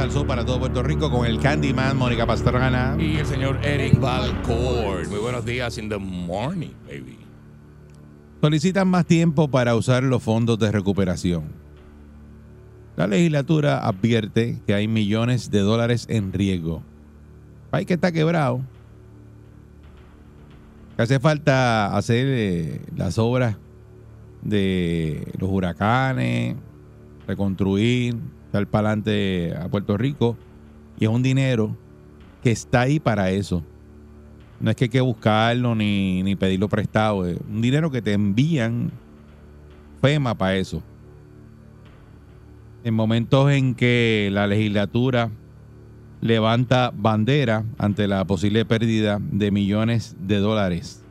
De Salsó para todo Puerto Rico con el Candyman, Mónica Pastrana. Y el señor Eric Balcourt. Muy buenos días in the morning, baby. Solicitan más tiempo para usar los fondos de recuperación. La legislatura advierte que hay millones de dólares en riesgo. País que está quebrado. Que hace falta hacer eh, las obras de los huracanes, reconstruir, dar para adelante a Puerto Rico. Y es un dinero que está ahí para eso. No es que hay que buscarlo ni, ni pedirlo prestado. Es un dinero que te envían FEMA para eso. En momentos en que la legislatura levanta bandera ante la posible pérdida de millones de dólares.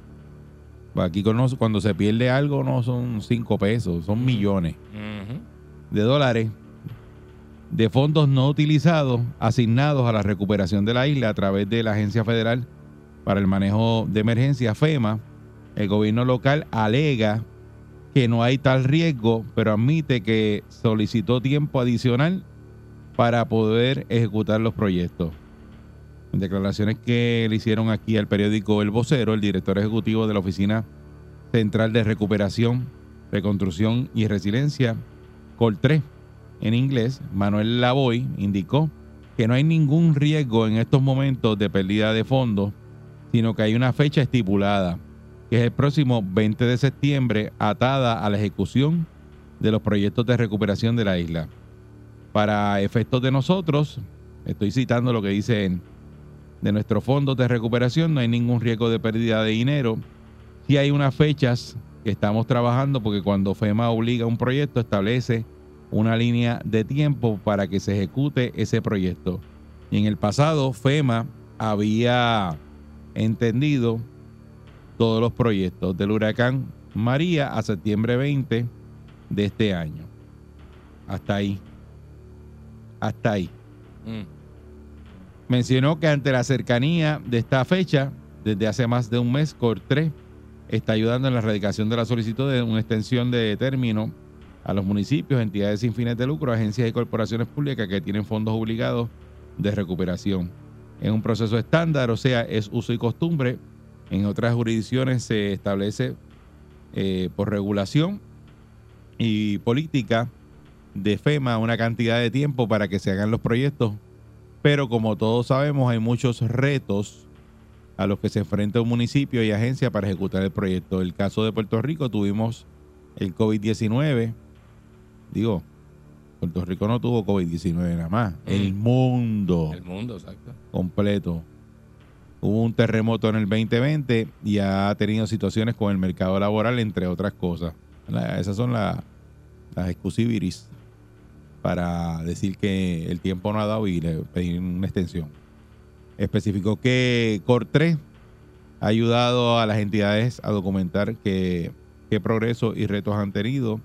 Aquí cono- cuando se pierde algo no son cinco pesos, son millones de dólares de fondos no utilizados asignados a la recuperación de la isla a través de la Agencia Federal para el Manejo de Emergencia, FEMA. El gobierno local alega que no hay tal riesgo, pero admite que solicitó tiempo adicional para poder ejecutar los proyectos. Declaraciones que le hicieron aquí al periódico El Vocero, el director ejecutivo de la Oficina Central de Recuperación, Reconstrucción y Resiliencia, COL3 en inglés, Manuel Lavoy, indicó que no hay ningún riesgo en estos momentos de pérdida de fondos, sino que hay una fecha estipulada, que es el próximo 20 de septiembre, atada a la ejecución de los proyectos de recuperación de la isla. Para efectos de nosotros, estoy citando lo que dice de nuestros fondos de recuperación no hay ningún riesgo de pérdida de dinero. Sí hay unas fechas que estamos trabajando porque cuando FEMA obliga a un proyecto establece una línea de tiempo para que se ejecute ese proyecto. Y en el pasado FEMA había entendido todos los proyectos del huracán María a septiembre 20 de este año. Hasta ahí. Hasta ahí. Mm. Mencionó que ante la cercanía de esta fecha, desde hace más de un mes, COR3 está ayudando en la erradicación de la solicitud de una extensión de término a los municipios, entidades sin fines de lucro, agencias y corporaciones públicas que tienen fondos obligados de recuperación. Es un proceso estándar, o sea, es uso y costumbre. En otras jurisdicciones se establece eh, por regulación y política de FEMA una cantidad de tiempo para que se hagan los proyectos pero como todos sabemos hay muchos retos a los que se enfrenta un municipio y agencia para ejecutar el proyecto. El caso de Puerto Rico tuvimos el COVID-19. Digo, Puerto Rico no tuvo COVID-19 nada más. El mundo El mundo, exacto. completo. Hubo un terremoto en el 2020 y ha tenido situaciones con el mercado laboral, entre otras cosas. La- esas son la- las excusiviris para decir que el tiempo no ha dado y le pedir una extensión. Especificó que COR3 ha ayudado a las entidades a documentar que, qué progreso y retos han tenido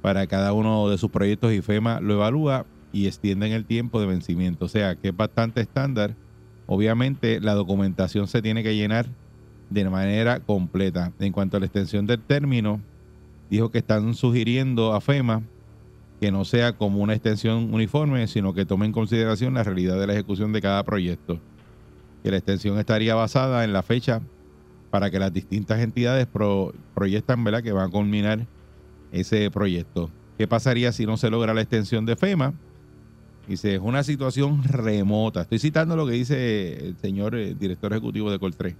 para cada uno de sus proyectos y FEMA lo evalúa y extienden el tiempo de vencimiento. O sea, que es bastante estándar. Obviamente la documentación se tiene que llenar de manera completa. En cuanto a la extensión del término, dijo que están sugiriendo a FEMA que no sea como una extensión uniforme, sino que tome en consideración la realidad de la ejecución de cada proyecto. Que la extensión estaría basada en la fecha para que las distintas entidades pro- proyectan ¿verdad? que van a culminar ese proyecto. ¿Qué pasaría si no se logra la extensión de FEMA? Dice, es una situación remota. Estoy citando lo que dice el señor eh, director ejecutivo de Coltré.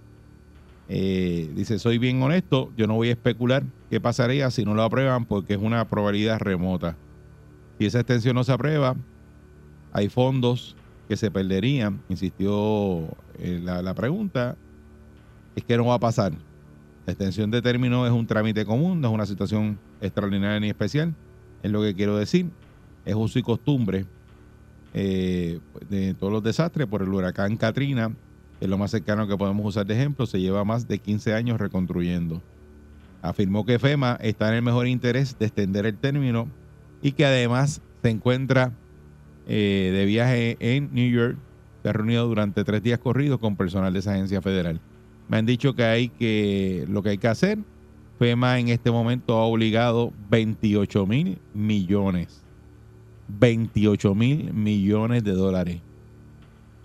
Eh, dice, soy bien honesto, yo no voy a especular qué pasaría si no lo aprueban porque es una probabilidad remota. Si esa extensión no se aprueba, hay fondos que se perderían, insistió eh, la, la pregunta, es que no va a pasar. La extensión de término es un trámite común, no es una situación extraordinaria ni especial, es lo que quiero decir. Es uso y costumbre eh, de todos los desastres por el huracán Katrina, que es lo más cercano que podemos usar de ejemplo, se lleva más de 15 años reconstruyendo. Afirmó que FEMA está en el mejor interés de extender el término y que además se encuentra eh, de viaje en New York. Se ha reunido durante tres días corridos con personal de esa agencia federal. Me han dicho que hay que lo que hay que hacer. FEMA en este momento ha obligado 28 mil millones. 28 mil millones de dólares.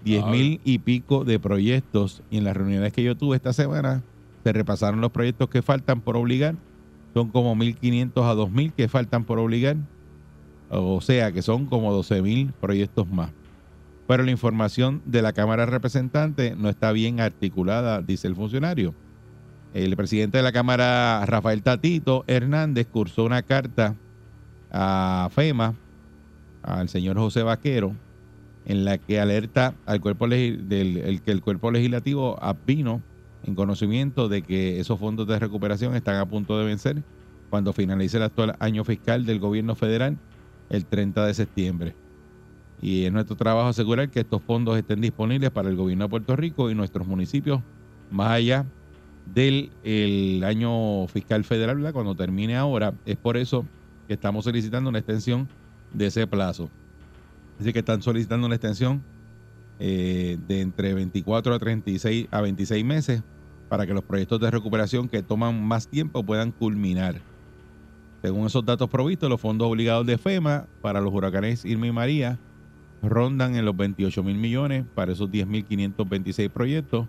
10 mil y pico de proyectos. Y en las reuniones que yo tuve esta semana, se repasaron los proyectos que faltan por obligar. Son como 1.500 a 2.000 que faltan por obligar. O sea que son como 12.000 proyectos más. Pero la información de la Cámara de Representantes no está bien articulada, dice el funcionario. El presidente de la Cámara, Rafael Tatito Hernández, cursó una carta a FEMA, al señor José Vaquero, en la que alerta al cuerpo del el, que el cuerpo legislativo vino en conocimiento de que esos fondos de recuperación están a punto de vencer cuando finalice el actual año fiscal del gobierno federal el 30 de septiembre. Y es nuestro trabajo asegurar que estos fondos estén disponibles para el gobierno de Puerto Rico y nuestros municipios más allá del el año fiscal federal, ¿verdad? cuando termine ahora. Es por eso que estamos solicitando una extensión de ese plazo. Así que están solicitando una extensión eh, de entre 24 a 36 a 26 meses para que los proyectos de recuperación que toman más tiempo puedan culminar. Según esos datos provistos, los fondos obligados de FEMA para los huracanes Irma y María rondan en los 28 mil millones para esos 10.526 proyectos,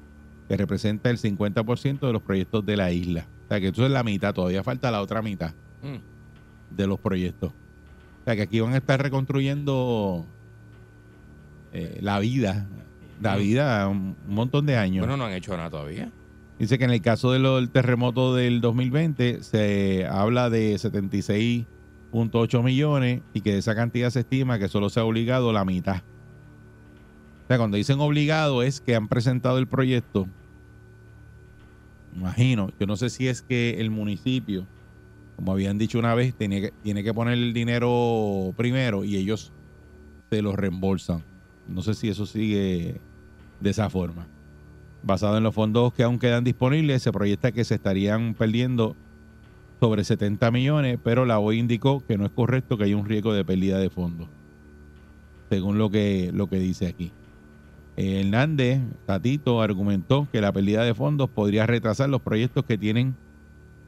que representa el 50% de los proyectos de la isla. O sea que eso es la mitad, todavía falta la otra mitad Mm. de los proyectos. O sea que aquí van a estar reconstruyendo eh, la vida, la Mm. vida un, montón de años. Bueno, no han hecho nada todavía. Dice que en el caso de lo- del terremoto del 2020 se habla de 76.8 millones y que de esa cantidad se estima que solo se ha obligado la mitad. O sea, cuando dicen obligado es que han presentado el proyecto. Imagino, yo no sé si es que el municipio, como habían dicho una vez, tiene que, tiene que poner el dinero primero y ellos se lo reembolsan. No sé si eso sigue de esa forma. Basado en los fondos que aún quedan disponibles, se proyecta que se estarían perdiendo sobre 70 millones, pero la OI indicó que no es correcto que haya un riesgo de pérdida de fondos, según lo que, lo que dice aquí. Eh, Hernández, Tatito, argumentó que la pérdida de fondos podría retrasar los proyectos que tienen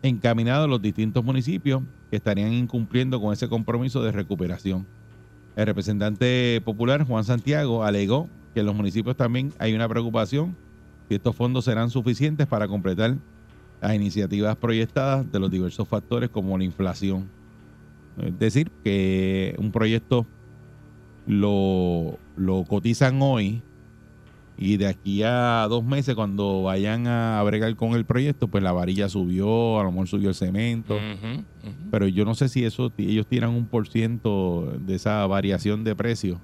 encaminados los distintos municipios que estarían incumpliendo con ese compromiso de recuperación. El representante popular, Juan Santiago, alegó que en los municipios también hay una preocupación si estos fondos serán suficientes para completar las iniciativas proyectadas de los diversos factores como la inflación. Es decir, que un proyecto lo, lo cotizan hoy y de aquí a dos meses cuando vayan a bregar con el proyecto, pues la varilla subió, a lo mejor subió el cemento. Pero yo no sé si eso ellos tiran un por ciento de esa variación de precio.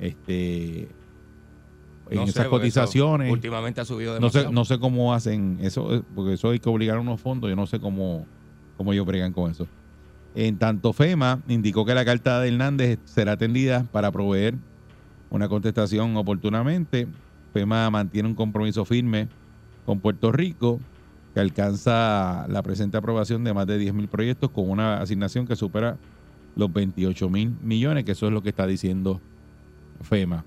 Este en sé, esas eso cotizaciones. Últimamente ha subido No sé, demasiado. no sé cómo hacen eso, eh, porque eso hay que obligar a unos fondos. Yo no sé cómo, cómo ellos bregan con eso. En tanto, FEMA indicó que la carta de Hernández será atendida para proveer una contestación oportunamente. FEMA mantiene un compromiso firme con Puerto Rico que alcanza la presente aprobación de más de 10 mil proyectos con una asignación que supera los 28 mil millones, que eso es lo que está diciendo FEMA.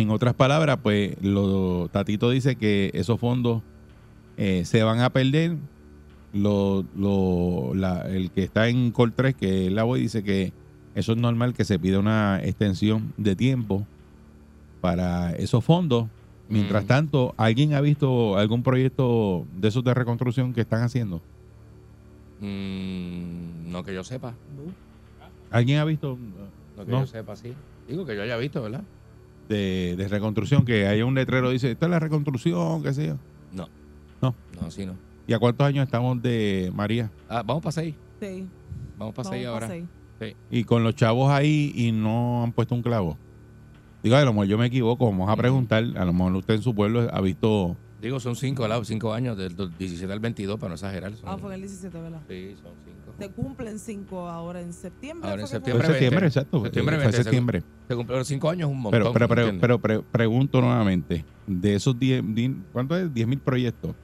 En otras palabras, pues lo, Tatito dice que esos fondos eh, se van a perder. Lo, lo- la- el que está en Col 3, que es la voy, dice que eso es normal que se pida una extensión de tiempo para esos fondos. Mientras Mm. tanto, ¿alguien ha visto algún proyecto de esos de reconstrucción que están haciendo? Mm, no que yo sepa. ¿Alguien ha visto No que No. yo sepa, sí. Digo que yo haya visto, ¿verdad? De, de reconstrucción que haya un letrero que dice, esta es la reconstrucción, qué sé yo? No. No, sí, no. ¿Y a cuántos años estamos de María? Ah, vamos para seis. Sí. Vamos para vamos seis pa' ahora. seis. Sí. Y con los chavos ahí y no han puesto un clavo. Digo, a lo mejor yo me equivoco, vamos a preguntar. A lo mejor usted en su pueblo ha visto. Digo, son cinco, ¿verdad? Cinco años, del 17 al 22, para no exagerar. Son- Ah, fue en el 17, ¿verdad? Sí, son cinco. Se cumplen cinco ahora en septiembre. Ahora en fue que Fue fue? Septiembre septiembre, 20. exacto. Septiembre fue 20, septiembre. Se cumplieron cinco años, es un montón. Pero, pero, pero, pero pre- pregunto nuevamente, de esos 10, di- ¿cuánto es? 10 mil proyectos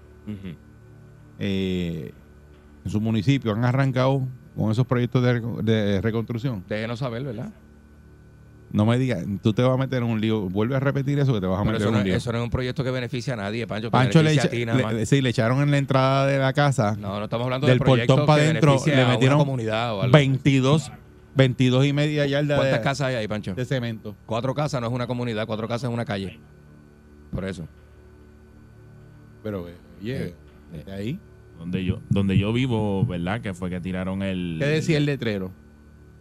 eh, en su municipio han arrancado con esos proyectos de, de reconstrucción. Déjenos saber, ¿verdad? No me digas, tú te vas a meter en un lío. Vuelve a repetir eso que te vas a Pero meter eso en no, un lío. eso no es un proyecto que beneficia a nadie, Pancho. Pancho le, echa- a ti nada le- sí, le echaron en la entrada de la casa No, no estamos hablando del de portón para adentro, le metieron comunidad o algo. 22, 22 y media yardas ¿Cuántas de, casas hay ahí, Pancho? de cemento. Cuatro casas no es una comunidad, cuatro casas es una calle. Por eso. Pero, eh, oye, Sí. de ahí. Donde yo, donde yo vivo, ¿verdad? Que fue que tiraron el. ¿Qué decía el letrero?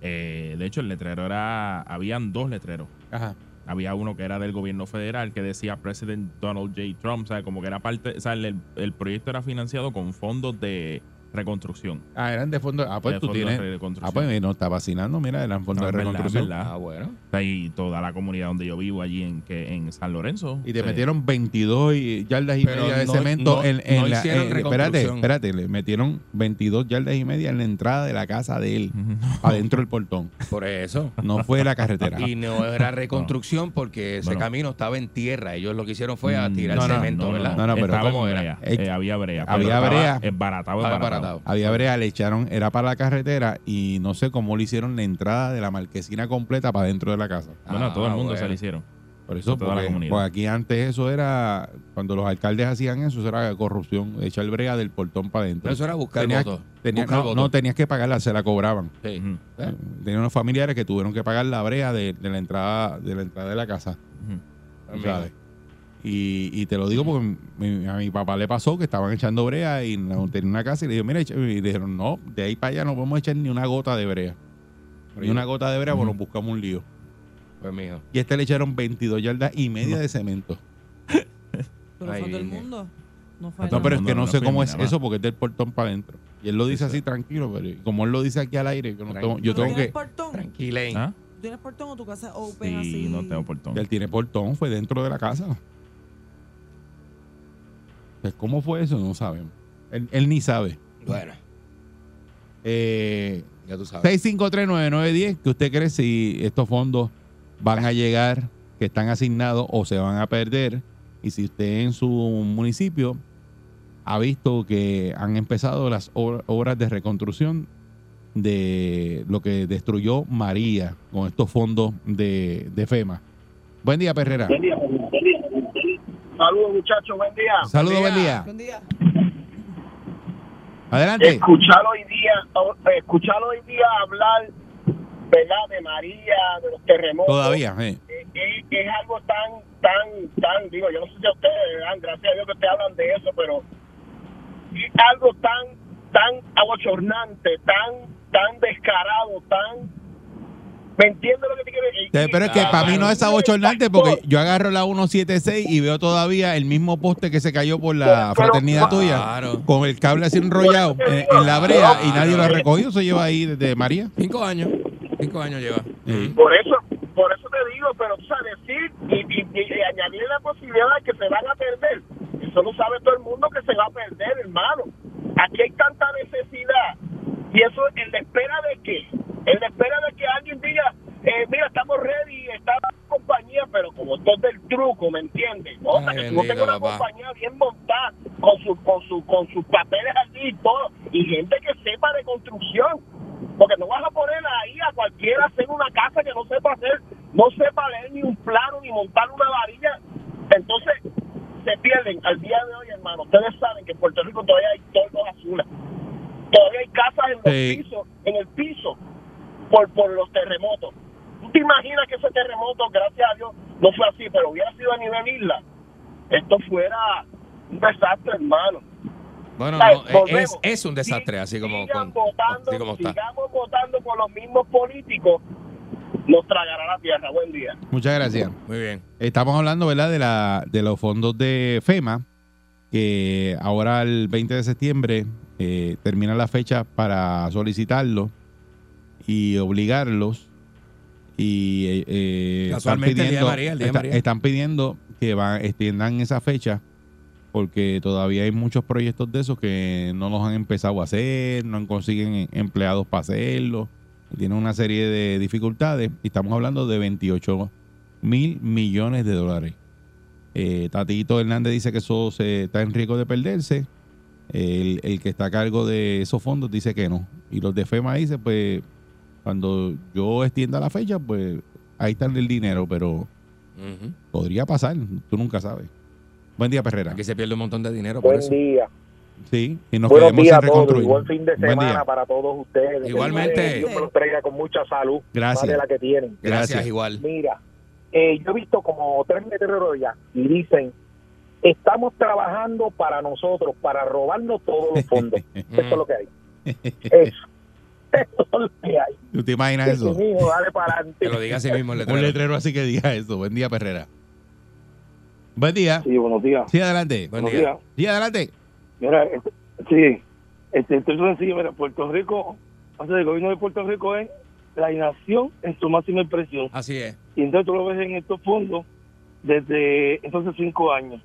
Eh, de hecho, el letrero era. Habían dos letreros. Ajá. Había uno que era del gobierno federal que decía President Donald J. Trump, o sea, como que era parte, o sea, el, el proyecto era financiado con fondos de reconstrucción. Ah, eran de fondo. Ah, pues De tú tienes. Ah, pues no está vacilando. Mira, eran fondos No, de es verdad, reconstrucción. es verdad. Ah, bueno. Y toda la comunidad donde yo vivo allí en que en San Lorenzo. Y te metieron 22 y- yardas y Pero media de no- cemento no- en, en no la. hicieron en- espérate, espérate. Le metieron 22 yardas y media en la entrada de la casa de él, adentro del portón. Por eso. No fue la carretera. Y no era reconstrucción porque ese Bueno. camino estaba en tierra. Ellos lo que hicieron fue a Mm, tirar no, no, cemento, no, no, ¿verdad? No, no, pero estaba ¿cómo en era? brea. Eh, Eh, había brea. había brea. Esbaratado, Estaba Había brea, le echaron, era para la carretera y no sé cómo le hicieron la entrada de la marquesina completa para dentro de la casa. Bueno, a todo el Ah, mundo bueno. se le hicieron. Por eso, Toda la porque, comunidad. porque aquí antes eso era, cuando los alcaldes hacían eso, eso era corrupción, echar brea del portón para adentro. Pero eso era buscar Tenías- votos. Tenías- Buscar no, no, tenías que pagarla, se la cobraban. Sí. ¿Eh? Tenía unos familiares que tuvieron que pagar la brea de, de la entrada de la entrada de la casa. sabes. Y, y te lo digo porque mi- a mi papá le pasó que estaban echando brea y no- tenía una casa y le dijo, mira, y le dijeron, no, de ahí para allá no podemos echar ni una gota de brea. Ni una gota de brea, nos buscamos un lío. Pues mijo. Y a este le echaron 22 yardas y media de cemento. Pero Ay, fue todo el niña. mundo. No fue No, pero es que no no sé cómo es eso porque es del portón para adentro. Y él lo dice así tranquilo, pero como él lo dice aquí al aire, yo, no tengo- yo ¿Tú tengo tienes que... portón? Tranquilen. ¿Ah? ¿Tú ¿Tienes portón o tu casa es open Sí, así? no tengo portón. Él tiene portón, fue dentro de la casa. Pues, ¿Cómo fue eso? No sabemos. Él, él ni sabe. Bueno, Eh, ya tú sabes. 6539910, ¿qué usted cree si estos fondos van a llegar, que están asignados o se van a perder? Y si usted en su municipio ha visto que han empezado las ob- obras de reconstrucción de lo que destruyó María con estos fondos de, de FEMA. Buen día, Perrera. Saludos muchachos, buen día. Saludos, buen día. Buen día. Adelante. Escuchar hoy día, escuchar hoy día hablar, ¿verdad? De María, de los terremotos. Todavía, eh. eh, eh, es algo tan, tan, tan, digo, yo no sé si a ustedes, dan, gracias a Dios que ustedes hablan de eso, pero es algo tan, tan abochornante, tan, tan descarado, tan, ¿me entiendes lo que te quiero decir? Pero es que para mí no es abochornante porque yo agarro la 176 y veo todavía el mismo poste que se cayó por la Pero- fraternidad tuya Claro. con el cable así enrollado en, en la brea y nadie lo ha recogido. Se lleva ahí desde María. Cinco años. Cinco años lleva. Sí. Por eso, por eso te digo, pero tú sabes, decir y, y, y- y añadirle la posibilidad de que se van a perder. Eso lo sabe todo el mundo que se va a perder, hermano. Aquí hay tanta necesidad. Y eso en la espera de qué? En la espera de que alguien diga, eh, mira, estamos ready, está la compañía, pero como esto es del truco, ¿me entiendes? O sea, Ay, que tú no tengas bendito, una papá. compañía bien montada, con, su, con, su, con sus papeles allí y todo, y gente que sepa de construcción. Porque no vas a poner ahí a cualquiera a hacer una casa que no sepa hacer, no sepa leer ni un plano, ni montar una varilla. Entonces, se pierden. Al día de hoy, hermano, ustedes saben que en Puerto Rico todavía hay toldos azules. Todavía hay casas en los Sí. pisos, en el piso, por, por los terremotos. ¿Tú te imaginas que ese terremoto, gracias a Dios, no fue así, pero hubiera sido a nivel isla? Esto fuera un desastre, hermano. Bueno, no, es, Volvemos. es un desastre, así como, Sigan con- votando, así como está. sigamos votando por los mismos políticos, nos tragará la tierra. Buen día. Muchas gracias. Muy bien. Estamos hablando, ¿verdad?, de, la, de los fondos de FEMA que ahora el 20 de septiembre eh, termina la fecha para solicitarlo y obligarlos y eh, están pidiendo, María, está- están pidiendo que van, extiendan esa fecha porque todavía hay muchos proyectos de esos que no los han empezado a hacer, no consiguen empleados para hacerlo, tienen una serie de dificultades y estamos hablando de 28 mil millones de dólares. Eh, Tatito Hernández dice que eso se, está en riesgo de perderse. El, el que está a cargo de esos fondos dice que no. Y los de FEMA dicen, pues, cuando yo extienda la fecha, pues ahí está el dinero, pero podría pasar, tú nunca sabes. Buen día, Perrera. Aquí se pierde un montón de dinero por Buen eso. día. Sí, y nos Buenos días a sin todos buen fin de Buen semana día. para todos ustedes. Igualmente. Que Dios me los traiga con mucha salud. Gracias. Más de la que tienen. Gracias, Gracias. igual. Mira, eh, yo he visto como tres ya y dicen, estamos trabajando para nosotros, para robarnos todos los fondos. Eso es lo que hay. Eso. Eso es lo que hay. ¿Tú te imaginas Eso, dale para adelante. Que lo diga así mismo el Un letrero. así que diga eso. Buen día, Perrera. Buen día. Sí, buenos días. Sí, adelante. Buen buenos día. días. Sí, adelante. Mira, este, sí, este, esto es sencillo. Mira, Puerto Rico, o sea, el gobierno de Puerto Rico es la inacción en su máxima expresión. Así es. Y entonces tú lo ves en estos fondos desde entonces cinco años.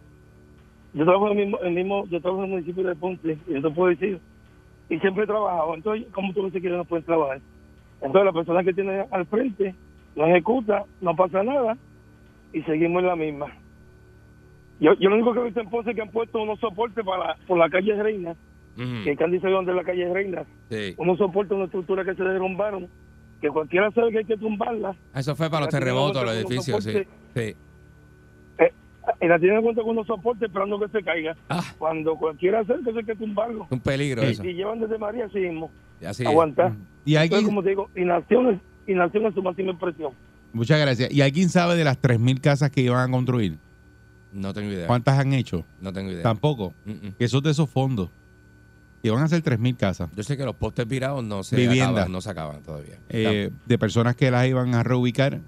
Yo trabajo en el mismo, el mismo yo trabajo en el municipio de Ponce, y eso puedo decir, y siempre he trabajado. Entonces, como tú dices que no pueden trabajar? Entonces, la persona que tiene al frente no ejecuta, no pasa nada, y seguimos en la misma. Yo, yo lo único que he visto en Ponce es que han puesto unos soportes para por la calle Reina, Ujú. que Candy sabe dónde es la calle Reina, Sí. unos soportes, una estructura que se derrumbaron, que cualquiera sabe que hay que tumbarla, Eso fue para los tiene terremotos, los edificios, sí. sí. Y la tienen en cuenta con unos soportes esperando que se caiga. Ah, Cuando cualquiera hace que hay que tumbarlo. un peligro eso. Y llevan desde María así mismo. Así es. Aguantar. Y Entonces, alguien, como te digo, inacción, es- inacción es su máxima expresión. muchas gracias. ¿Y alguien sabe de las 3.000 casas que iban a construir? No tengo idea. ¿Cuántas han hecho? No tengo idea. Tampoco. Mm, mm. Que esos de esos fondos. Y van a ser 3.000 casas. Yo sé que los postes virados no se Vivienda. acaban, no se acaban todavía. eh, de personas que las iban a reubicar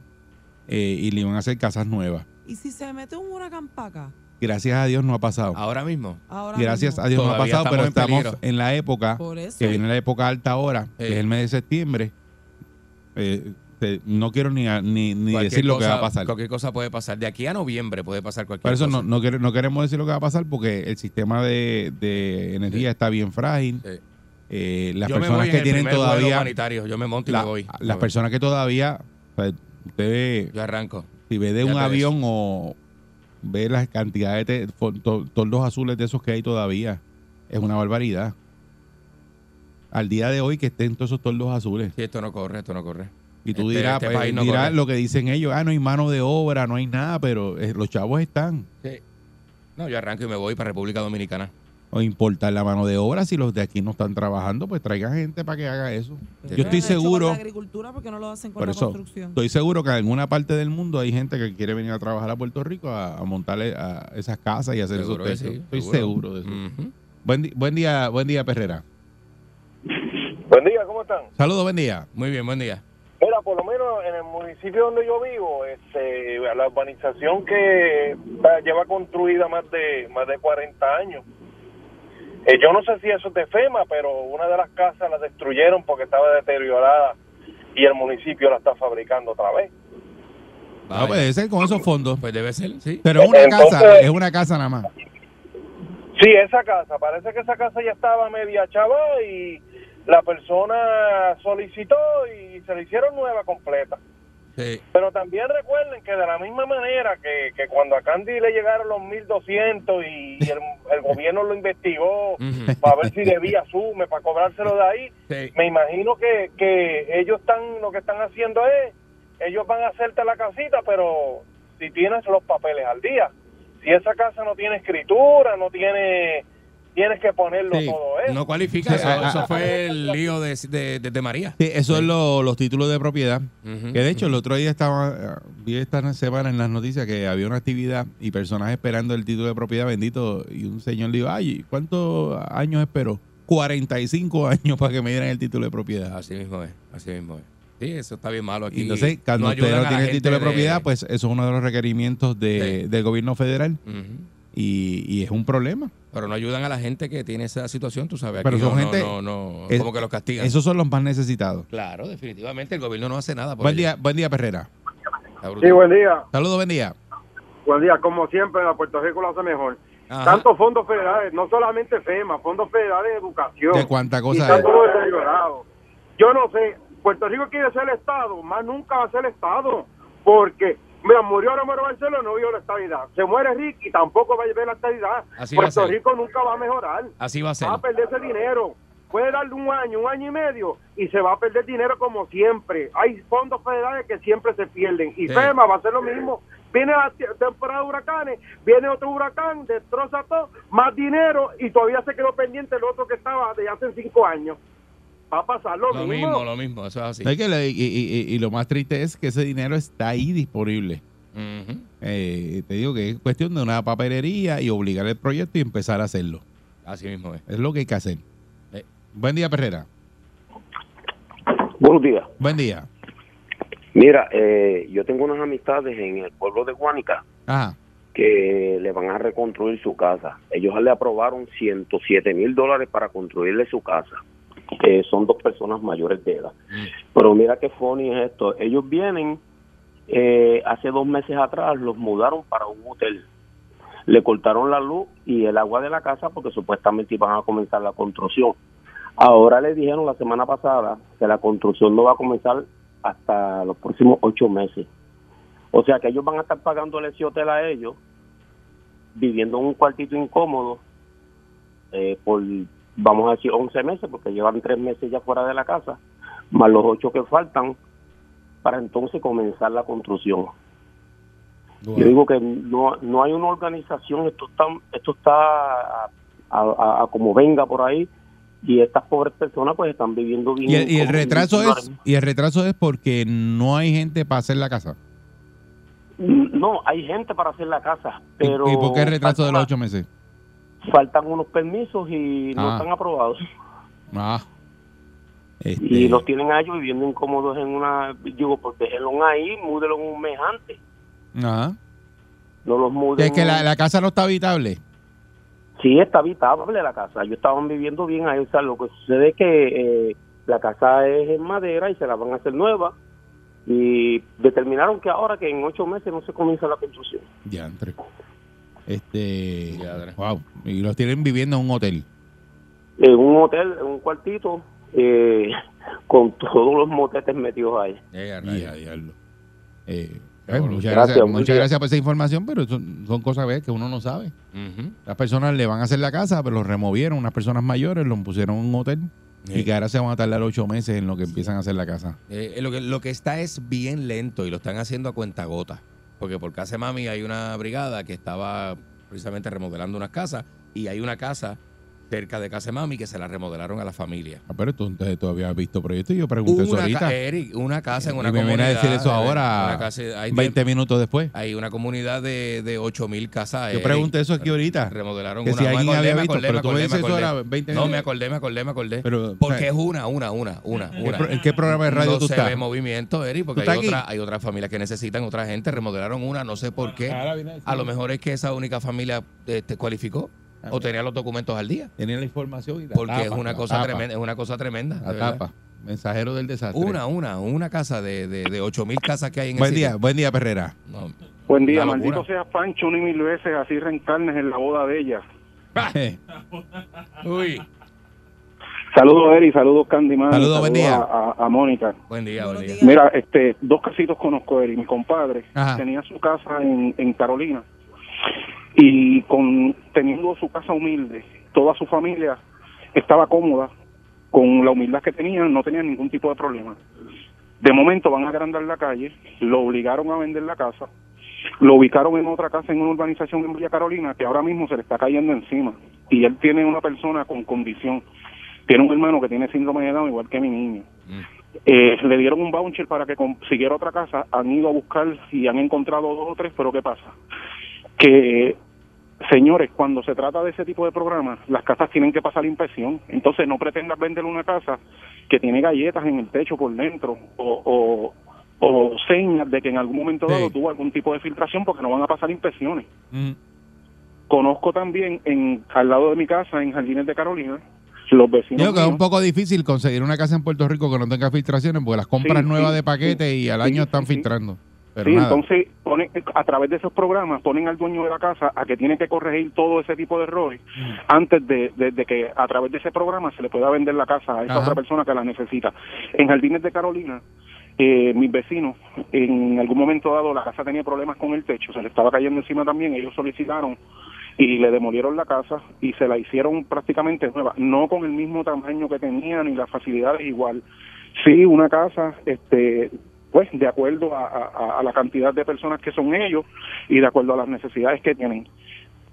eh, y le iban a hacer casas nuevas. ¿Y si se mete un huracán para acá? Gracias a Dios no ha pasado. Ahora mismo. Ahora Gracias mismo? a Dios no ha pasado, pero estamos en estamos peligro. en la época Por eso. que viene la época alta ahora, que es el mes de septiembre. Eh, te- no quiero ni, a- ni, ni decir lo que cosa- va a pasar. Cualquier cosa puede pasar. De aquí a noviembre puede pasar cualquier Por eso cosa. no, no, quere- no queremos decir lo que va a pasar porque el sistema de, de energía Sí. está bien frágil. Sí. Eh, las Yo me personas que tienen todavía. Yo me monto y la- me voy. las personas que todavía o sea, usted ve, Yo arranco. Si ve de un ves. avión o ve las cantidades de fo- to- toldos azules de esos que hay todavía es una barbaridad al día de hoy que estén todos esos toldos azules Sí, esto no corre, esto no corre. y tú Este- dirás, este pues, no dirás lo que dicen ellos ah no hay mano de obra no hay nada pero eh, los chavos están Sí. No, yo arranco y me voy para República Dominicana. O importar la mano de obra si los de aquí no están trabajando pues traigan gente para que haga eso Pero yo estoy hecho con seguro la agricultura porque no lo hacen con por la eso construcción. estoy seguro que en alguna parte del mundo hay gente que quiere venir a trabajar a Puerto Rico a, a montarle a esas casas y hacer Seguro esos sí, estoy seguro. seguro de eso buen, buen día buen día Perrera Buen día, ¿cómo están? saludos buen día Muy bien, buen día. Mira, por lo menos en el municipio donde yo vivo, este, la urbanización que va- lleva construida más de más de 40 años. Eh, yo no sé si eso es de FEMA, pero una de las casas la destruyeron porque estaba deteriorada y el municipio la está fabricando otra vez. Vaya. puede ser con esos fondos Pues debe ser, sí. pero es una Entonces- casa es una casa nada más Sí, esa casa, parece que esa casa ya estaba media chava y la persona solicitó y se le hicieron nueva completa. Sí. Pero también recuerden que de la misma manera que, que cuando a Candy le llegaron los 1.200 y, y el, el gobierno lo investigó para ver si debía sume, para cobrárselo de ahí, Sí. me imagino que, que ellos están, lo que están haciendo es, ellos van a hacerte la casita, pero si tienes los papeles al día. Si esa casa no tiene escritura, no tiene, tienes que ponerlo Sí. todo eso. No cualifica. Sí, eso, ah, eso ah, fue el lío de, de, de- de María. Sí, eso es lo- los títulos de propiedad que de hecho el otro día estaba eh, vi esta semana en las noticias que había una actividad y personas esperando el título de propiedad bendito y un señor le dijo ay ¿cuántos años esperó? 45 años para que me dieran el título de propiedad Así mismo es, así mismo es. Sí, eso está bien malo aquí. Y entonces, cuando No usted no tiene el título de de- propiedad, pues eso es uno de los requerimientos de- Sí. del gobierno federal y, y es un problema. Pero no ayudan a la gente que tiene esa situación, tú sabes. Pero Aquí son no, gente- no, no, no, es- como que los castigan. Esos son los más necesitados. Claro, definitivamente el gobierno no hace nada por Buen ellos. día, buen día, Perrera. Sí, buen día. Saludos, buen día. Buen día. Como siempre, la Puerto Rico lo hace mejor. Ajá. Tantos fondos federales, no solamente FEMA, fondos federales de educación. De cuánta cosa es. todo deteriorado. Yo no sé, Puerto Rico quiere ser el Estado, más nunca va a ser el Estado. Porque, mira, murió Romero Barcelona, no vio la estabilidad. Se muere Ricky, tampoco va a ver la estabilidad. Así Puerto ser. Rico nunca va a mejorar. Así va a ser. Va a perder ese dinero. Puede darle un año, un año y medio y se va a perder dinero como siempre. Hay fondos federales que siempre se pierden y Sí. FEMA va a hacer lo mismo. Viene la te- temporada de huracanes, viene otro huracán, destroza todo, más dinero y todavía se quedó pendiente el otro que estaba de hace cinco años. Va a pasar lo, Lo mismo. mismo, lo mismo, eso es así. Es que le- y, y- y- y lo más triste es que ese dinero está ahí disponible. Eh, te digo que es cuestión de una papelería y obligar el proyecto y empezar a hacerlo. Así mismo es. Es lo que hay que hacer. Eh. Buen día, Perrera. Buenos días. Buen día. Mira, eh, yo tengo unas amistades en el pueblo de Guánica Ajá. que le van a reconstruir su casa. Ellos le aprobaron 107 mil dólares para construirle su casa. Eh, son dos personas mayores de edad. Pero mira qué funny es esto. Ellos vienen, eh, hace dos meses atrás, los mudaron para un hotel. Le cortaron la luz y el agua de la casa porque supuestamente iban a comenzar la construcción. Ahora le dijeron la semana pasada que la construcción no va a comenzar hasta los próximos ocho meses. O sea que ellos van a estar pagando ese hotel a ellos, viviendo en un cuartito incómodo eh, por, vamos a decir, 11 meses, porque llevan tres meses ya fuera de la casa, más los ocho que faltan, para entonces comenzar la construcción. Yo digo que no, no hay una organización, esto está, esto está a, a- a como venga por ahí, y estas pobres personas pues están viviendo bien. Y el, y el incómodos. retraso es y el retraso es porque no hay gente para hacer la casa. No, hay gente para hacer la casa, ¿Y- pero... ¿Y, por qué el retraso de los ocho meses? Faltan unos permisos y no Ah. están aprobados. Ah. Este, Y los tienen a ellos viviendo incómodos en una... Digo, pues déjenlos ahí, múdenlos un mes antes. No los muden... es que la, la casa no está habitable. Sí, está habitable la casa. Ellos estaban viviendo bien ahí. O sea, lo que sucede es que eh, la casa es en madera y se la van a hacer nueva. Y determinaron que ahora que en ocho meses no se comienza la construcción. Diantre. Este. Wow. Y los tienen viviendo en un hotel. En un hotel, en un cuartito, eh, con todos los motetes metidos ahí. Eh. Eh, eh, bueno. muchas Gracias, muchas gracias por esa información, pero son, son cosas ¿ves? que uno no sabe. Las personas le van a hacer la casa, pero los removieron, unas personas mayores, los pusieron en un hotel y que ahora se van a tardar ocho meses en lo que empiezan a hacer la casa. Eh, lo, que, lo que está es bien lento y lo están haciendo a cuenta gota. Porque por Casa Mami hay una brigada que estaba precisamente remodelando unas casas y hay una casa cerca de Casa Mami que se la remodelaron a la familia. Ah, pero tú, entonces, tú habías visto proyectos y yo pregunté eso Una, ahorita. ca- Eric, una casa en Y una me viene a comunidad. decir eso ahora, casa- hay, 20 minutos después. hay una comunidad de, de 8 mil casas. Yo Eric. pregunté eso aquí ahorita. Remodelaron Que una. si Me alguien acordé, había visto, acordé, pero me tú me acordé, dices eso ahora 20 No, me acordé, me acordé, me acordé. Pero, porque o sea, es una, una, una, una, ¿En una. qué pro- en qué programa de radio no tú se estás? ve movimiento, Eric, porque ¿Tú hay, otra, hay otras familias que necesitan otra gente. Remodelaron una, no sé por qué. Ahora viene a lo mejor es que esa única familia este, cualificó Ah, o tenía los documentos al día. Tenía la información y la Porque tapa, es una la cosa tapa, tremenda, es una cosa tremenda. La tapa. Mensajero del desastre. Una, una, una casa de, de, de 8 mil casas que hay en Buen el día, sitio. buen día, Perrera. No, Buen día, maldito sea Pancho una y mil veces, así reencarnes en la boda de ella. Eh, Uy, Saludos, Eri, saludos, Candyman. Saludos, buen día. A, a- a Mónica. buen día, buen día. Mira, este, dos casitos conozco, Eri. Mi compadre Ajá. tenía su casa en, en Carolina y con teniendo su casa humilde, toda su familia estaba cómoda con la humildad que tenían, no tenían ningún tipo de problema. De momento van a agrandar la calle, lo obligaron a vender la casa, lo ubicaron en otra casa en una urbanización en Villa Carolina que ahora mismo se le está cayendo encima y él tiene una persona con condición, tiene un hermano que tiene síndrome de Down igual que mi niño. Eh, le dieron un voucher para que consiguiera otra casa, han ido a buscar y han encontrado dos o tres, pero ¿qué pasa? Que, señores, cuando se trata de ese tipo de programas, las casas tienen que pasar inspección, entonces no pretendas vender una casa que tiene galletas en el techo por dentro o, o, o señas de que en algún momento Sí. dado tuvo algún tipo de filtración porque no van a pasar inspecciones. mm, conozco también en al lado de mi casa, en Jardines de Carolina, los vecinos. Digo que es un poco difícil conseguir una casa en Puerto Rico que no tenga filtraciones porque las compras Sí, nuevas sí, de paquete y al sí, año sí, están sí. filtrando. Pero sí, nada. entonces ponen, a través de esos programas ponen al dueño de la casa a que tiene que corregir todo ese tipo de errores Mm. antes de, de- de que a través de ese programa se le pueda vender la casa a esa Ajá. otra persona que la necesita. En Jardines de Carolina, eh, mis vecinos, en algún momento dado la casa tenía problemas con el techo, se le estaba cayendo encima también, ellos solicitaron y le demolieron la casa y se la hicieron prácticamente nueva, no con el mismo tamaño que tenía ni las facilidades igual. Sí, una casa, este, pues de acuerdo a, a- a la cantidad de personas que son ellos y de acuerdo a las necesidades que tienen.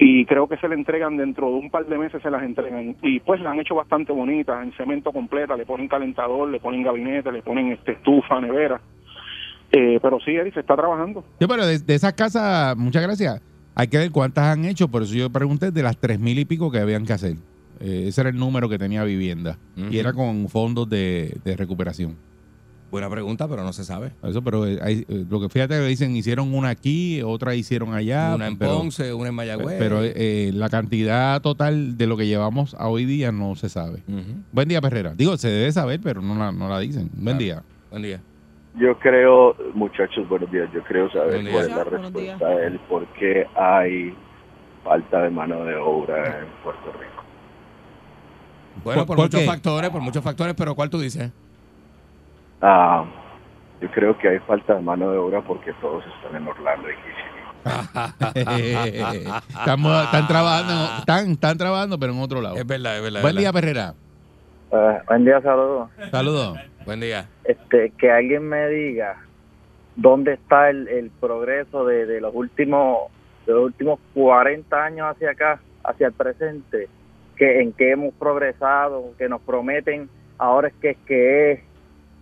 Y creo que se le entregan dentro de un par de meses, se las entregan. Y pues la han hecho bastante bonitas, en cemento completa, le ponen calentador, le ponen gabinete, le ponen este estufa, nevera. Eh, pero sí, Eric, se está trabajando. Sí, pero de, de esas casas, muchas gracias. Hay que ver cuántas han hecho, por eso yo pregunté de las tres mil y pico que habían que hacer. Eh, ese era el número que tenía vivienda. Ujú. Y era con fondos de, de recuperación. Buena pregunta, pero no se sabe. Eso, pero eh, hay- eh, lo que fíjate que dicen, hicieron una aquí, otra hicieron allá. una en pero- Ponce, una en Mayagüez. Pero eh, la cantidad total de lo que llevamos a hoy día no se sabe. Buen día, Perrera. Digo, se debe saber, pero no la, no la dicen. Buen día. Buen día. Yo creo, muchachos, buenos días. Yo creo saber cuál es la respuesta de él, por qué hay falta de mano de obra en Puerto Rico. Bueno, ¿Por- por, por muchos qué? factores, por muchos factores, pero ¿cuál tú dices? Ah, yo creo que hay falta de mano de obra porque todos están en Orlando y. Estamos, están trabajando, están, están trabajando, pero en otro lado. Es verdad, es verdad. Buen es día, verdad. Perrera. Eh, buen día, saludos. Saludos. Buen día. Este, que alguien me diga dónde está el, el progreso de, de los últimos de los últimos 40 años hacia acá, hacia el presente, que en qué hemos progresado, que nos prometen ahora es que es que es,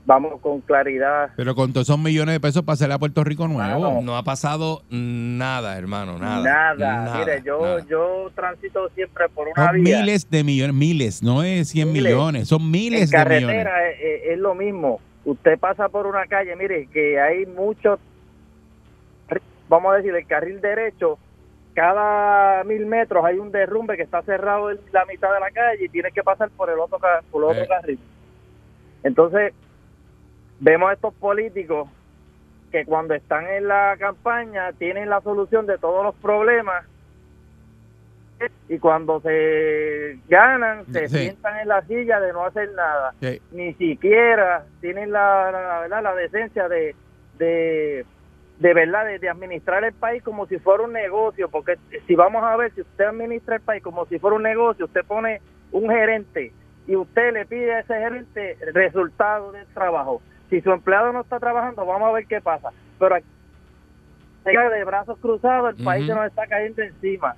vamos con claridad. Pero con todos esos millones de pesos para hacerle a Puerto Rico nuevo. No ha pasado nada, hermano, nada. Nada. Mire, yo nada. yo transito siempre por una Son vía. miles de millones, miles, no es 100 Miles. millones, son miles en de millones. carretera es, es- es lo mismo. Usted pasa por una calle, mire, que hay muchos, vamos a decir, el carril derecho, cada mil metros hay un derrumbe que está cerrado en la mitad de la calle y tienes que pasar por el otro, por el otro Eh. carril. Entonces, vemos a estos políticos que cuando están en la campaña tienen la solución de todos los problemas y cuando se ganan se Sí. sientan en la silla de no hacer nada Sí. ni siquiera tienen la, la, ¿verdad? la decencia de, de, de verdad de, de administrar el país como si fuera un negocio porque si vamos a ver si usted administra el país como si fuera un negocio usted pone un gerente y usted le pide a ese gerente el resultado del trabajo si su empleado no está trabajando vamos a ver qué pasa pero aquí de brazos cruzados el país se nos está cayendo encima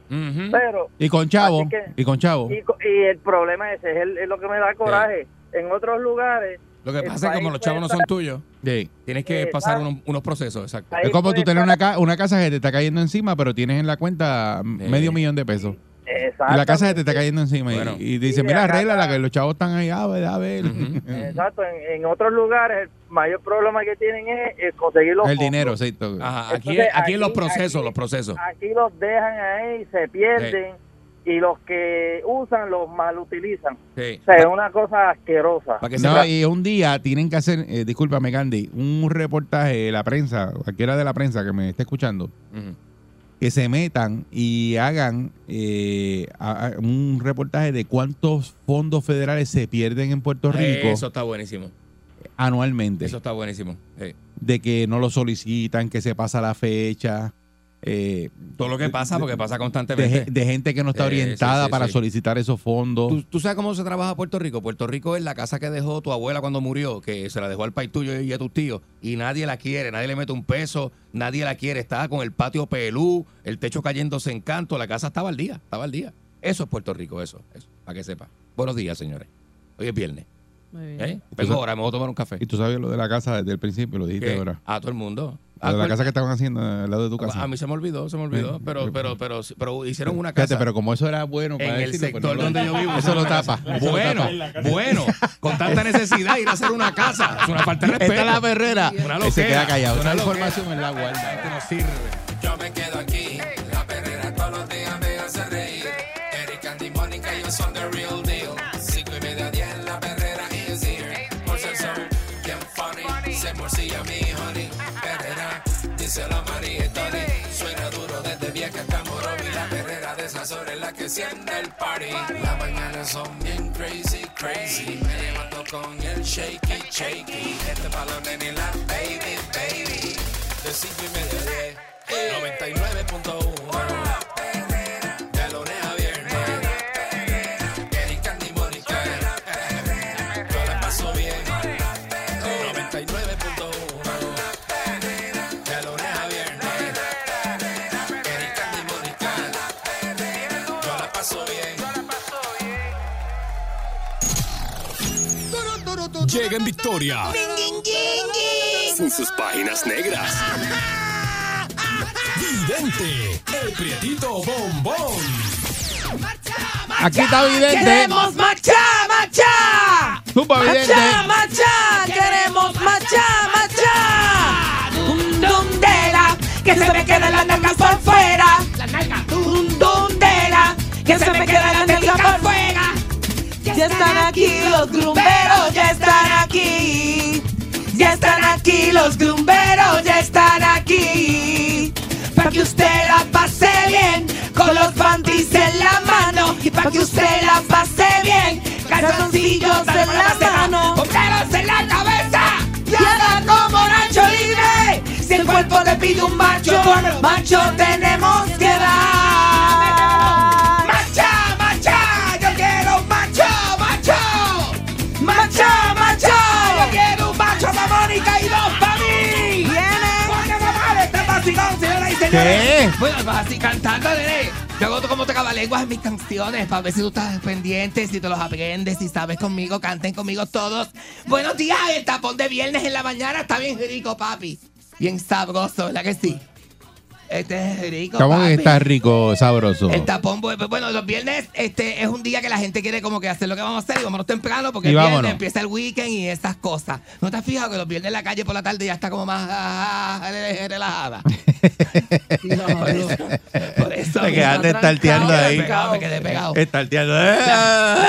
pero Y con Chavo, que- y con Chavo. y, el problema ese es, el- es lo que me da coraje. En otros lugares, Lo que pasa es que como los chavos no son tuyos, Sí. tienes que Eh, pasar unos, unos procesos, exacto. ahí Es como tú tener una, ca- una casa que te está cayendo encima, pero tienes en la cuenta medio millón de pesos. Y la casa se te está cayendo encima. y- Bueno. y, dice, Sí, mira, arregla la que los chavos están ahí, a ver, a ver. Exacto, en, en otros lugares el mayor problema que tienen es, el conseguir los El fondos. dinero, sí. todo. Ajá, aquí, Entonces, aquí en los procesos, aquí- los procesos. Aquí los dejan ahí, se pierden y los que usan los mal utilizan. Sí. O sea, es una cosa asquerosa. Para que No, y un día tienen que hacer, eh, discúlpame, Gandhi, un reportaje de la prensa, cualquiera de la prensa que me esté escuchando, que se metan y hagan eh, a- a- un reportaje de cuántos fondos federales se pierden en Puerto Rico Eso está buenísimo. Anualmente. Eso está buenísimo. Sí. De que no lo solicitan, que se pasa la fecha. eh, Todo lo que pasa, porque pasa constantemente. de gente que no está Eh, orientada sí, sí, para sí. solicitar esos fondos. ¿Tú, tú sabes cómo se trabaja Puerto Rico? Puerto Rico es la casa que dejó tu abuela cuando murió, que se la dejó al país tuyo y a tus tíos, y nadie la quiere, nadie le mete un peso, nadie la quiere, está con el patio pelú, el techo cayéndose en canto, la casa estaba al día, estaba al día. Eso es Puerto Rico, eso, eso, para que sepa. Buenos días, señores. Hoy es viernes. Muy bien. ¿eh? Vengo ahora, me voy a tomar un café. Y tú sabes lo de la casa desde el principio, lo dijiste ¿Qué? ahora. A todo el mundo. Lo de la casa que estaban haciendo al lado de tu casa. A mí se me olvidó, se me olvidó, Sí. pero, pero, pero, pero hicieron una Fíjate, casa. pero como eso era bueno para en el decirlo, pues sector no lo- donde yo vivo. Eso lo tapa. Bueno, bueno, con tanta necesidad ir a hacer una casa. Es una falta de respeto. Esta es la perrera. Una Y se loquera. queda callado. Una loquera. información me la guarda. Que no sirve. Yo me quedo Perrera, díselo a María y Tony. Suena duro desde vieja hasta Morovi. La perrera de esas horas es la que siente el party. Las mañanas son bien crazy, crazy. Me levanto con el shaky, shaky. Este palo nene la baby, baby. De 5 y media 10. 99.1 Llega en victoria. Sin sus páginas negras. Vidente, el prietito bombón. Aquí está Vidente. ¡Queremos marcha, marcha! Zumba, Vidente. ¡Marcha, marcha! ¡Queremos marcha, marcha! ¡Dum, dum, de la! ¡Que se me quede la nalga por fuera! ¡La nalga! ¡Dum, dum, de la! ¡Que se me quede Ya están aquí los grumberos, ya están aquí. Ya están aquí los grumberos, ya están aquí. Para que usted la pase bien, con los panties en la mano. Y para que usted la pase bien, calzoncillos en la mano. Sombreros en la cabeza, y como Nacho Libre. Si el cuerpo le pide un macho, macho tenemos que dar. ¿Qué? Bueno, vas así cantando, nene. Yo hago como lenguas en mis canciones para ver si tú estás pendiente, si te los aprendes, si sabes conmigo, canten conmigo todos. Buenos días, el tapón de viernes en la mañana está bien rico, papi. Bien sabroso, ¿verdad que sí? Este es rico, ¿Cómo papi. está rico, sabroso? El tapón, bu- bueno, los viernes este, es un día que la gente quiere como que hacer lo que vamos a hacer y vámonos temprano porque Y el viernes vámonos. empieza el weekend y esas cosas. ¿No te has fijado que los viernes en la calle por la tarde ya está como más ah, ah, relajada? por eso, por eso Te quedaste estarteando Me ahí. pegado, me quedé pegado. Estarteando. La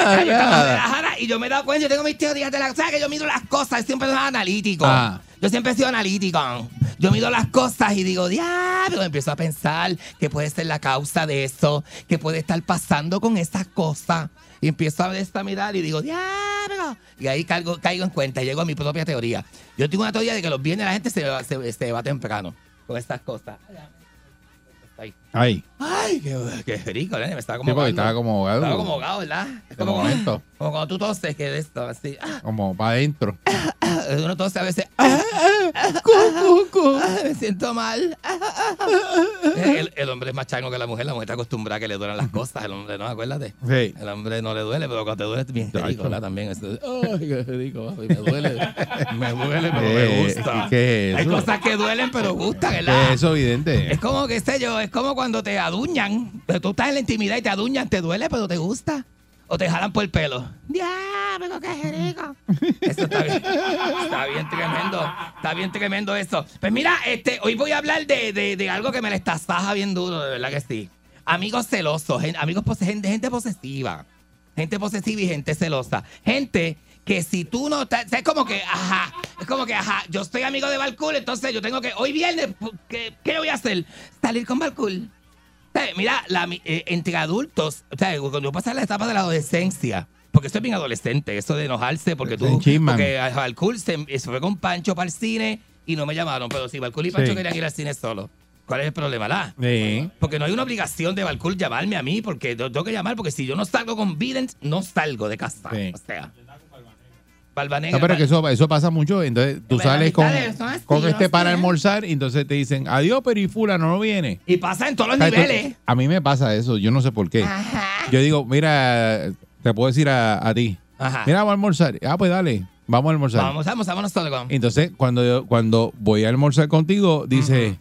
calle Ah, relajada y yo me he dado cuenta, yo tengo mis teorías de la... ¿Sabes que yo mido las cosas? Siempre soy analítico. Ah. Yo siempre he sido analítico. Yo mido las cosas y digo, diablo, empiezo a pensar que puede ser la causa de eso, que puede estar pasando con esas cosas. Y empiezo a ver esta mirar y digo, diablo. Y ahí caigo, caigo en cuenta y llego a mi propia teoría. Yo tengo una teoría de que los viernes la gente se va, se va temprano con estas cosas. Ahí. Ahí. Ay, qué, qué rico, me estaba Sí, como porque ahogando. estaba como ahogado. Estaba como ahogado, ¿verdad? Es De como, momento. como cuando tú toses, que de esto, así. Como para adentro. uno tose a veces. me siento mal. Ah. El, el hombre es más chango que la mujer. La mujer está acostumbrada a que le duelen las cosas. El hombre no, acuérdate. Sí. El hombre no le duele, pero cuando te duele es bien rico, ¿verdad? También. Ay, qué rico, me duele. Me duele, pero Eh, me gusta. ¿qué es Hay eso? cosas que duelen, pero gustan, ¿Qué ¿verdad? es eso, evidente? Es como, qué sé yo, es como cuando te aduñan. Pero Tú estás en la intimidad y te aduñan, te duele, pero te gusta. O te jalan por el pelo. Diablo, qué rico. Eso está bien. Está bien tremendo. Está bien tremendo eso. Pues mira, este, hoy voy a hablar de, de- de algo que me la estasaja bien duro, de verdad que sí. Amigos celosos, amigos gente, gente posesiva. Gente posesiva y gente celosa. Gente que si tú no estás, es como que, ajá, es como que, ajá, yo soy amigo de Balcool, entonces yo tengo que, hoy viernes, ¿qué, qué voy a hacer? Salir con Balcool. O sea, Mira, la eh, entre adultos, o sea, cuando yo pasé la etapa de la adolescencia, porque esto es bien adolescente, eso de enojarse, porque tú, porque Balcool se, se fue con Pancho para el cine y no me llamaron, pero si Balcool y Pancho Sí. querían ir al cine solo. ¿Cuál es el problema, la? Sí. Porque no hay una obligación de Balcool llamarme a mí, porque tengo que llamar, porque si yo no salgo con Vident, no salgo de casa. Sí. O sea, Negra. No, pero que eso, eso pasa mucho. Entonces tú sales con, con este para almorzar y entonces te dicen, adiós, pero y fulano no viene. Y pasa en todos los niveles. a mí me pasa eso, yo no sé por qué. Yo digo, mira, te puedo decir a, a ti, Ajá. mira, vamos a almorzar. Ah, pues dale, vamos a almorzar. Vamos, vamos, vámonos todos. Entonces, cuando, yo- cuando voy a almorzar contigo, dice,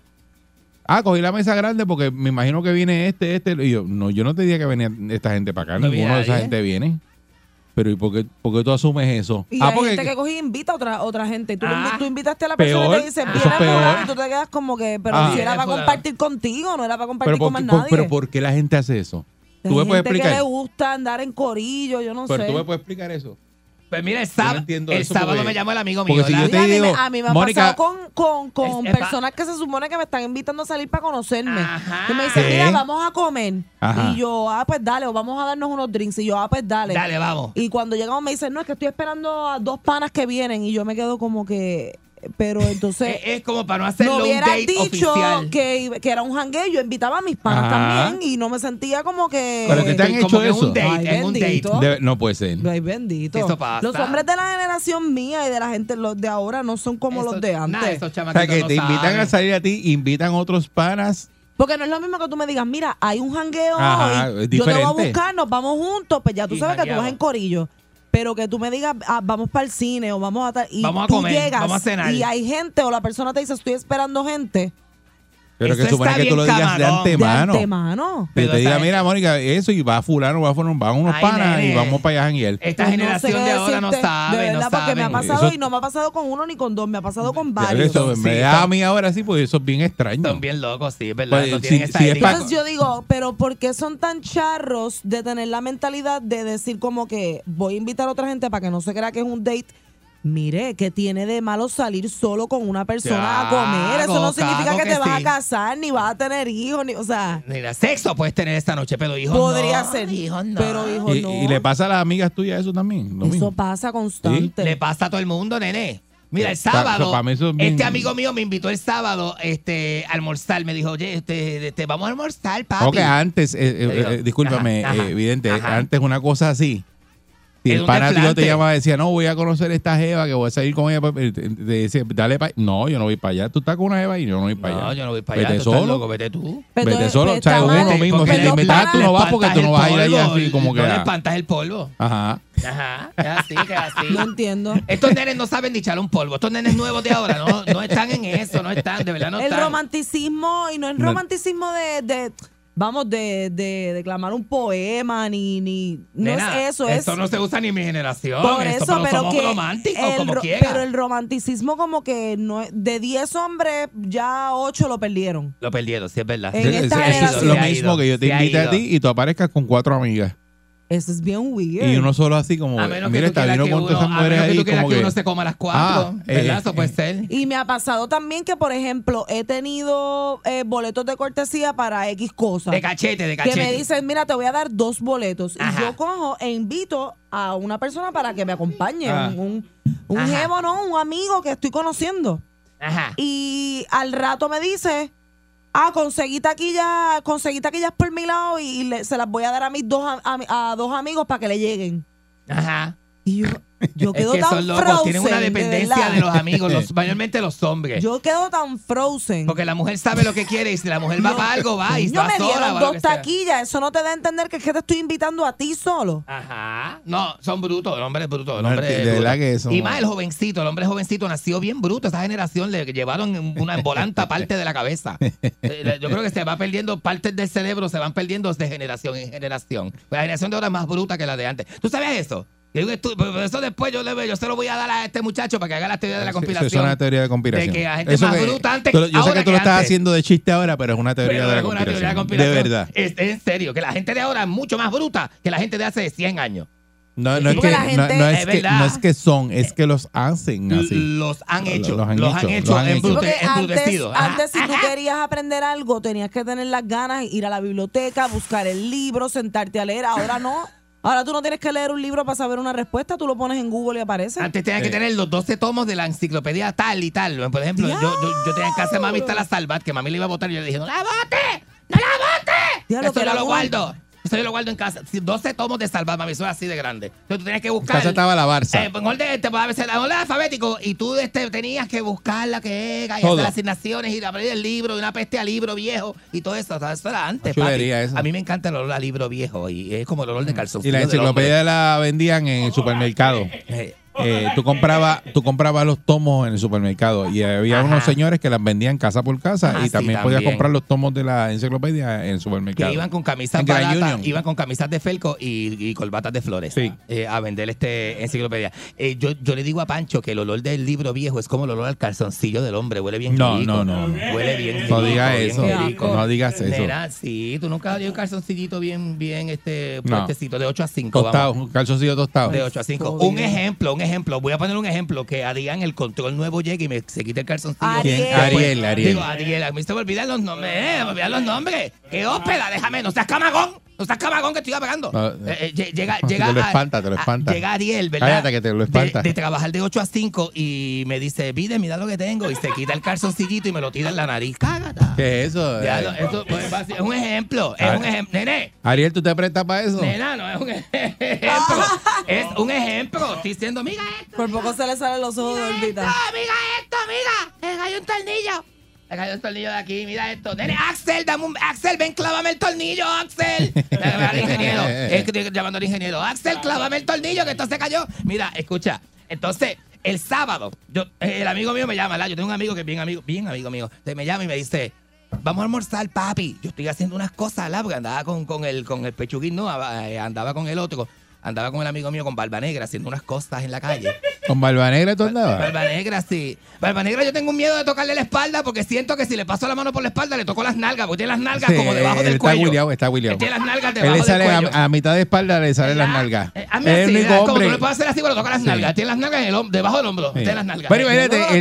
ah, cogí la mesa grande porque me imagino que viene este, este. Y yo, no, yo no te dije que venía esta gente para acá, No ninguno de esa gente viene. Pero ¿y por qué, por qué tú asumes eso? Y ah, hay porque gente que coge y invita a otra, otra gente. Tú, Ah. tú invitaste a la Peor, persona y te dice, eso viene es peor. fulano", y tú te quedas como que, pero Ah. si era para Fulano. compartir contigo, no era para compartir pero, con más por- nadie. pero ¿por qué la gente hace eso? Hay ¿Tú me puedes gente que le explicar? gusta andar en corillo, yo no Pero sé. tú me puedes explicar eso. Pues mira, el, no sábado, el porque- me llamó el amigo porque mío. si yo te a, mí digo, me, a mí me ha Mónica- pasado con, con, con Es- es personas que se supone que me están invitando a salir para conocerme. Ajá. Que me dicen, ¿Qué? mira, vamos a comer. Ajá. Y yo, ah, pues dale, o vamos a darnos unos drinks. Y yo, ah, pues dale. Dale, vamos. Y cuando llegamos me dicen, no, es que estoy esperando a dos panas que vienen. Y yo me quedo como que, pero entonces... Es, es como para no hacerlo no un hubieras date dicho oficial. que, que era un jangueo, yo invitaba a mis panas Ajá. también y no me sentía como que... Pero que te han como hecho eso. un date, Ay, es un date. Debe- no puede ser. Ay, bendito. Eso pasa. Los hombres de la generación mía y de la gente los de ahora no son como Eso- los de antes. Nah, esos O sea, que no te invitan a salir a ti, invitan otros panas. Porque no es lo mismo que tú me digas, mira, hay un jangueo Ajá, hoy, yo te voy a buscar, nos vamos juntos, pues ya tú Y sabes que tú vas en corillo. Pero que tú me digas, ah, vamos para el cine o vamos a tal, y Vamos a tú comer, llegas vamos a cenar. y hay gente o la persona te dice, estoy esperando gente Pero Eso que supone que tú lo digas de camarón. de antemano. antemano. Que Pero te diga, mira, Mónica, eso y va fulano, va fulano, van unos Ay, panas y nene. vamos para allá a janguear. Esta Pues no generación sé de ahora no sabe, De verdad, no porque me ha pasado Eso- y no me ha pasado con uno ni con dos, me ha pasado con varios. Eso Sí, me da son- a mí ahora sí, porque eso es bien extraño. Son bien locos, sí, es verdad. Pues, no si- tienen esa si es pa- Entonces yo digo, pero ¿por qué son tan charros de tener la mentalidad de decir como que voy a invitar a otra gente para que no se crea que es un date? Mire, que tiene de malo salir solo con una persona a comer? Eso no significa que que te vas a casar, ni vas a tener hijos, ni, o sea, Mira, sexo puedes tener esta noche, pero hijos podría no. ser, Hijos no. pero hijos y, no. y le pasa a las amigas tuyas eso también. Lo Eso mismo. pasa constante. Le pasa a todo el mundo, nene. Mira, el sábado, es bien- este amigo mío me invitó el sábado este, a almorzar. Me dijo, oye, este, este, vamos a almorzar, papi. Ok, antes, eh, eh, digo, eh, discúlpame, ajá, ajá, eh, evidente, ajá. antes una cosa así. Si el pana tuyo te llamaba y decía, no, voy a conocer esta jeva, que voy a salir con ella, pues, te- te decía, dale para No, yo no voy para allá. Tú estás con una jeva y yo no voy para allá. No, yo no voy para allá. Vete tú estás solo. loco, vete tú. Pero Vete solo, o sea, uno mismo. Si invitas, tú no vas porque tú no vas a ir allá así como que. No le ah, espantas el polvo. Ajá. Ajá, es así, que es así. No entiendo. Estos nenes no saben ni echar un polvo. Estos nenes nuevos de ahora no, no están en eso, no están, de verdad no el están. romanticismo, y no es No. romanticismo de, de vamos, de, de declamar un poema, ni, ni no Nena, es eso, es Eso no se usa ni en mi generación. por eso, eso, pero somos que románticos, el como quiera. pero el romanticismo como que no es- de 10 hombres ya 8 lo perdieron. Lo perdieron, sí es verdad. En Sí, esta eso es lo mismo que yo te invite a ti y tú aparezcas con cuatro amigas. Eso es bien weird. Y uno solo así como, A mira, que está que con uno, todas esas a mujeres que ahí como que que... uno se coma las cuatro, Ah, ¿verdad? eh, Eso puede ser. Y me ha pasado también que, por ejemplo, he tenido eh, boletos de cortesía para X cosas. De cachete, de que cachete. me dicen, mira, te voy a dar dos boletos. Ajá. Y yo cojo e invito a una persona para que me acompañe. Ah. Un, un, un jevo, ¿no? Un amigo que estoy conociendo. Ajá. Y al rato me dice, ah, conseguí taquillas, conseguí taquillas por mi lado y le- se las voy a dar a mis dos, a, a- a dos amigos para que le lleguen. Ajá. Y yo, yo Es quedo que tan son locos, frozen. tienen una de dependencia de, los amigos, los, mayormente los hombres. Yo quedo tan frozen. Porque la mujer sabe lo que quiere y si la mujer va para algo, va y Yo va me sola. dieron dos taquillas. Eso no te da a entender que es que te estoy invitando a ti solo. Ajá. No, son brutos. El hombre es bruto. El hombre es verdad bruto. que eso Y más el jovencito. El hombre jovencito nació bien bruto. Esa generación le llevaron una volanta parte de la cabeza. Eh, Yo creo que se va perdiendo partes del cerebro, se van perdiendo de generación en generación. La generación de ahora es más bruta que la de antes. ¿Tú sabes eso? Eso después yo, le, yo se lo voy a dar a este muchacho para que haga la teoría de la Sí, Eso conspiración. es una teoría de conspiración. De que la gente Eso más que- bruta antes. yo sé ahora que tú lo estás antes. haciendo de chiste ahora, pero es una teoría, Pero de, la es una teoría de la conspiración. De conspiración. verdad. Es, en serio, que la gente de ahora es mucho más bruta que la gente de hace 100 años. No, no, es que, no, gente- no es Es que, verdad. no es que son, es que los hacen así. Los han hecho. los han los han hecho, hecho los han hecho. embrute- antes si tú querías aprender algo, tenías que tener las ganas, ir a la biblioteca, buscar el libro, sentarte a leer. Ahora no. Ahora tú no tienes que leer un libro para saber una respuesta, tú lo pones en Google y aparece. Antes tenías que tener los 12 tomos de la enciclopedia tal y tal. Por ejemplo, yo, yo, yo tenía en casa de mami está la Salvat, que mami le iba a votar y yo le dije, ¡No la bote! ¡No la bote! Diablo, Eso la lo guardo. Eso yo lo guardo en casa. Sí, 12 tomos de Salvat, mami, eso es así de grande. Entonces tú tenías que En buscar. casa estaba la Barça. Eh, en orden, este, a veces, en orden alfabético y tú este, tenías que buscar la que era y hacer las asignaciones y abrir el libro y una peste a libro viejo y todo eso. O sea, eso era antes, chulería eso. A mí me encanta el olor a libro viejo y es como el olor de calzoncillo y la enciclopedia la vendían en el supermercado. Eh, eh, tú comprabas tú comprabas los tomos en el supermercado y había Ajá. unos señores que las vendían casa por casa Ah, y sí, también podías comprar los tomos de la enciclopedia en el supermercado. Que iban con camisas baratas, iban con camisas de felco y, y colbatas de flores eh, a vender este enciclopedia. Eh, yo, yo le digo a Pancho que el olor del libro viejo es como el olor al calzoncillo del hombre, huele bien No, rico. no, no. Huele bien No rico, digas bien eso, no digas eso. Nena, sí, tú nunca has tenido un calzoncillito bien, bien, este, No. puestecito, de 8 a 5. Tostado, un calzoncillo tostado. De 8 a 5. Jodido. Un ejemplo, un ejemplo. Voy a poner un ejemplo. Que a Dian el control nuevo llegue y me, se quite el calzoncillo. Después- Ariel, Ariel. Digo, Ariel, a mí se me olvidan los nombres. eh, me olvidan los nombres. ¡Qué ópera! Déjame, no seas camagón. No seas camagón que estoy apagando. No, Eh, eh, lle- llega, te llega, lo espanta, te lo a- espanta. llega Ariel, ¿verdad? Cállate que te lo espanta. De, de trabajar de 8 a 5 y me dice, pide, mira lo que tengo. Y se quita el calzoncillito y me lo tira en la nariz. ¿Qué es eso? Ya, esto, pues, es un ejemplo. Es Ah. un ejemplo. Nene, Ariel, ¿tú te prestas para eso? Nena, no es un ejemplo. es un ejemplo. Estoy diciendo, mira esto. Por poco se le salen los ojos de órbita. Mira esto, mira. Me cayó un tornillo. Me cayó un tornillo de aquí, mira esto. Nene, Axel, dame un. Axel, ven, clávame el tornillo, Axel. Al ingeniero. Es que estoy llamando al ingeniero. Axel, clávame el tornillo, que esto se cayó. Mira, escucha. Entonces, el sábado, yo, el amigo mío me llama, ¿verdad? Yo tengo un amigo que es bien amigo, bien amigo mío. Entonces me llama y me dice. Vamos a almorzar, papi. Yo estoy haciendo unas cosas, ¿la? Porque andaba con, con el, con el pechuguín, no, andaba con el otro. Andaba con el amigo mío con Barba Negra haciendo unas cosas en la calle. ¿Con Barba Negra tú andabas? Barba Negra, sí. Barba Negra, yo tengo un miedo de tocarle la espalda porque siento que si le paso la mano por la espalda le toco las nalgas, porque tiene las nalgas Sí, como debajo él del está cuello. William, está William. Él tiene las nalgas Él debajo le del sale cuello. a, a mitad de espalda, le salen las nalgas. Eh, hazme Es el así, único ¿verdad? como hombre. tú le puedes hacer así, pero toca las Sí. nalgas. Tiene las nalgas en el debajo del hombro. Sí. Tiene las nalgas. Bueno, imagínate, el, el,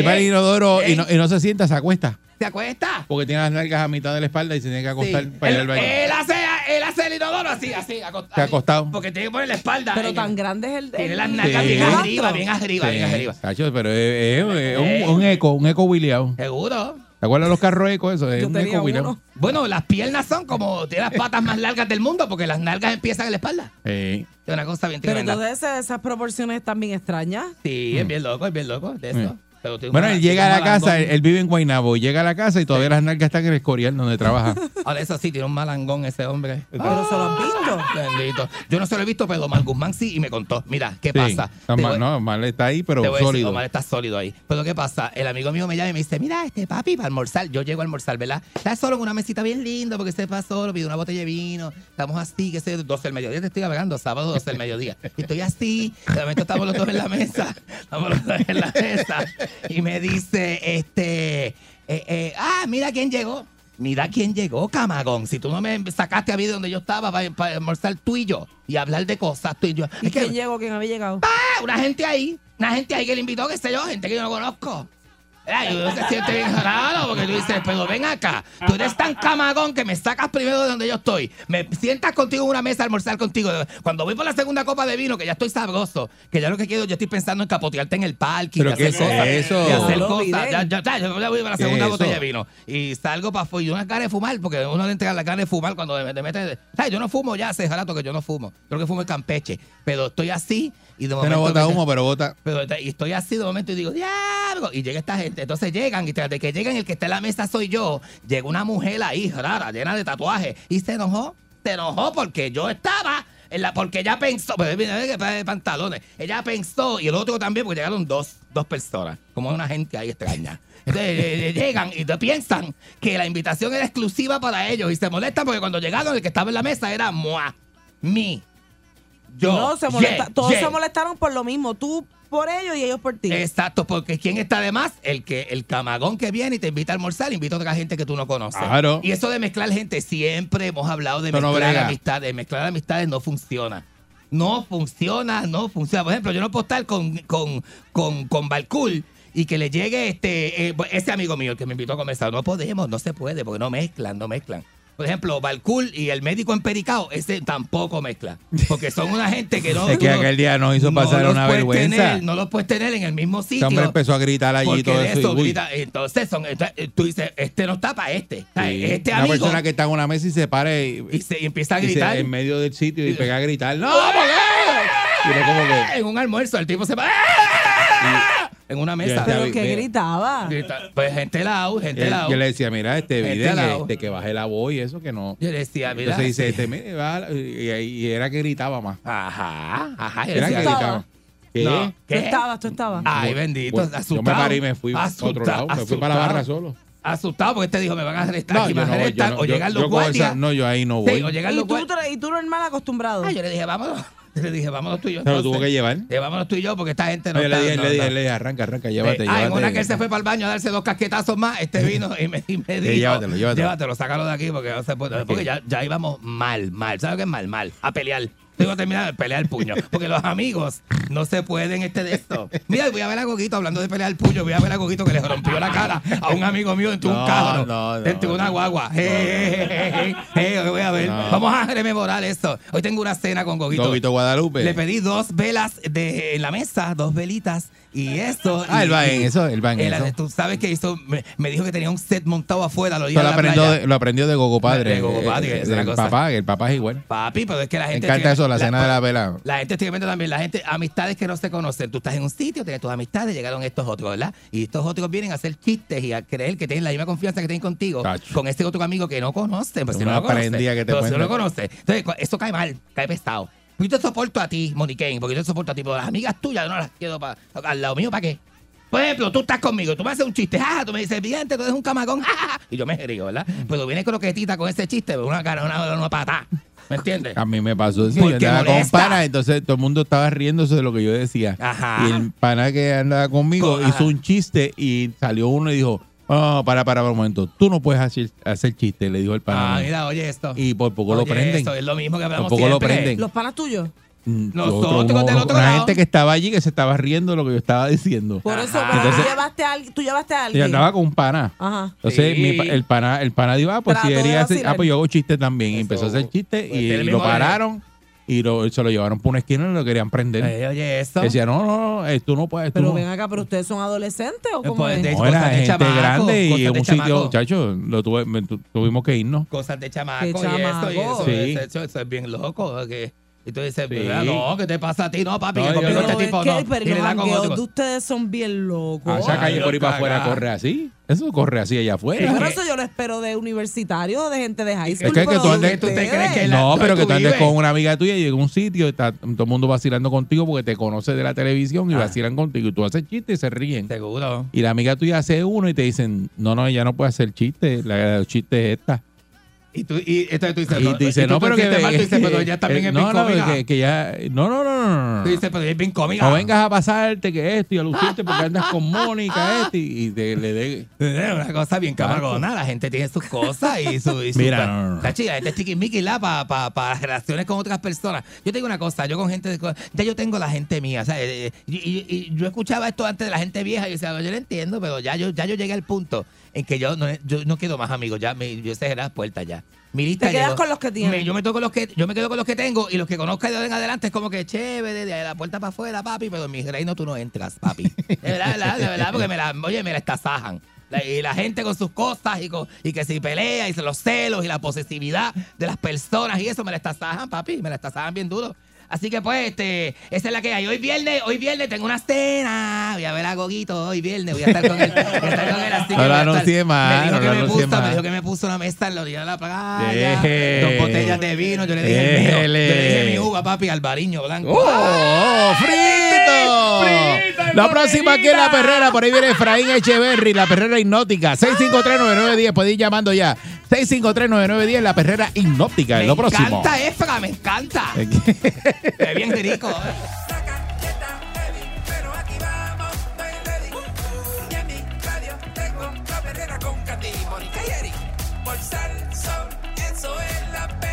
el al ¿Qué? inodoro y no, y no se sienta, se acuesta. ¿Se acuesta? Porque tiene las nalgas a mitad de la espalda y se tiene que acostar Sí. para ir al baño. él hace, él hace el inodoro así, así, acostado. Se ha acostado. Porque tiene que poner la espalda. Pero tan el- grande es el. Tiene las nalgas Sí. bien arriba, bien arriba, bien Sí, arriba. Cacho, pero es, es- es un, un eco, un eco William. Seguro. ¿Te acuerdas de los carros eco? Eso es Yo un tenía eco William. uno. Bueno, las piernas son como tiene las patas más largas del mundo porque las nalgas empiezan en la espalda. Sí. Es una cosa bien Pero tremenda. entonces esas proporciones están bien extrañas. Sí, es bien loco, es bien loco de eso. Pero Bueno, una- él llega a la casa, él, vive en Guaynabo, y llega a la casa y todavía las nalgas están en el Escorial donde trabaja. Ahora, eso sí, tiene un malangón ese hombre. Pero se lo has visto. Bendito. Yo no se lo he visto, pero Omar Guzmán sí y me contó. Mira, ¿qué Sí, pasa? voy- no, mal está ahí, pero te voy a decir, sólido. Omar está sólido ahí. Pero ¿qué pasa? El amigo mío me llama y me dice, mira, este papi, para almorzar. Yo llego a almorzar, ¿verdad? Está solo en una mesita bien linda porque se pasó solo, pide una botella de vino. Estamos así, que sé, 12 del mediodía. Te estoy hablando, sábado 12 del mediodía. Y estoy así, de momento estamos los dos en la mesa. Estamos los dos en la mesa. Y me dice, este, eh, eh, ah, mira quién llegó. Mira quién llegó, camagón. Si tú no me sacaste a mí de donde yo estaba para, almorzar tú y yo y hablar de cosas tú y yo. ¿Y Es que- quién llegó? ¿Quién había llegado? Ah, una gente ahí, una gente ahí que le invitó, qué sé yo, gente que yo no conozco. Ay, uno se siente bien raro porque tú dices, pero ven acá, tú eres tan camagón que me sacas primero de donde yo estoy, me sientas contigo en una mesa a almorzar contigo. Cuando voy por la segunda copa de vino, que ya estoy sabroso, que ya lo que quiero, yo estoy pensando en capotearte en el parque, ¿Pero qué hacer es cosas, eso? de hacer No, cosas. Ya, ya, ya, yo ya voy por la ¿Qué segunda es botella eso? de vino y salgo para afuera y una cara de fumar, porque uno le entrega la cara de fumar cuando te metes. Ay, yo no fumo ya hace rato que yo no fumo. Creo que fumo el campeche, pero estoy así y de momento. no bota humo, pero bota. pero y estoy así de momento y digo, diablo. Y llega esta gente. Entonces llegan y tras de que llegan, el que está en la mesa soy yo. Llega una mujer ahí rara, llena de tatuajes. Y se enojó. Se enojó porque yo estaba. En la, porque ella pensó, pero mira, mira que pantalones. Ella pensó, y el otro también, porque llegaron dos, dos personas, como una gente ahí extraña. Entonces llegan y piensan que la invitación era exclusiva para ellos y se molestan porque cuando llegaron el que estaba en la mesa era moi, mi, yo. no, se molesta- todos se molestaron por lo mismo. Tú por ellos y ellos por ti. Exacto, porque ¿quién está de más? El que el camagón que viene y te invita a almorzar, invita a otra gente que tú no conoces. Claro. Y eso de mezclar gente, siempre hemos hablado de mezclar amistades. Mezclar amistades no funciona. No funciona, no funciona. Por ejemplo, yo no puedo estar con, con, con, con Balcool y que le llegue este eh, ese amigo mío el que me invitó a conversar. No podemos, no se puede, porque no mezclan, no mezclan. Por ejemplo, Balcool y el médico empericado, ese tampoco mezcla. Porque son una gente que no. Es que aquel día nos hizo pasar una vergüenza. tener, no los puedes tener en el mismo Este sitio. hombre empezó a gritar allí todo eso. eso y, grita. Entonces, son, entonces, tú dices, este no está para este. Sí. Este una amigo. persona que está en una mesa y se para y, y, se, y empieza a y se- gritar. en medio del sitio y pega a gritar. ¡No! Uno como que- En un almuerzo, el tipo se va. En una mesa. Pero que gritaba. Grita- Pues gente lao, gente Él- lao. yo le decía, mira, este video este, que baje la voz y eso que no. Yo le decía, mira. Entonces dice, este, la- y, y era que gritaba más. Ajá, ajá. yo Era que gritaba. ¿Qué? No, Tú ¿qué? estabas, tú estabas. Ay, bendito, Bueno, asustado. yo me paré y me fui a otro lado. Me fui para la barra solo. Asustado porque te dijo, me van a arrestar, No, yo me van no a voy, yo arrestar, no, o yo- llegan yo los esa- guardias. no, yo ahí no Sí, voy. o llegan ¿Y los tú, y tú normal acostumbrado. Ah, yo le dije, vámonos. Le dije, vámonos tú y yo. Se lo entonces. tuvo que llevar. Eh, vámonos tú y yo porque esta gente no Yo le dije, no, le dije, no. le dije, arranca, arranca, llévate, Eh, ah, en una que él se fue para el baño a darse dos casquetazos más, este vino y me, y me dijo, llévatelo, llévatelo. sácalo de aquí porque no se puede. Porque ya, ya íbamos mal, mal. ¿Sabes qué es mal? Mal. A pelear. Tengo que terminar de pelear el puño. Porque los amigos no se pueden este de esto. Mira, voy a ver a Goguito hablando de pelear el puño. Voy a ver a Goguito que le rompió la cara a un amigo mío dentro de un carro. no, no, dentro de una guagua. Eh, eh, eh, eh, eh, voy a ver. Vamos a rememorar esto. Hoy tengo una cena con Goguito. Goguito Guadalupe. Le pedí dos velas de, en la mesa, dos velitas. Y eso. Ah, él va en eso, él va en eso. Tú sabes que hizo. Me, me dijo que tenía un set montado afuera. Lo, Eso lo aprendió, de, lo aprendió de Gogo Padre. De Gogo Padre, eh, es una del cosa. papá, el papá es igual. Papi, pero es que la gente. encanta tiene- la cena de la vela. La gente estoy viendo también, la gente, amistades que no se conocen. Tú estás en un sitio, tienes tus amistades, llegaron estos otros, ¿verdad? Y estos otros vienen a hacer chistes y a creer que tienen la misma confianza que tienen contigo con este otro amigo que no conocen. Pues si no lo conoce, prendida que te pero si no lo conoce. Entonces, eso cae mal, cae pesado. Yo te soporto a ti, Moniquén, porque yo te soporto a ti, pero las amigas tuyas yo no las quiero pa- al lado mío, ¿para qué? Por ejemplo, tú estás conmigo, tú me haces un chiste, ah, tú me dices, bien, tú eres un camagón, ja", y yo me río, ¿verdad? Pero viene croquetita con ese chiste, una cara, una, una pata, ¿me entiendes? A mí me pasó eso. Porque Yo andaba con molesta. pana, entonces todo el mundo estaba riéndose de lo que yo decía. Ajá. Y el pana que andaba conmigo Co- hizo ajá. un chiste y salió uno y dijo, oh, para, para, para un momento, tú no puedes hacer, hacer chiste, le dijo el pana. Ah, mira, oye esto. Y por poco lo prenden. Eso es lo mismo que hablamos Por poco lo siempre. prenden. Los panas tuyos. Mm, Nosotros otro- del otro una lado. gente que estaba allí que se estaba riendo de lo que yo estaba diciendo. Por eso, Ajá. pero tú Entonces- llevaste a alguien. Tú llevaste a Y alguien. andaba con un pana. Ajá. Entonces Sí. mi pa- el pana, el pana dijo, ah, pues si quería hacer, ah, pues yo hago chiste también. Y empezó a hacer chiste Pues y, lo pararon y lo, se lo llevaron por una esquina y lo querían prender. Eh, oye, eso. Decía, no, no, no, eh, tú no puedes. Tú Pero no. ven acá, pero ustedes son adolescentes o Eh, cómo pues, es? de- No, era de gente chamaco, grande y en un sitio, chacho, lo tuve, me- tu- tuvimos que irnos. Cosas de chamaco Qué y eso, y eso, chamaco. Sí. eso, eso es bien loco. Que, y tú dices, Sí. "Mira, no, ¿qué te pasa a ti? No, papi, No, que conmigo no. este Pero tipo es que no. pero Y los jangueos de ustedes son bien locos. A esa calle por ahí para afuera corre así. Eso corre así allá afuera. Pero eso yo lo espero de universitario, de gente de high Es school. que- que tú de andes- ¿Tú te ustedes. crees que la- No, ¿dónde pero que tú andes con una amiga tuya y llega a un sitio y está todo el mundo vacilando contigo porque te conoce de la televisión y Ah. vacilan contigo. Y tú haces chistes y se ríen. Seguro. Y la amiga tuya hace uno y te dicen, no, no, ella no puede hacer chistes. La, el chiste es esta. Y tú, y entonces tú dices, Y no, te pero que, mal, tú que- dices, pero ella también es no, bien no, cómica. que, que ya, no, no, no, no, no. Tú dices, pero ella es bien cómica. No vengas a pasarte que esto y a lucirte porque andas con Mónica este y, te, le dé. Es una cosa bien camagona, la gente tiene sus cosas y su... Y su Mira, no, no. La chica, gente es chiquimiqui para pa, pa relaciones con otras personas. Yo te digo una cosa, yo con gente... de Ya yo tengo la gente mía, ¿sabes? Eh, Y, y- y yo escuchaba esto antes de la gente vieja y yo decía, yo lo entiendo, pero ya yo, ya yo llegué al punto en que yo no, yo no quiero más amigos, ya me, yo cerré las puertas ya. Mi lista Te quedas llegó. con los que tienes. Me- yo me toco los que yo me quedo con los que tengo y los que conozca de ahora en adelante es como que chévere, de la puerta para afuera, papi, pero en mi reino tú no entras, papi. De verdad, de verdad, de verdad, porque me la, oye, me la estasajan. La- y la gente con sus cosas y, con- y que si pelea y los celos y la posesividad de las personas y eso me la estasajan, papi, me la estasajan bien duro. Así que pues, este, esa es la que hay. Hoy viernes, hoy viernes tengo una cena. Voy a ver a Goguito hoy viernes. Voy a estar con él. Voy a estar con él así que No anuncié más, Me dijo no que me puso, me dijo que me puso una mesa en la orilla de la playa. Deje. Dos botellas de vino. Yo le dije el mío. Yo le dije mi uva, papi, albariño blanco. ¡Oh, frito! La próxima aquí en La Perrera, por ahí viene Efraín Echeverry, La Perrera Hipnótica, 6539910, puede ir llamando ya. 6539910, La Perrera Hipnótica, es lo me próximo. encanta, Efra, me encanta. Es bien rico. Pero aquí vamos, estoy ready. Y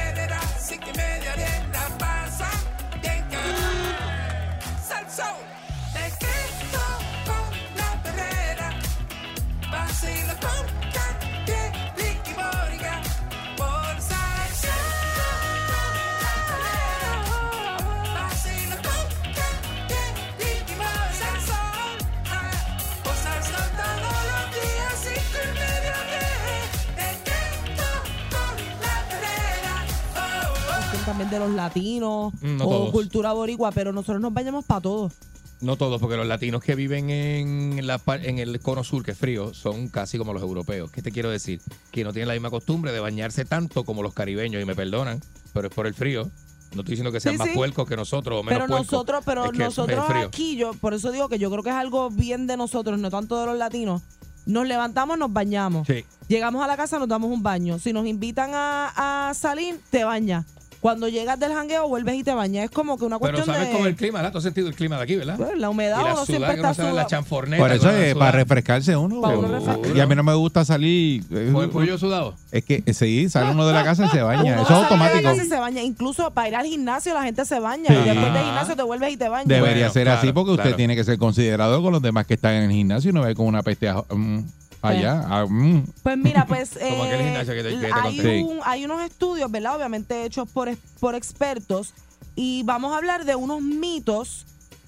que también de los latinos Mm, no o todos. cultura boricua, pero nosotros nos vayamos para todos. No todos, porque los latinos que viven en, la, en el cono sur, que es frío, son casi como los europeos. ¿Qué te quiero decir? Que no tienen la misma costumbre de bañarse tanto como los caribeños, y me perdonan, pero es por el frío. No estoy diciendo que sean Sí, más sí. puercos que nosotros o menos Pero puercos. nosotros, pero Es que nosotros aquí, yo por eso digo que yo creo que es algo bien de nosotros, no tanto de los latinos. Nos levantamos, nos bañamos. Sí. Llegamos a la casa, nos damos un baño. Si nos invitan a, a salir, te bañas. Cuando llegas del jangueo, vuelves y te bañas. Es como que una Pero cuestión sabes de cómo el clima, ¿verdad? Tú has sentido el clima de aquí, ¿verdad? Pues, la humedad, y la uno siempre que uno está en la chanforneta. Por eso uno es para refrescarse uno. Para uno refrescarse. y a mí no me gusta salir. ¿Con el pollo sudado? Es que eh, sí, sale uno de la casa y se baña. Uno Eso es sale de la automático. casa y se baña. Incluso para ir al gimnasio la gente se baña. Sí. Y después del Ajá. gimnasio te vuelves y te bañas. Debería Bueno, ser claro, así porque usted claro. tiene que ser considerado con los demás que están en el gimnasio y no ve con una peste a- mm, allá. ah, mm. Pues mira, pues eh, gimnasio que te- que te hay, un- hay unos estudios, ¿verdad? Obviamente hechos por, por expertos y vamos a hablar de unos mitos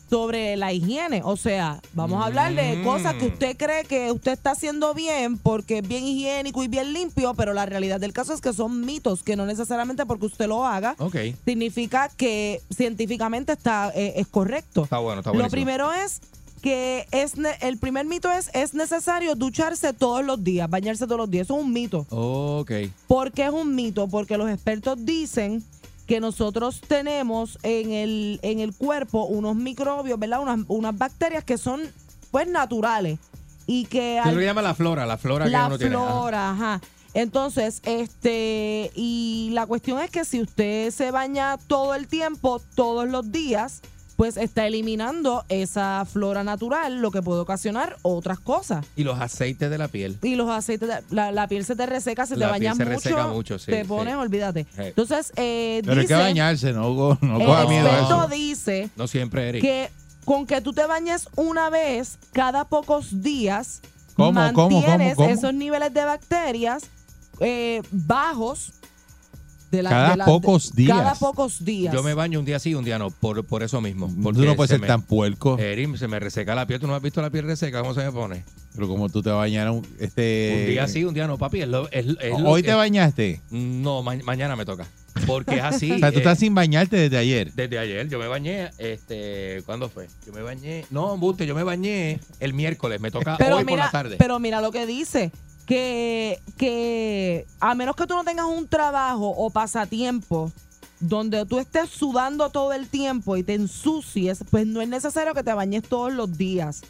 sobre la higiene. O sea, vamos a hablar de Mm. cosas que usted cree que usted está haciendo bien porque es bien higiénico y bien limpio, pero la realidad del caso es que son mitos, que no necesariamente porque usted lo haga Ok. significa que científicamente está eh, es correcto. Está bueno, está Lo buenísimo. primero es que es el primer mito es es necesario ducharse todos los días, bañarse todos los días. Eso es un mito. Ok. ¿Por qué es un mito? Porque los expertos dicen que nosotros tenemos en el, en el cuerpo unos microbios, ¿verdad? Unas, unas bacterias que son pues naturales y que Se lo llama la flora, la flora la que uno tiene. Ajá. flora, ajá. Entonces, este, y la cuestión es que si usted se baña todo el tiempo, todos los días, pues está eliminando esa flora natural, lo que puede ocasionar otras cosas. Y los aceites de la piel. Y los aceites, de- la, la piel se te reseca, se La te piel baña se mucho, reseca mucho, sí, te sí. pones, olvídate. Sí. Entonces, eh, Pero hay que dice, bañarse, no, co- no el coja miedo eso. dice No siempre, Eric. que con que tú te bañes una vez cada pocos días, ¿Cómo, cómo, cómo, mantienes cómo? esos niveles de bacterias eh, bajos. De la- Cada de la- pocos de- días. Cada pocos días. Yo me baño un día sí, un día no, por, por eso mismo. Tú Porque no puedes se ser me- tan puerco. Eric, se me reseca la piel. ¿Tú no has visto la piel reseca? ¿Cómo se me pone? Pero como tú te bañaras este. un día sí, un día no, papi. Es lo- es- es lo Hoy que- te bañaste. No, ma- mañana me toca. Porque es así. o sea, tú eh, estás sin bañarte desde ayer. Desde ayer, yo me bañé, este, ¿cuándo fue? Yo me bañé, no, Buste, yo me bañé el miércoles, me toca pero hoy mira, por la tarde. pero mira lo que dice. Que, que a menos que tú no tengas un trabajo o pasatiempo donde tú estés sudando todo el tiempo y te ensucies, pues no es necesario que te bañes todos los días.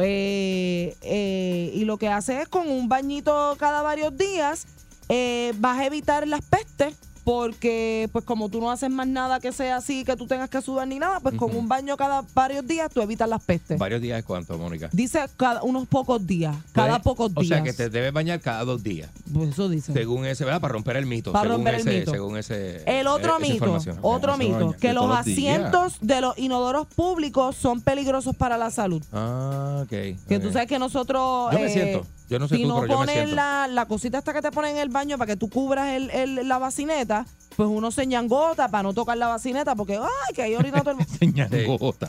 Eh, eh, y lo que hace es con un bañito cada varios días, eh, vas a evitar las pestes. Porque, pues, como tú no haces más nada que sea así, que tú tengas que sudar ni nada, pues con un baño cada varios días tú evitas las pestes. Varios días es cuánto, Mónica. Dice cada unos pocos días, cada Puedes- pocos O días. sea que te debes bañar cada dos días. Pues eso dice. Según ese, ¿verdad? Para romper el mito. Para según romper el ese, mito. Según ese. El otro eh, esa mito, otro mito, que los días. asientos de los inodoros públicos son peligrosos para la salud. Ah, ok. Que tú ok. sabes que nosotros... Yo me eh, siento. Yo no sé si tú, no pero yo me pones siento. la, la cosita esta que te ponen en el baño para que tú cubras el, el- la bacineta, pues uno se ñangota para no tocar la bacineta porque, ay, que hay orina todo el Se ñangota.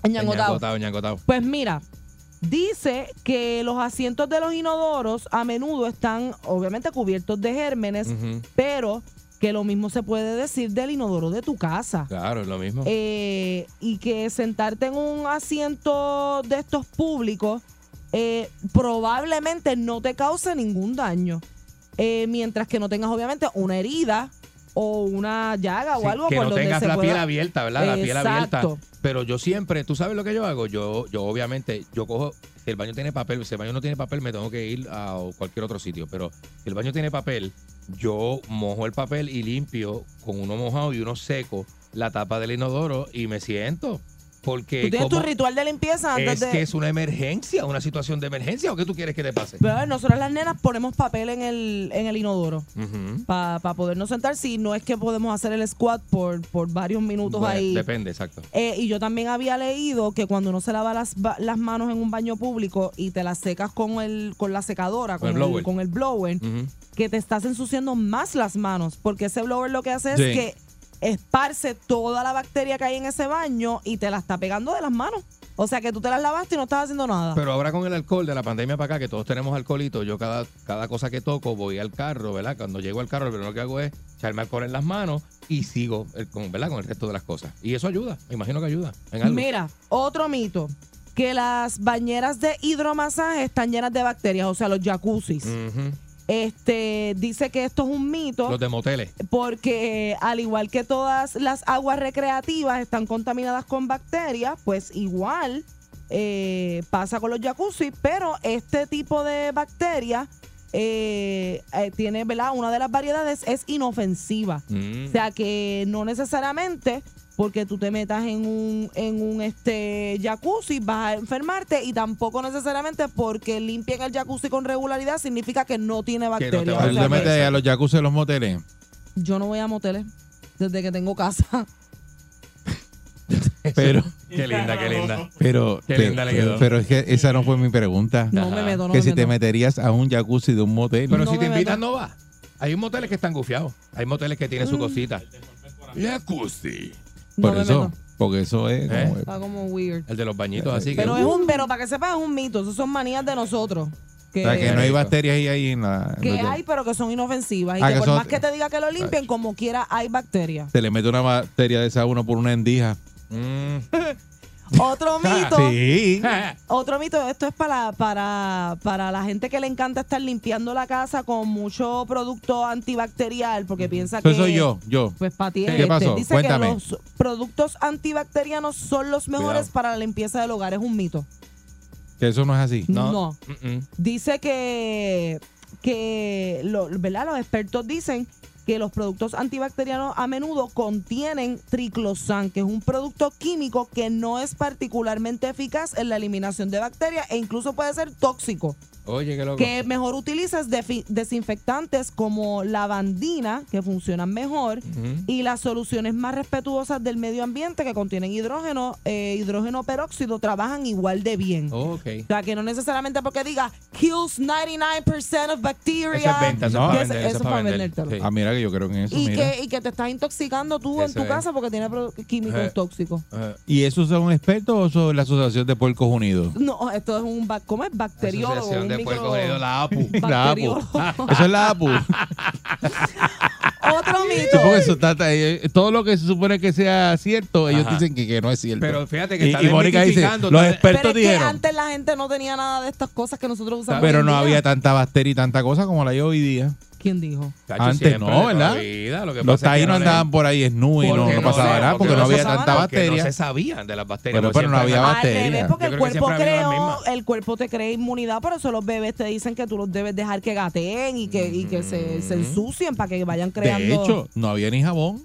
Pues mira, dice que los asientos de los inodoros a menudo están obviamente cubiertos de gérmenes, pero que lo mismo se puede decir del inodoro de tu casa. Claro, es lo mismo. Eh, y que sentarte en un asiento de estos públicos eh, probablemente no te cause ningún daño. Eh, mientras que no tengas obviamente una herida o una llaga Sí, o algo que por no donde tengas se la pueda- piel abierta, ¿verdad? La piel abierta. Pero yo siempre, ¿tú sabes lo que yo hago? Yo, yo obviamente, yo cojo, si el baño tiene papel, si el baño no tiene papel, me tengo que ir a cualquier otro sitio. Pero si el baño tiene papel, yo mojo el papel y limpio con uno mojado y uno seco la tapa del inodoro y me siento. Porque Tú tienes tu ritual de limpieza antes es de... que es una emergencia, una situación de emergencia. ¿O qué tú quieres que te pase? Pero nosotros las nenas ponemos papel en el, en el inodoro Ujú. para podernos sentar si no es que podemos hacer el squat por, por varios minutos Bueno, ahí. Depende, exacto. Eh, y yo también había leído que cuando uno se lava las, las manos en un baño público y te las secas con el con la secadora, Con con, el el, blower. con el blower, que te estás ensuciando más las manos, porque ese blower lo que hace Sí. es que esparce toda la bacteria que hay en ese baño y te la está pegando de las manos. O sea que tú te las lavaste y no estás haciendo nada. Pero ahora con el alcohol de la pandemia para acá, que todos tenemos alcoholito, yo cada, cada cosa que toco voy al carro, ¿verdad? Cuando llego al carro, lo primero que hago es echarme alcohol en las manos y sigo el- con, ¿verdad? con el resto de las cosas. Y eso ayuda, me imagino que ayuda en algo. Mira, otro mito, que las bañeras de hidromasaje están llenas de bacterias, o sea, los jacuzzis. Este dice que esto es un mito. Los de moteles. Porque al igual que todas las aguas recreativas están contaminadas con bacterias, pues igual eh, pasa con los jacuzzi, pero este tipo de bacteria eh, eh, tiene, ¿verdad? Una de las variedades es inofensiva. Mm. O sea que no necesariamente porque tú te metas en un, en un este jacuzzi vas a enfermarte y tampoco necesariamente porque limpien el jacuzzi con regularidad significa que no tiene bacterias. O ¿Tú sea te metes a los jacuzzi de los moteles? yo no voy a moteles desde que tengo casa. Pero, Qué linda, qué linda. pero, Qué pero, linda le quedó. pero es que esa no fue mi pregunta. No me meto, no que me si te meterías a un jacuzzi de un motel. Pero No si te invitan, no va. Hay moteles que están gufiados. Hay moteles que tienen su cosita. Jacuzzi. Por eso, porque eso es ¿Eh? como- Está como weird. El de los bañitos, así que. Pero es un, pero para que sepas es un mito, eso son manías de nosotros. Que, o sea, que no hay bacterias ahí, ahí en la... que hay, pero que son inofensivas. Y Ah, que que por son- más que te diga que lo limpien, como quiera, hay bacterias. Se le mete una bacteria de esa a uno por una endija. Mm. Otro mito. Sí. Otro mito, esto es para, para, para la gente que le encanta estar limpiando la casa con mucho producto antibacterial, porque piensa que... Eso soy yo, yo. Pues para ti ¿Qué este. pasó? Dice Cuéntame. que los productos antibacterianos son los mejores Cuidado. para la limpieza del hogar. Es un mito. Que eso no es así. No. Mm-mm. Dice que, que lo- ¿verdad? los expertos dicen que los productos antibacterianos a menudo contienen triclosan, que es un producto químico que no es particularmente eficaz en la eliminación de bacterias e incluso puede ser tóxico. Oye, qué loco. Que mejor utilizas desinfectantes como lavandina, que funcionan mejor, y las soluciones más respetuosas del medio ambiente que contienen hidrógeno, eh, hidrógeno peróxido, trabajan igual de bien. Ok. O sea, que no necesariamente porque diga kills 99% of bacteria. Eso es venta, eso es No. para vender. Eso es para vender. vendértelo. Sí. Ah, mira que yo creo que en eso, Y mira. que, y que te estás intoxicando tú en tu es. casa porque tiene químicos Eh. tóxicos. Ajá. ¿Y esos son expertos o son la Asociación de Puercos Unidos? No, esto es un ¿cómo es? bacteriólogo. Asociación un de micro- Puerco Unido, la APU. La APU. Eso es la APU. Otro Sí, mito. porque eso está- eh, todo lo que se supone que sea cierto, ellos Ajá. dicen que, que no es cierto. Pero fíjate que y, está y Mónica dice, desmitificando, los expertos Pero es que dijeron, antes la gente no tenía nada de estas cosas que nosotros usamos. pero no día. había tanta bacteria y tanta cosa como la hay hoy día. ¿Quién dijo? Antes no, ¿verdad? la vida, lo que Los taínos no le- andaban por ahí snú y no, no pasaba sé, nada porque no no había tanta nada. Porque no bacteria. se sabían de las bacterias. Pero- no había bacterias. porque el cuerpo, creó, el cuerpo te crea inmunidad, por eso los bebés te dicen que tú los debes dejar que gateen y que, y que se, se ensucien para que vayan creando. De hecho, no había ni jabón.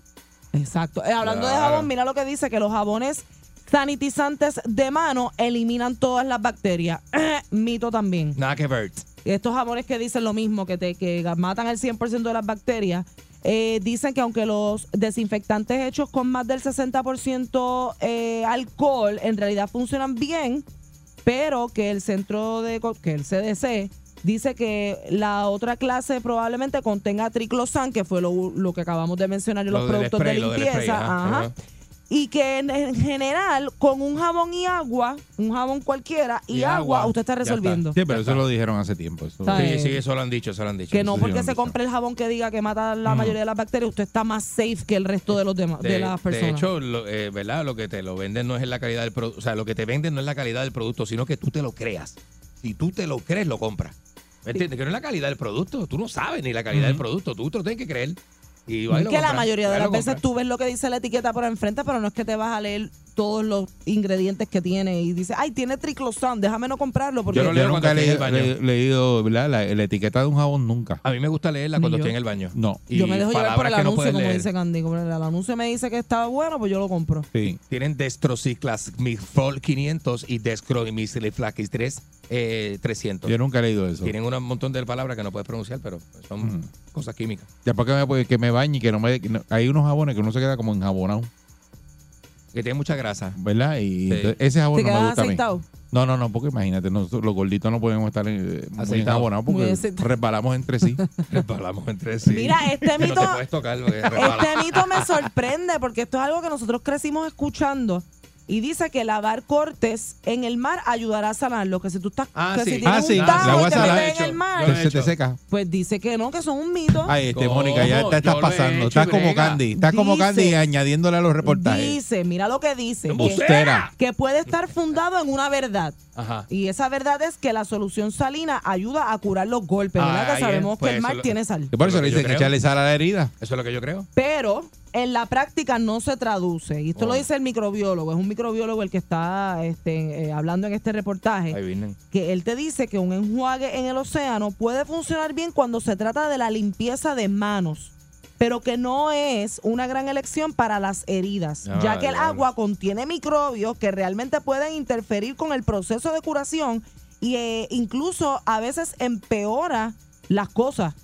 Exacto. Eh, hablando de jabón, mira lo que dice, que los jabones sanitizantes de mano eliminan todas las bacterias. Mito también. Nada que ver. Estos jabones que dicen lo mismo, que te que matan el 100% de las bacterias, eh, dicen que aunque los desinfectantes hechos con más del 60% eh, alcohol en realidad funcionan bien, pero que el centro de que el CDC dice que la otra clase probablemente contenga triclosan, que fue lo, lo que acabamos de mencionar en Lo los productos spray, de lo limpieza, spray, ajá, ajá, ajá. Y que en, en general con un jabón y agua, un jabón cualquiera y, Y agua, agua, usted está resolviendo. Sí, pero eso lo dijeron hace tiempo. Eso- Sí, sí, eso lo han dicho, eso lo han dicho. Que no porque se dicho. compre el jabón que diga que mata la mayoría de las bacterias, usted está más safe que el resto de los demás, de, De, las de personas. hecho, lo, eh, ¿verdad? Lo que te lo venden no es la calidad del producto. O sea, lo que te venden no es la calidad del producto, sino que tú te lo creas. Si tú te lo crees, lo compras. ¿Me entiendes? Que no es la calidad del producto. Tú no sabes ni la calidad del producto. Tú te lo tienes que creer. Y que la mayoría de las veces tú ves lo que dice la etiqueta por enfrente, pero no es que te vas a leer todos los ingredientes que tiene y dice, ay, tiene triclosan, déjame no comprarlo porque Yo lo leo Yo nunca he leído, baño. le- leído ¿verdad? La, la etiqueta de un jabón nunca. A mí me gusta leerla cuando yo. estoy en el baño. No. Y yo me dejo llevar por el que no anuncio, como leer. dice Candy. Como el anuncio me dice que está bueno, pues yo lo compro. Sí. Tienen Destrociclasmifol 500 y Descromiciliflax 3 eh, 300. Yo nunca he leído eso. Tienen un montón de palabras que no puedes pronunciar, pero son Ujú. cosas químicas. Ya porque me, puede- que me bañe y que no me... que no- hay unos jabones que uno se queda como enjabonado, Que tienen mucha grasa. ¿verdad? Y Sí. entonces ese jabón ¿Te no me quedas gusta a mí. No, no, no, porque imagínate, nosotros los gorditos no podemos estar eh, muy Aceitado. Muy porque aceitado. resbalamos entre sí. Resbalamos entre sí. Mira, este mito, No te puedes tocar porque resbala. este mito me sorprende porque esto es algo que nosotros crecimos escuchando Y dice que lavar cortes en el mar ayudará a sanarlo. Que si tú estás. Ah, que sí. si tienes Ah, sí, un la tajo salada. metes en el mar. lo he Se, se te seca. Pues dice que no, que son un mito. Ay, este. Mónica, ya te estás lo he pasando. hecho Estás como brega. Candy. Estás como Dice- Candy añadiéndole a los reportajes. Dice, mira lo que dice. Que, que puede estar fundado en una verdad. Ajá. Y esa verdad es que la solución salina ayuda a curar los golpes. ¿Verdad? Que sabemos es, pues que el mar lo- tiene sal. Y por eso Lo le dicen que echarle sal a la herida. Eso es lo que yo creo. Pero en la práctica no se traduce. Y esto lo Oh. dice el microbiólogo. Es un microbiólogo el que está este, eh, hablando en este reportaje. Ahí vienen. Que él te dice que un enjuague en el océano puede funcionar bien cuando se trata de la limpieza de manos. Pero que no es una gran elección para las heridas, Ah, ya que el agua contiene microbios que realmente pueden interferir con el proceso de curación y eh, incluso a veces empeora las cosas.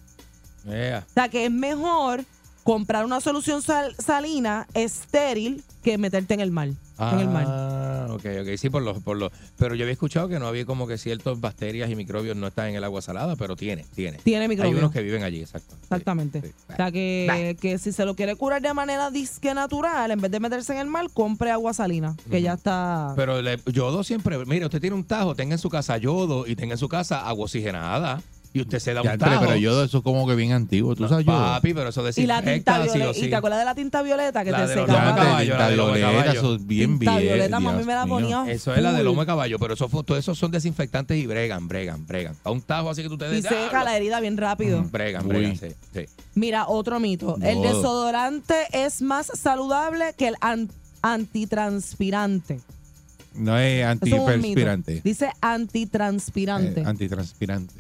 O sea, que es mejor comprar una solución sal- salina estéril que meterte en el mar. en el mar. Ah, ok, ok. Sí, por los, por los. Pero yo había escuchado que no había como que ciertas bacterias y microbios no están en el agua salada, pero tiene, tiene. Tiene microbios. Hay unos que viven allí, exacto. Exactamente. Sí, sí. O sea, que, que si se lo quiere curar de manera disque natural, en vez de meterse en el mar, compre agua salina, que ya está... Pero le- yodo siempre, mire, usted tiene un tajo, tenga en su casa yodo y tenga en su casa agua oxigenada y usted se da Ya, un pero, tajo. pero yo eso es como que bien antiguo. ¿Tú sabes yo? Papi, pero eso y la tinta violeta. ¿Y te acuerdas de la tinta violeta que La te secaba? tinta la de violeta, eso es bien Tinta bien. violeta, mami me la ponía Eso es la de lomo de caballo, pero eso, fue- todo esos son desinfectantes y bregan, bregan, bregan. A un tajo así que tú te Y des. seca ¡diablo! la herida bien rápido. Mm, Bregan, bregan, sí, sí. Mira, otro mito. El desodorante es más saludable que el an- antitranspirante. No es antiperspirante. Dice antitranspirante. Eh, antitranspirante.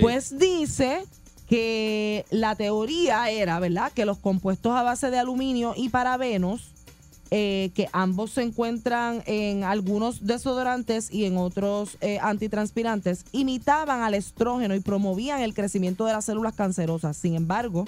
Pues dice que la teoría era, ¿verdad? Que los compuestos a base de aluminio y parabenos, eh, que ambos se encuentran en algunos desodorantes y en otros eh, antitranspirantes, imitaban al estrógeno y promovían el crecimiento de las células cancerosas. Sin embargo,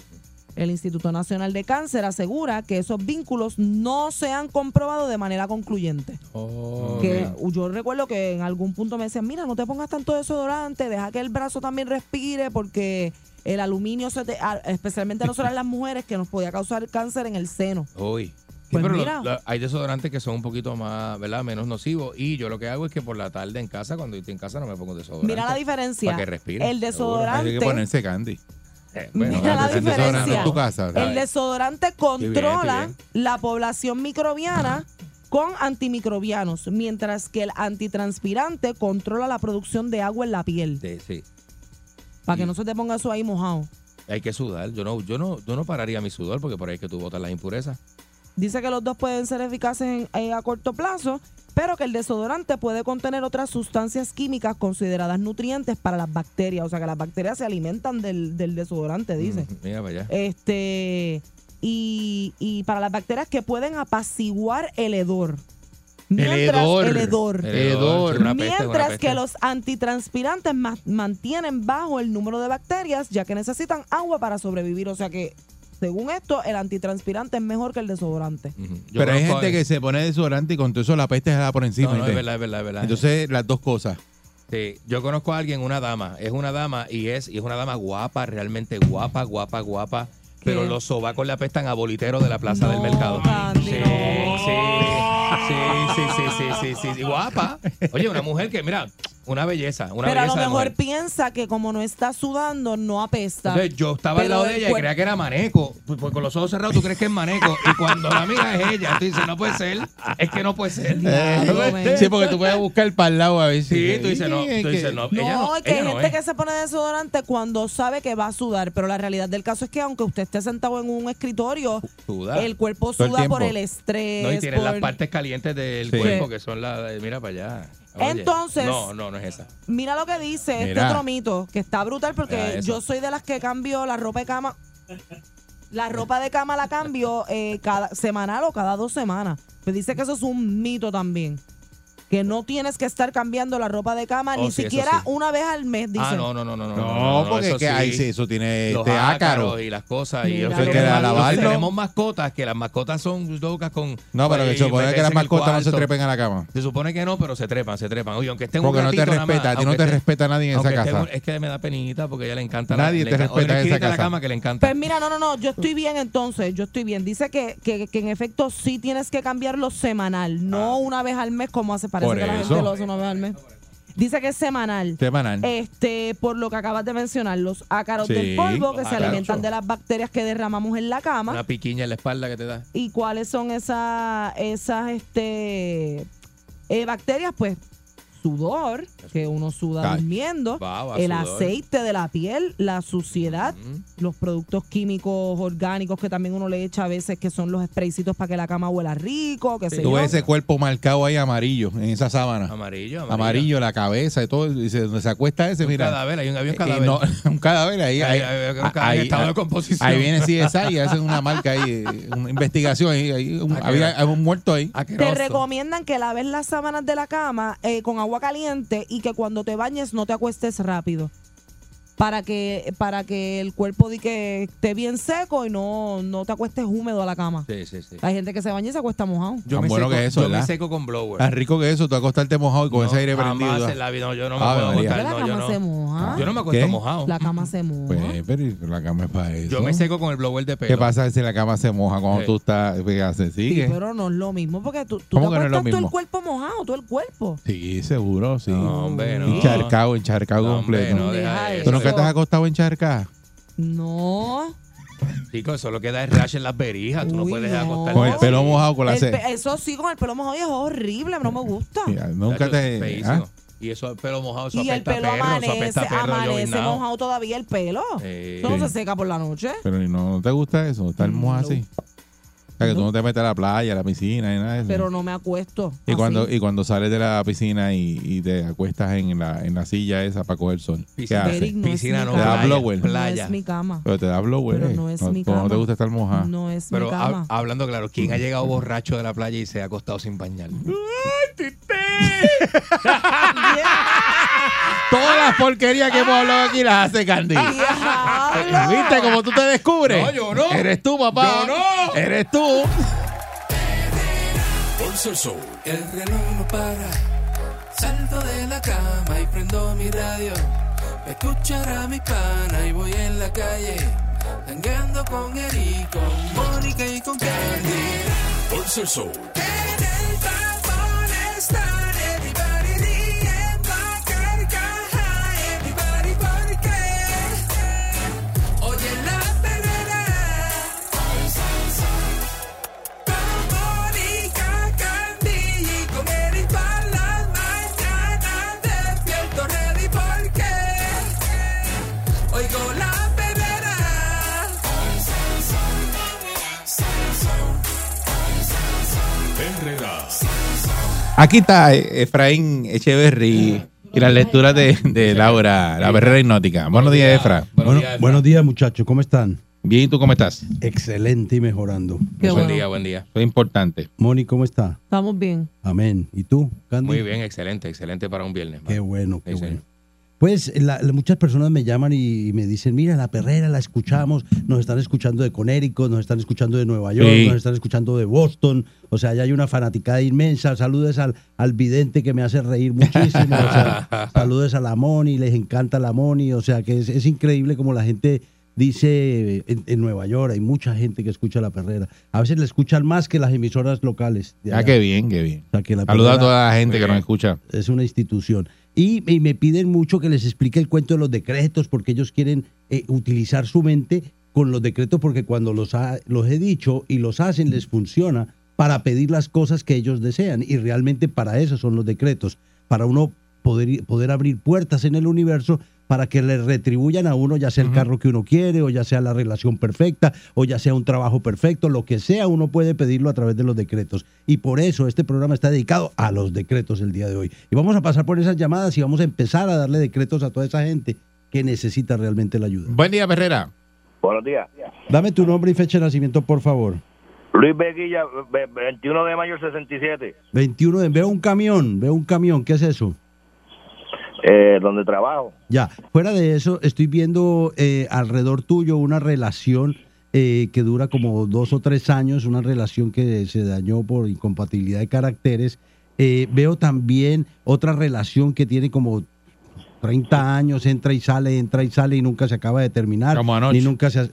el Instituto Nacional de Cáncer asegura que esos vínculos no se han comprobado de manera concluyente. Oh, Que yo recuerdo que en algún punto me decían, mira, no te pongas tanto desodorante, deja que el brazo también respire porque el aluminio, se te- especialmente a nosotras las mujeres, que nos podía causar cáncer en el seno. Uy. Sí, Pues pero lo- mira. lo- hay desodorantes que son un poquito más, ¿verdad? Menos nocivos. Y yo lo que hago es que por la tarde en casa, cuando estoy en casa, no me pongo desodorante. Mira la diferencia. Para que respire. El Hay desodorante. que ponerse candy. Eh, bueno, Mira la diferencia. en tu casa. El desodorante controla bien, la población microbiana con antimicrobianos, mientras que el antitranspirante controla la producción de agua en la piel. sí, sí. Para que no se te ponga eso ahí mojado. Hay que sudar. Yo no, yo no, yo no pararía mi sudor porque por ahí es que tú botas las impurezas. Dice que los dos pueden ser eficaces en- eh, a corto plazo, pero que el desodorante puede contener otras sustancias químicas consideradas nutrientes para las bacterias. O sea, que las bacterias se alimentan del, del desodorante, dice. Mm, Mira para allá. Este. Y, y para las bacterias que pueden apaciguar el hedor. Mientras- hedor. El hedor. El hedor, es una peste, es una Mientras peste. que los antitranspirantes ma- mantienen bajo el número de bacterias, ya que necesitan agua para sobrevivir. O sea que, según esto, el antitranspirante es mejor que el desodorante. Pero hay gente que se pone desodorante y con todo eso la peste se da por encima. No, no, es verdad, es verdad, es verdad. Entonces, las dos cosas. Sí, yo conozco a alguien, una dama, es una dama y es, y es una dama guapa, realmente guapa, guapa, guapa. Pero los sobacos le apestan a bolitero de la plaza del mercado. Sí, sí, sí, sí, sí, sí, Guapa. Oye, una mujer que, mira, una belleza. Una pero a lo mejor piensa que como no está sudando, no apesta. Yo estaba al lado de ella y creía que era maneco. Pues, pues, con los ojos cerrados tú crees que es maneco. Y cuando la miras es ella, tú dices, no puede ser. Es que no puede ser. Sí, porque tú puedes buscar para el lado a ver si. Sí, tú dices, no. Tú dices, no, ella no, no, que hay gente que se pone desodorante cuando sabe que va a sudar. Pero la realidad del caso es que aunque usted esté sentado en un escritorio, Suda. el cuerpo el suda por el estrés. No, y tienen por- las partes calientes del Sí. cuerpo que son las. de- Mira para allá. Oye, Entonces- No, no, no es esa. Mira lo que dice este Mira. otro mito, que está brutal porque yo soy de las que cambio la ropa de cama. La ropa de cama la cambio eh, cada semanal o cada dos semanas. Pues dice que eso es un mito también. Que no tienes que estar cambiando la ropa de cama Oh, ni sí, eso siquiera sí. una vez al mes, dice. Ah, no, no, no, no, no. No, porque es que ahí sí, eso tiene Los este ácaros ácaro. y las cosas. Y lo que lavarlo. tenemos mascotas, que las mascotas son locas con. No, pero que pues, se supone que las mascotas no se trepen a la cama. Se supone que no, pero se trepan, se trepan. Oye, aunque estén Porque un no te respeta, a ti no te respeta nadie en esa casa. es que me da penita porque a ella le encanta. Nadie la, te respeta en esa casa. cama que le encanta. Pues mira, no, no, no, yo estoy bien entonces, yo estoy bien. Dice que, que, que en efecto sí tienes que cambiarlo semanal, no una vez al mes como hace, parece Por que la eso. gente lo hace una vez al mes. Dice que es semanal. Semanal. Este, por lo que acabas de mencionar, los ácaros Sí, del polvo que los se ácaros. alimentan de las bacterias que derramamos en la cama. Una piquiña en la espalda que te da. ¿Y cuáles son esas, esas este, eh, bacterias? Pues sudor, que uno suda Ay. durmiendo, Baba, el sudor. aceite de la piel, la suciedad, los productos químicos orgánicos que también uno le echa a veces, que son los spraycitos para que la cama huela rico, que se Tú ves ese cuerpo marcado ahí amarillo en esa sábana. Amarillo, amarillo. Amarillo, la cabeza y todo. Dice, donde se acuesta ese, Un mira. cadáver, hay un- un Eh, cadáver. no, un cadáver ahí. Hay- ahí, hay- hay un cadáver estado de composición. Ahí viene CSI y hacen una marca ahí, eh, una investigación. ahí, ahí, un- Aquero- había un muerto ahí. Te recomiendan que laves las sábanas de la cama eh, con agua caliente y que cuando te bañes no te acuestes rápido. Para que, para que el cuerpo di que esté bien seco y no, no te acuestes húmedo a la cama. Sí, sí, sí. Hay gente que se baña y se acuesta mojado. Yo Tan me bueno seco, que eso, yo me seco con blower. Tan rico que eso, tú acostarte mojado y con No, ese aire jamás prendido. en la vida, no, yo no me puedo María. acostar, la no, cama yo no. se moja. Yo no me acuesto ¿Qué? mojado. La cama se moja. Pues, pero la cama es para eso. Yo me seco con el blower de pelo. ¿Qué pasa si la cama se moja cuando Sí. tú estás? Sí, pero no es lo mismo porque tú, tú te ¿Cómo que no es lo acuestas todo el cuerpo mojado, todo el cuerpo. Sí, seguro, sí. No, hombre, no. Encharcado, encharcado No, hombre, completo. no, deja ¿Tú nunca eso. te has acostado encharcado? No. Chico, eso lo que da es rash en las berijas. Tú no puedes no. acostarte. Con el pelo mojado, con la El pe- eso sí, con el pelo mojado y es horrible, no me gusta. Mira, Nunca te. ¿ah? Y eso el pelo mojado, eso Y el apesta pelo perro, eso amanece, apesta a perro amanece mojado todavía el pelo. Eh, Eso no Sí. se seca por la noche. Pero ¿y no, no te gusta eso? Estar mojado así. O sea, que tú no te metes a la playa, a la piscina y nada de eso. Pero no me acuesto. y, así. cuando, y cuando sales de la piscina y, y te acuestas en la, en la silla esa para coger sol, ¿qué Piscina, haces? No Piscina es no, Te da cama. blower. No Playa. es mi cama. Pero te da blower. Pero eh. no es no, mi como no te cama. gusta estar mojado. No es Pero mi cama. hablando claro, ¿quién ha llegado borracho de la playa y se ha acostado sin bañar? Todas las porquerías que hemos hablado aquí las hace Candy. ¿Viste cómo tú te descubres? No, yo no. Eres tú, papá. Yo no. Eres tú. Pulso el show. El reloj no para. Salto de la cama y prendo mi radio. Me escuchará mi pana y voy en la calle. Tangando con Eric, con Mónica y con Candy. Pulso el show. Aquí está eh, Efraín Echeverry y las lecturas de, de Laura, la berrera hipnótica. Buenos días, Efra. Buenos días, Efra. buenos días, muchachos. ¿Cómo están? Bien, ¿y tú cómo estás? Excelente y mejorando. Qué Buen bueno. día, buen día. Eso es importante. Moni, ¿cómo está? Estamos bien. Amén. ¿Y tú, Candy? Muy bien, excelente, excelente para un viernes. Qué bueno, qué Sí, bueno. Pues la- la- muchas personas me llaman y, y me dicen, mira, la perrera la escuchamos, nos están escuchando de Conérico, nos están escuchando de Nueva York, Sí. nos están escuchando de Boston, o sea, ya hay una fanaticada inmensa, saludes al, al vidente que me hace reír muchísimo, o sea, saludes a la Moni, les encanta la Moni, o sea, que es, es increíble como la gente dice en, en Nueva York, hay mucha gente que escucha la perrera, a veces le escuchan más que las emisoras locales. Ah, qué bien, qué bien. O sea, que la Saluda a toda la gente que nos escucha. es una institución. Y, y me piden mucho que les explique el cuento de los decretos porque ellos quieren eh, utilizar su mente con los decretos porque cuando los, ha- los he dicho y los hacen les funciona para pedir las cosas que ellos desean y realmente para eso son los decretos, para uno poder, poder abrir puertas en el universo para que le retribuyan a uno ya sea el carro que uno quiere o ya sea la relación perfecta o ya sea un trabajo perfecto, lo que sea uno puede pedirlo a través de los decretos. Y por eso este programa está dedicado a los decretos el día de hoy. Y vamos a pasar por esas llamadas y vamos a empezar a darle decretos a toda esa gente que necesita realmente la ayuda. Buen día, Herrera. Buenos días. Dame tu nombre y fecha de nacimiento, por favor. Luis Beguilla, ve- 21 de mayo del 67, 21, de- veo un camión, veo un camión, ¿qué es eso? Eh, donde trabajo. Ya, fuera de eso, estoy viendo eh, alrededor tuyo una relación eh, que dura como dos o tres años, una relación que se dañó por incompatibilidad de caracteres. Eh, veo también otra relación que tiene como 30 años, entra y sale, entra y sale y nunca se acaba de terminar. Como anoche. Ni nunca se,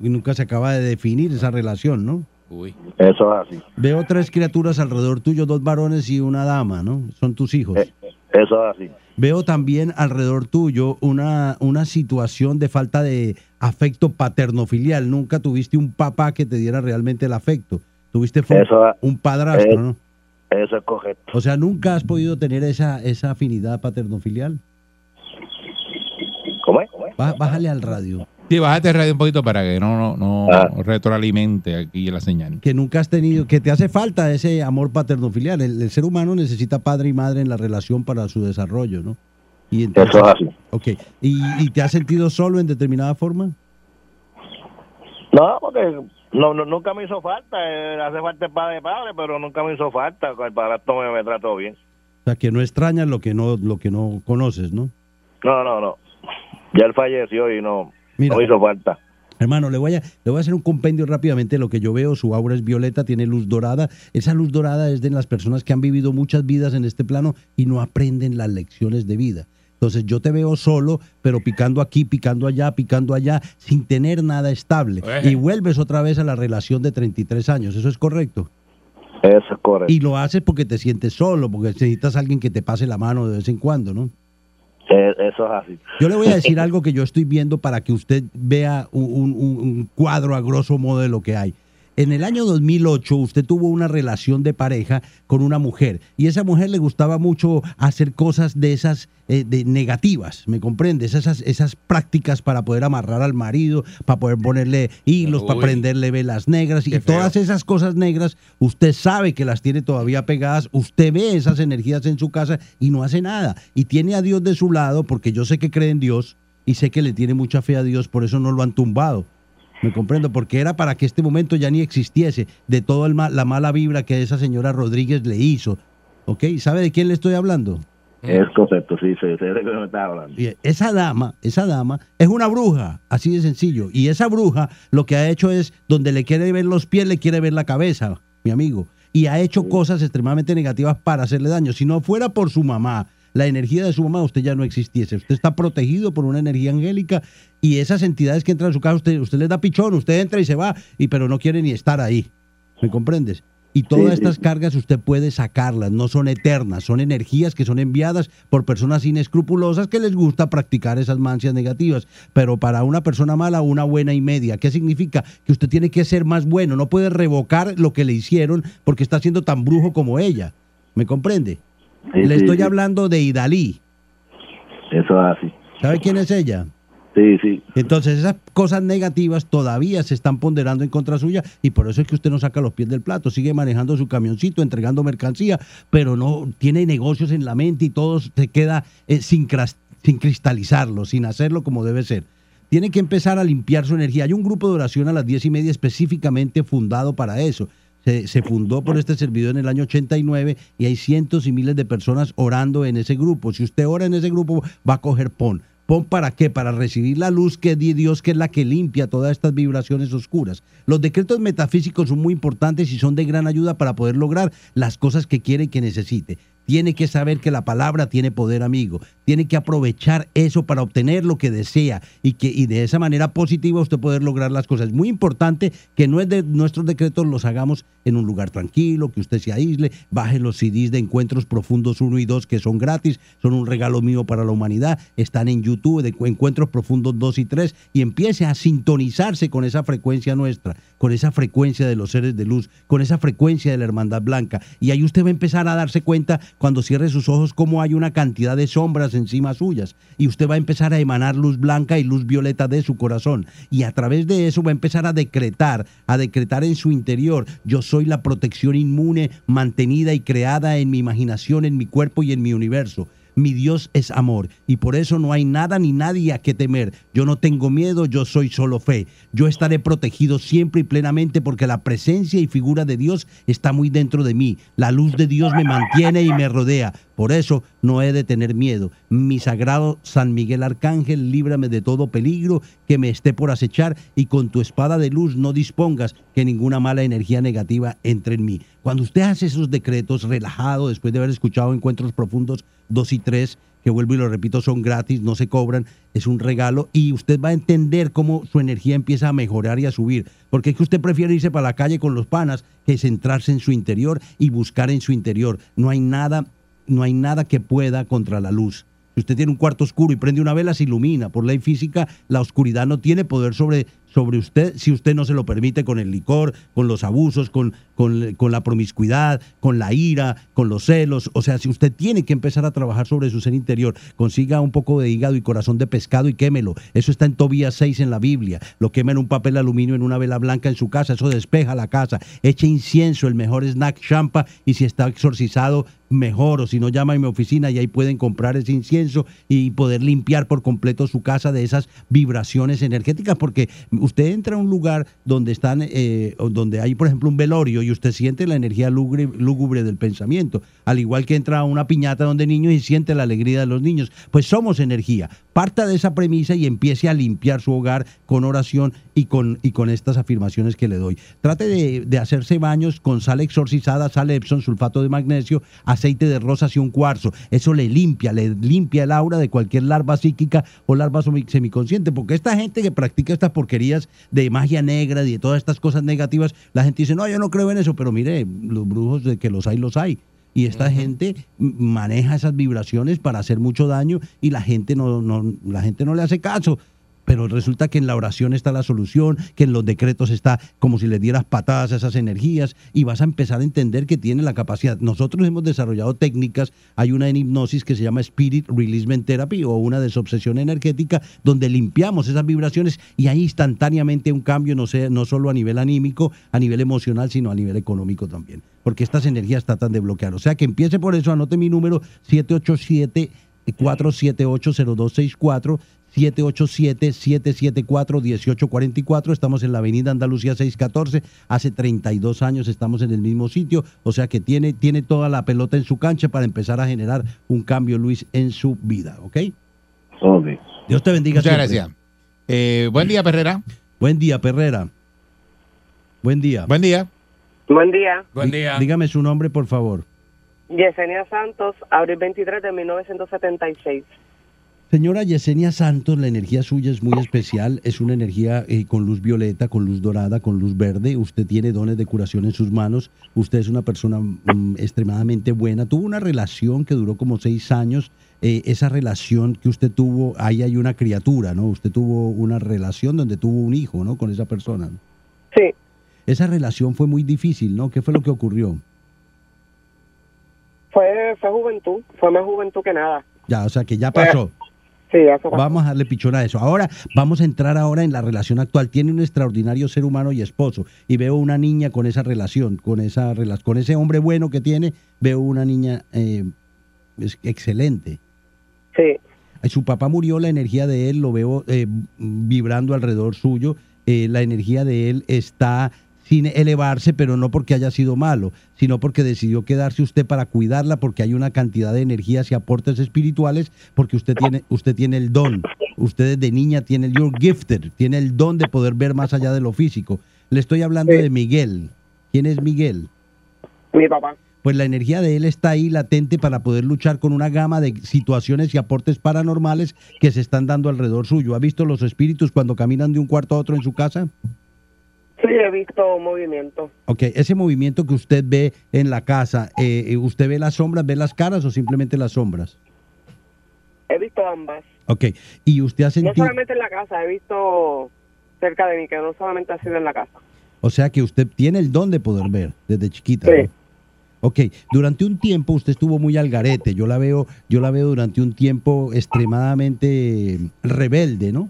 y nunca se acaba de definir esa relación, ¿no? Uy. Eso es así. Veo tres criaturas alrededor tuyo, dos varones y una dama, ¿no? Son tus hijos. Eh, Eso es así. Veo también alrededor tuyo una, una situación de falta de afecto paterno-filial. Nunca tuviste un papá que te diera realmente el afecto. Tuviste Eso es- un padrastro, eh, ¿no? Eso es correcto. O sea, nunca has podido tener esa, esa afinidad paterno-filial. ¿Cómo es? Bá- Bájale al radio. Sí, bájate el radio un poquito para que no, no, no Ah. retroalimente aquí la señal. Que nunca has tenido, que te hace falta ese amor paterno-filial. El, el ser humano necesita padre y madre en la relación para su desarrollo, ¿no? Y entonces, Eso es así. Ok. ¿Y, y te has sentido solo en determinada forma? No, porque no, no- nunca me hizo falta. eh, hace falta el padre de padre, pero nunca me hizo falta. El padrastro me, me trató bien. O sea, que no extrañas lo que no, lo que no conoces, ¿no? No, no, no. Ya él falleció y no, Mira. no hizo falta. Hermano, le voy, a, le voy a hacer un compendio rápidamente de lo que yo veo. Su aura es violeta, tiene luz dorada. Esa luz dorada es de las personas que han vivido muchas vidas en este plano y no aprenden las lecciones de vida. Entonces yo te veo solo, pero picando aquí, picando allá, picando allá, sin tener nada estable. Oye. Y vuelves otra vez a la relación de 33 años. ¿Eso es correcto? Eso es correcto. Y lo haces porque te sientes solo, porque necesitas a alguien que te pase la mano de vez en cuando, ¿no? Eh, Eso es así. Yo le voy a decir algo que yo estoy viendo para que usted vea un, un- un cuadro a grosso modo de lo que hay. En el año 2008 usted tuvo una relación de pareja con una mujer y esa mujer le gustaba mucho hacer cosas de esas eh, de negativas, ¿me comprendes? Esas, esas prácticas para poder amarrar al marido, para poder ponerle hilos, para prenderle velas negras y feo. todas esas cosas negras, usted sabe que las tiene todavía pegadas, usted ve esas energías en su casa y no hace nada. Y tiene a Dios de su lado, porque yo sé que cree en Dios y sé que le tiene mucha fe a Dios, por eso no lo han tumbado. Me comprendo, porque era para que este momento ya ni existiese de toda la mala vibra que esa señora Rodríguez le hizo. ¿Ok? ¿Sabe de quién le estoy hablando? Es correcto, sí, sí, sé de me estás hablando. Esa dama, esa dama es una bruja, así de sencillo. Y esa bruja lo que ha hecho es, donde le quiere ver los pies, le quiere ver la cabeza, mi amigo. Y ha hecho cosas extremadamente negativas para hacerle daño. Si no fuera por su mamá, la energía de su mamá, usted ya no existiese. Usted está protegido por una energía angélica y esas entidades que entran a su casa, usted, usted les da pichón, usted entra y se va, y pero no quiere ni estar ahí. ¿Me comprendes? Y todas Sí, estas sí. cargas usted puede sacarlas, no son eternas, son energías que son enviadas por personas inescrupulosas que les gusta practicar esas mancias negativas. Pero para una persona mala, una buena y media. ¿Qué significa? Que usted tiene que ser más bueno, no puede revocar lo que le hicieron porque está siendo tan brujo como ella. ¿Me comprende? Sí, le sí, estoy sí. hablando de Idalí. Eso es así. ¿Sabe quién es ella? Sí, sí. Entonces esas cosas negativas todavía se están ponderando en contra suya y por eso es que usted no saca los pies del plato, sigue manejando su camioncito, entregando mercancía, pero no tiene negocios en la mente y todo se queda eh, sin cristalizarlo, sin hacerlo como debe ser. Tiene que empezar a limpiar su energía. Hay un grupo de oración a las diez y media específicamente fundado para eso. Se, fundó por este servidor en el año 89 y hay cientos y miles de personas orando en ese grupo. Si usted ora en ese grupo, va a coger pon. ¿Pon para qué? Para recibir la luz que di Dios, que es la que limpia todas estas vibraciones oscuras. Los decretos metafísicos son muy importantes y son de gran ayuda para poder lograr las cosas que quiere y que necesite. Tiene que saber que la palabra tiene poder, amigo. Tiene que aprovechar eso para obtener lo que desea y que y de esa manera positiva usted poder lograr las cosas. Es muy importante que no es de nuestros decretos los hagamos en un lugar tranquilo, que usted se aísle, baje los CDs de Encuentros Profundos 1 y 2 que son gratis, son un regalo mío para la humanidad, están en YouTube de Encuentros Profundos 2 y 3 y empiece a sintonizarse con esa frecuencia nuestra, con esa frecuencia de los seres de luz, con esa frecuencia de la hermandad blanca y ahí usted va a empezar a darse cuenta cuando cierre sus ojos cómo hay una cantidad de sombras encima suyas y usted va a empezar a emanar luz blanca y luz violeta de su corazón y a través de eso va a empezar a decretar, a decretar en su interior, yo soy la protección inmune mantenida y creada en mi imaginación, en mi cuerpo y en mi universo. Mi Dios es amor y por eso no hay nada ni nadie a que temer. Yo no tengo miedo, yo soy solo fe. Yo estaré protegido siempre y plenamente porque la presencia y figura de Dios está muy dentro de mí. La luz de Dios me mantiene y me rodea. Por eso no he de tener miedo. Mi sagrado San Miguel Arcángel, líbrame de todo peligro que me esté por acechar y con tu espada de luz no dispongas que ninguna mala energía negativa entre en mí. Cuando usted hace esos decretos relajado, después de haber escuchado Encuentros Profundos 2 y 3, que vuelvo y lo repito, son gratis, no se cobran, es un regalo y usted va a entender cómo su energía empieza a mejorar y a subir. Porque es que usted prefiere irse para la calle con los panas que centrarse en su interior y buscar en su interior. No hay nada no hay nada que pueda contra la luz. Si usted tiene un cuarto oscuro y prende una vela, se ilumina. Por ley física, la oscuridad no tiene poder sobre, sobre usted si usted no se lo permite con el licor, con los abusos, con, con, con la promiscuidad, con la ira, con los celos. O sea, si usted tiene que empezar a trabajar sobre su ser interior, consiga un poco de hígado y corazón de pescado y quémelo. Eso está en Tobías 6 en la Biblia. Lo quema en un papel aluminio en una vela blanca en su casa. Eso despeja la casa. Eche incienso, el mejor snack champa. Y si está exorcizado, mejor, o si no, llama a mi oficina y ahí pueden comprar ese incienso y poder limpiar por completo su casa de esas vibraciones energéticas, porque usted entra a un lugar donde están, eh, donde hay, por ejemplo, un velorio y usted siente la energía lúgubre, del pensamiento, al igual que entra a una piñata donde niños y siente la alegría de los niños, pues somos energía. Parta de esa premisa y empiece a limpiar su hogar con oración y con, y con estas afirmaciones que le doy. Trate de, de hacerse baños con sal exorcizada, sal Epsom, sulfato de magnesio, aceite de rosas y un cuarzo. Eso le limpia, le limpia el aura de cualquier larva psíquica o larva semi- semiconsciente, porque esta gente que practica estas de magia negra y de todas estas cosas negativas, la gente dice, no, yo no creo en eso, pero mire, los brujos de que los hay, los hay. Y esta gente maneja esas vibraciones para hacer mucho daño y la gente no, no, la gente no le hace caso. Pero resulta que en la oración está la solución, que en los decretos está como si le dieras patadas a esas energías y vas a empezar a entender que tiene la capacidad. Nosotros hemos desarrollado técnicas, hay una en hipnosis que se llama Spirit Releasement Therapy o una desobsesión energética donde limpiamos esas vibraciones y hay instantáneamente un cambio, no, sé, no solo a nivel anímico, a nivel emocional, sino a nivel económico también. Porque estas energías tratan de bloquear. O sea que empiece por eso, anote mi número 787 4780264 787-774-1844. Estamos en la avenida Andalucía 614. Hace 32 años estamos en el mismo sitio. O sea que tiene, tiene toda la pelota en su cancha para empezar a generar un cambio, Luis, en su vida. ¿Ok? Dios te bendiga. Muchas siempre. gracias. Eh, buen día, Perrera. Buen día, Perrera. Buen día. Buen día. Buen día. Dí- Dígame su nombre, por favor. Yesenia Santos, abril 23 de 1976. Señora Yesenia Santos, la energía suya es muy especial, es una energía eh, con luz violeta, con luz dorada, con luz verde, usted tiene dones de curación en sus manos, usted es una persona mm, extremadamente buena, tuvo una relación que duró como seis años, eh, esa relación que usted tuvo, ahí hay una criatura, ¿no? Usted tuvo una relación donde tuvo un hijo, ¿no? Con esa persona. ¿no? Sí. Esa relación fue muy difícil, ¿no? ¿Qué fue lo que ocurrió? Fue, fue juventud, fue más juventud que nada. Ya, o sea que ya pasó. Sí. Vamos a darle pichón a eso. Ahora vamos a entrar ahora en la relación actual. Tiene un extraordinario ser humano y esposo. Y veo una niña con esa relación, con esa rela- con ese hombre bueno que tiene, veo una niña eh, es- excelente. Sí. Su papá murió, la energía de él lo veo eh, vibrando alrededor suyo. Eh, la energía de él está sin elevarse, pero no porque haya sido malo, sino porque decidió quedarse usted para cuidarla, porque hay una cantidad de energías y aportes espirituales, porque usted tiene, usted tiene el don. Usted desde niña tiene el you're gifted, tiene el don de poder ver más allá de lo físico. Le estoy hablando de Miguel. ¿Quién es Miguel? Mi papá. pues la energía de él está ahí latente para poder luchar con una gama de situaciones y aportes paranormales que se están dando alrededor suyo. ¿Ha visto los espíritus cuando caminan de un cuarto a otro en su casa? Sí, he visto movimiento. Ok, ese movimiento que usted ve en la casa, eh, eh, ¿usted ve las sombras, ve las caras o simplemente las sombras? He visto ambas. Ok, y usted ha No sentido, solamente en la casa, he visto cerca de mí, que no solamente ha sido en la casa. o sea que usted tiene el don de poder ver desde chiquita. Sí. ¿no? Ok, durante un tiempo usted estuvo muy al garete. Yo la veo, yo la veo durante un tiempo extremadamente rebelde, ¿no?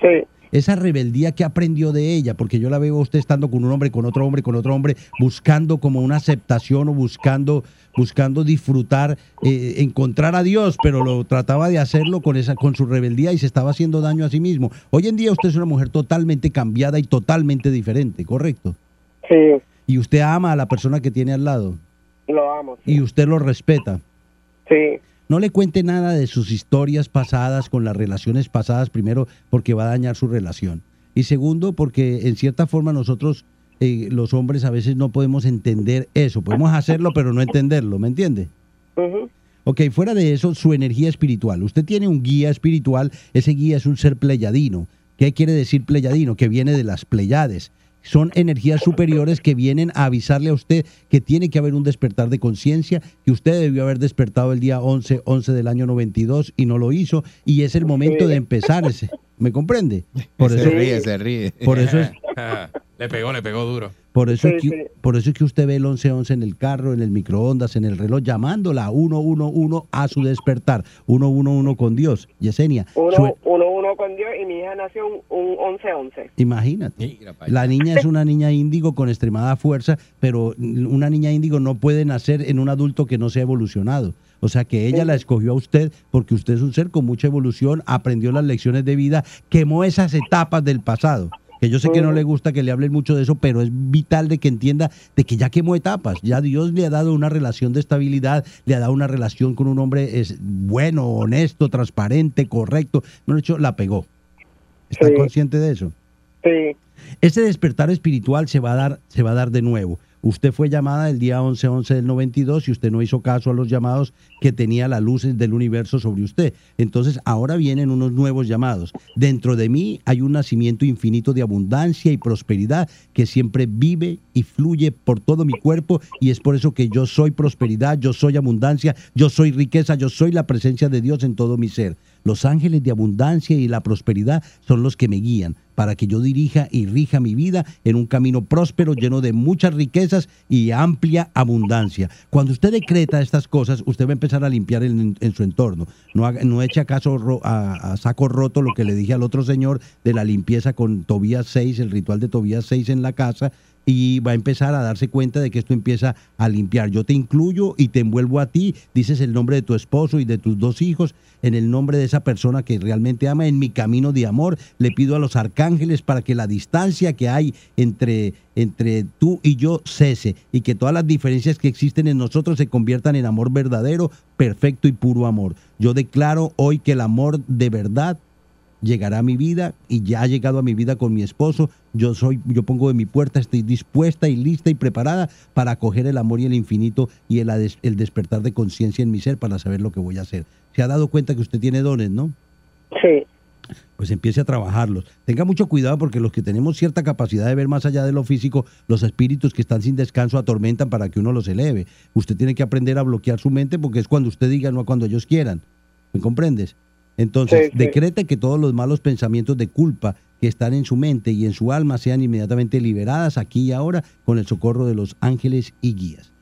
Sí. Esa rebeldía que aprendió de ella, porque yo la veo a usted estando con un hombre, con otro hombre, con otro hombre, buscando como una aceptación o buscando, buscando disfrutar, eh, encontrar a Dios, pero lo trataba de hacerlo con esa, con su rebeldía y se estaba haciendo daño a sí mismo. Hoy en día usted es una mujer totalmente cambiada y totalmente diferente, ¿correcto? Sí, Y usted ama a la persona que tiene al lado lo amo. y usted lo respeta. Sí, No le cuente nada de sus historias pasadas con las relaciones pasadas, primero porque va a dañar su relación. Y segundo, porque en cierta forma nosotros, eh, los hombres, a veces no podemos entender eso. Podemos hacerlo, pero no entenderlo, ¿me entiende? Ok, fuera de eso, su energía espiritual. Usted tiene un guía espiritual, ese guía es un ser pleyadino. ¿Qué quiere decir pleyadino? Que viene de las Pleiades. Son energías superiores que vienen a avisarle a usted que tiene que haber un despertar de conciencia, que usted debió haber despertado el día 11, 11 del año 92 y no lo hizo, y es el momento de empezar ese. ¿Me comprende? Por se eso, ríe, se ríe. Por eso es, le pegó, le pegó duro. Por eso, Sí, es que, sí. por eso es que usted ve el 1111 en el carro, en el microondas, en el reloj, llamándola 111 a su despertar. 111 con Dios. Yesenia, uno, su- uno, uno con Dios y mi hija nació un, un 11-11. imagínate. La niña es una niña índigo con extremada fuerza, pero una niña índigo no puede nacer en un adulto que no sea evolucionado. O sea que ella la escogió a usted porque usted es un ser con mucha evolución, aprendió las lecciones de vida, quemó esas etapas del pasado. Que yo sé que no le gusta que le hablen mucho de eso, pero es vital de que entienda de que ya quemó etapas. Ya Dios le ha dado una relación de estabilidad, le ha dado una relación con un hombre es bueno, honesto, transparente, correcto. No hecho, la pegó. ¿Está Sí. consciente de eso? Sí, Ese despertar espiritual se va a dar, se va a dar de nuevo. Usted fue llamada el día 11-11 del 92 y usted no hizo caso a los llamados que tenía la luz del universo sobre usted. Entonces ahora vienen unos nuevos llamados. Dentro de mí hay un nacimiento infinito de abundancia y prosperidad que siempre vive y fluye por todo mi cuerpo y es por eso que yo soy prosperidad, yo soy abundancia, yo soy riqueza, yo soy la presencia de Dios en todo mi ser. Los ángeles de abundancia y la prosperidad son los que me guían para que yo dirija y rija mi vida en un camino próspero, lleno de muchas riquezas y amplia abundancia. Cuando usted decreta estas cosas, usted va a empezar a limpiar en, en su entorno. No, haga- no eche acaso ro- a, a saco roto lo que le dije al otro señor de la limpieza con Tobías 6, el ritual de Tobías 6 en la casa, y va a empezar a darse cuenta de que esto empieza a limpiar. Yo te incluyo y te envuelvo a ti, dices el nombre de tu esposo y de tus dos hijos, en el nombre de esa persona que realmente ama, en mi camino de amor, le pido a los arcángeles para que la distancia que hay entre, entre tú y yo cese y que todas las diferencias que existen en nosotros se conviertan en amor verdadero, perfecto y puro amor. Yo declaro hoy que el amor de verdad llegará a mi vida y ya ha llegado a mi vida con mi esposo. Yo soy, yo pongo de mi puerta, estoy dispuesta y lista y preparada para acoger el amor y el infinito y el, el despertar de conciencia en mi ser para saber lo que voy a hacer. Se ha dado cuenta que usted tiene dones, ¿no? sí. Pues empiece a trabajarlos. Tenga mucho cuidado porque los que tenemos cierta capacidad de ver más allá de lo físico, los espíritus que están sin descanso atormentan para que uno los eleve. Usted tiene que aprender a bloquear su mente porque es cuando usted diga, no cuando ellos quieran. ¿Me comprendes? Entonces, Sí, que todos los malos pensamientos de culpa que están en su mente y en su alma sean inmediatamente liberadas aquí y ahora con el socorro de los ángeles y guías.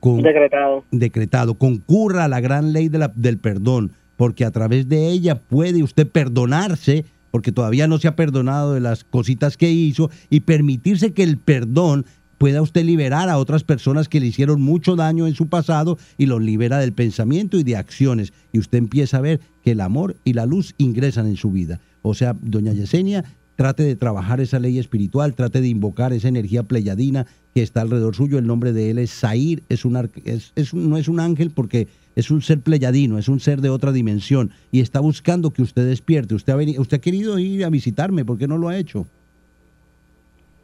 Con- Decretado. decretado, concurra a la gran ley de la- del perdón, porque a través de ella puede usted perdonarse, porque todavía no se ha perdonado de las cositas que hizo, y permitirse que el perdón pueda usted liberar a otras personas que le hicieron mucho daño en su pasado y los libera del pensamiento y de acciones. Y usted empieza a ver que el amor y la luz ingresan en su vida. O sea, doña Yesenia, trate de trabajar esa ley espiritual, trate de invocar esa energía pleyadina que está alrededor suyo. El nombre de él es Sair, es un, es, no es un ángel porque es un ser pleyadino, es un ser de otra dimensión y está buscando que usted despierte. Usted ha, usted ha querido ir a visitarme, ¿por qué no lo ha hecho?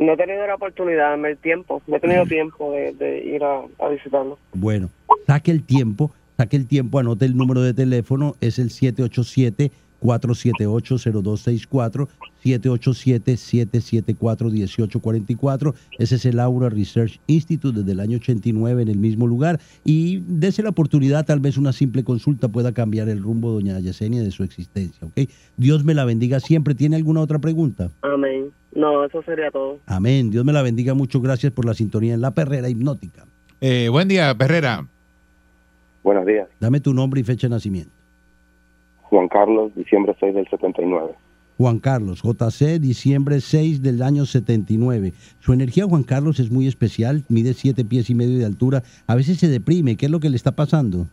No he tenido la oportunidad, el tiempo. No he tenido tiempo de, de ir a, a visitarlo. Bueno, saque el tiempo, saque el tiempo, anote el número de teléfono, es el 787-478-0264, 787-774-1844. Ese es el Aura Research Institute desde el año 89 en el mismo lugar. Y dese la oportunidad, tal vez una simple consulta pueda cambiar el rumbo, doña Yesenia, de su existencia. ¿ok? Dios me la bendiga siempre. ¿Tiene alguna otra pregunta? Amén. No, eso sería todo. Amén. Dios me la bendiga mucho. Gracias por la sintonía en la perrera hipnótica. Eh, buen día, Perrera. Buenos días. Dame tu nombre y fecha de nacimiento. Juan Carlos, diciembre 6 del 79. Juan Carlos, JC, diciembre 6 del año 79. Su energía, Juan Carlos, es muy especial, mide siete pies y medio de altura. A veces se deprime. ¿Qué es lo que le está pasando?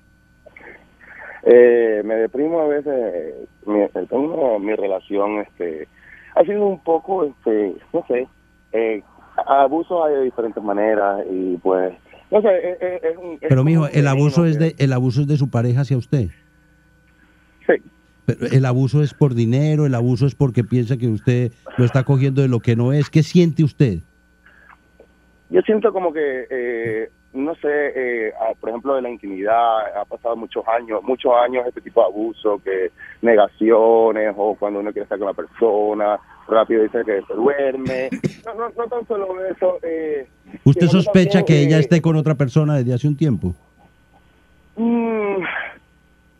Eh, me deprimo a veces. Mi, tengo mi relación, este, ha sido un poco, este, no sé, eh, abuso hay de diferentes maneras y pues, no sé, es, es- es un- Pero, mijo, el abuso es de el abuso es de su pareja hacia usted. Sí. Pero el abuso es por dinero, el abuso es porque piensa que usted lo está cogiendo de lo que no es. ¿Qué siente usted? Yo siento como que, eh, no sé, eh, ah, por ejemplo, de la intimidad, ha pasado muchos años, muchos años este tipo de abuso, que negaciones o cuando uno quiere estar con la persona, rápido dice que se duerme. No, no, no tan solo eso. Eh, ¿Usted sospecha también, que ella eh, esté con otra persona desde hace un tiempo? Mm,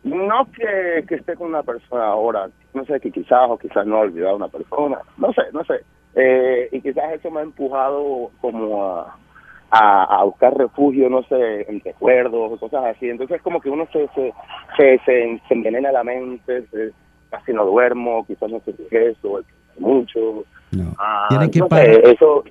no que, que esté con una persona ahora, no sé, que quizás o quizás no ha olvidado a una persona, no sé, no sé. Eh, y quizás eso me ha empujado como a, a, a buscar refugio, no sé, en recuerdos o cosas así. Entonces como que uno se, se, se, se, envenena la mente, se- casi no duermo, quizás no sé si es eso, mucho. Ah, Tiene que no sé, parar. eso,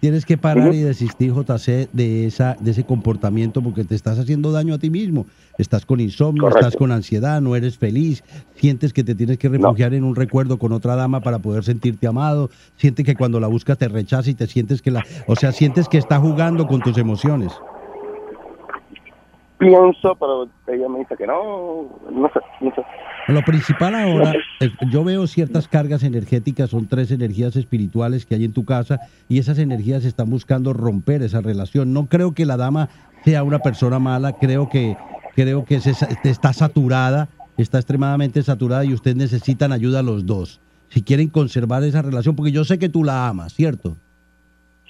Tienes que parar y desistir, JC, de, esa, de ese comportamiento porque te estás haciendo daño a ti mismo. Estás con insomnio, Correcto. estás con ansiedad, no eres feliz, sientes que te tienes que refugiar en un recuerdo con otra dama para poder sentirte amado, sientes que cuando la buscas te rechaza y te sientes que la, o sea, sientes que está jugando con tus emociones. Pienso, pero ella me dice que no, no sé, no sé. Lo principal ahora, eh, yo veo ciertas cargas energéticas, son tres energías espirituales que hay en tu casa y esas energías están buscando romper esa relación. No creo que la dama sea una persona mala, creo que creo que se está saturada, está extremadamente saturada y ustedes necesitan ayuda los dos. Si quieren conservar esa relación, porque yo sé que tú la amas, ¿cierto?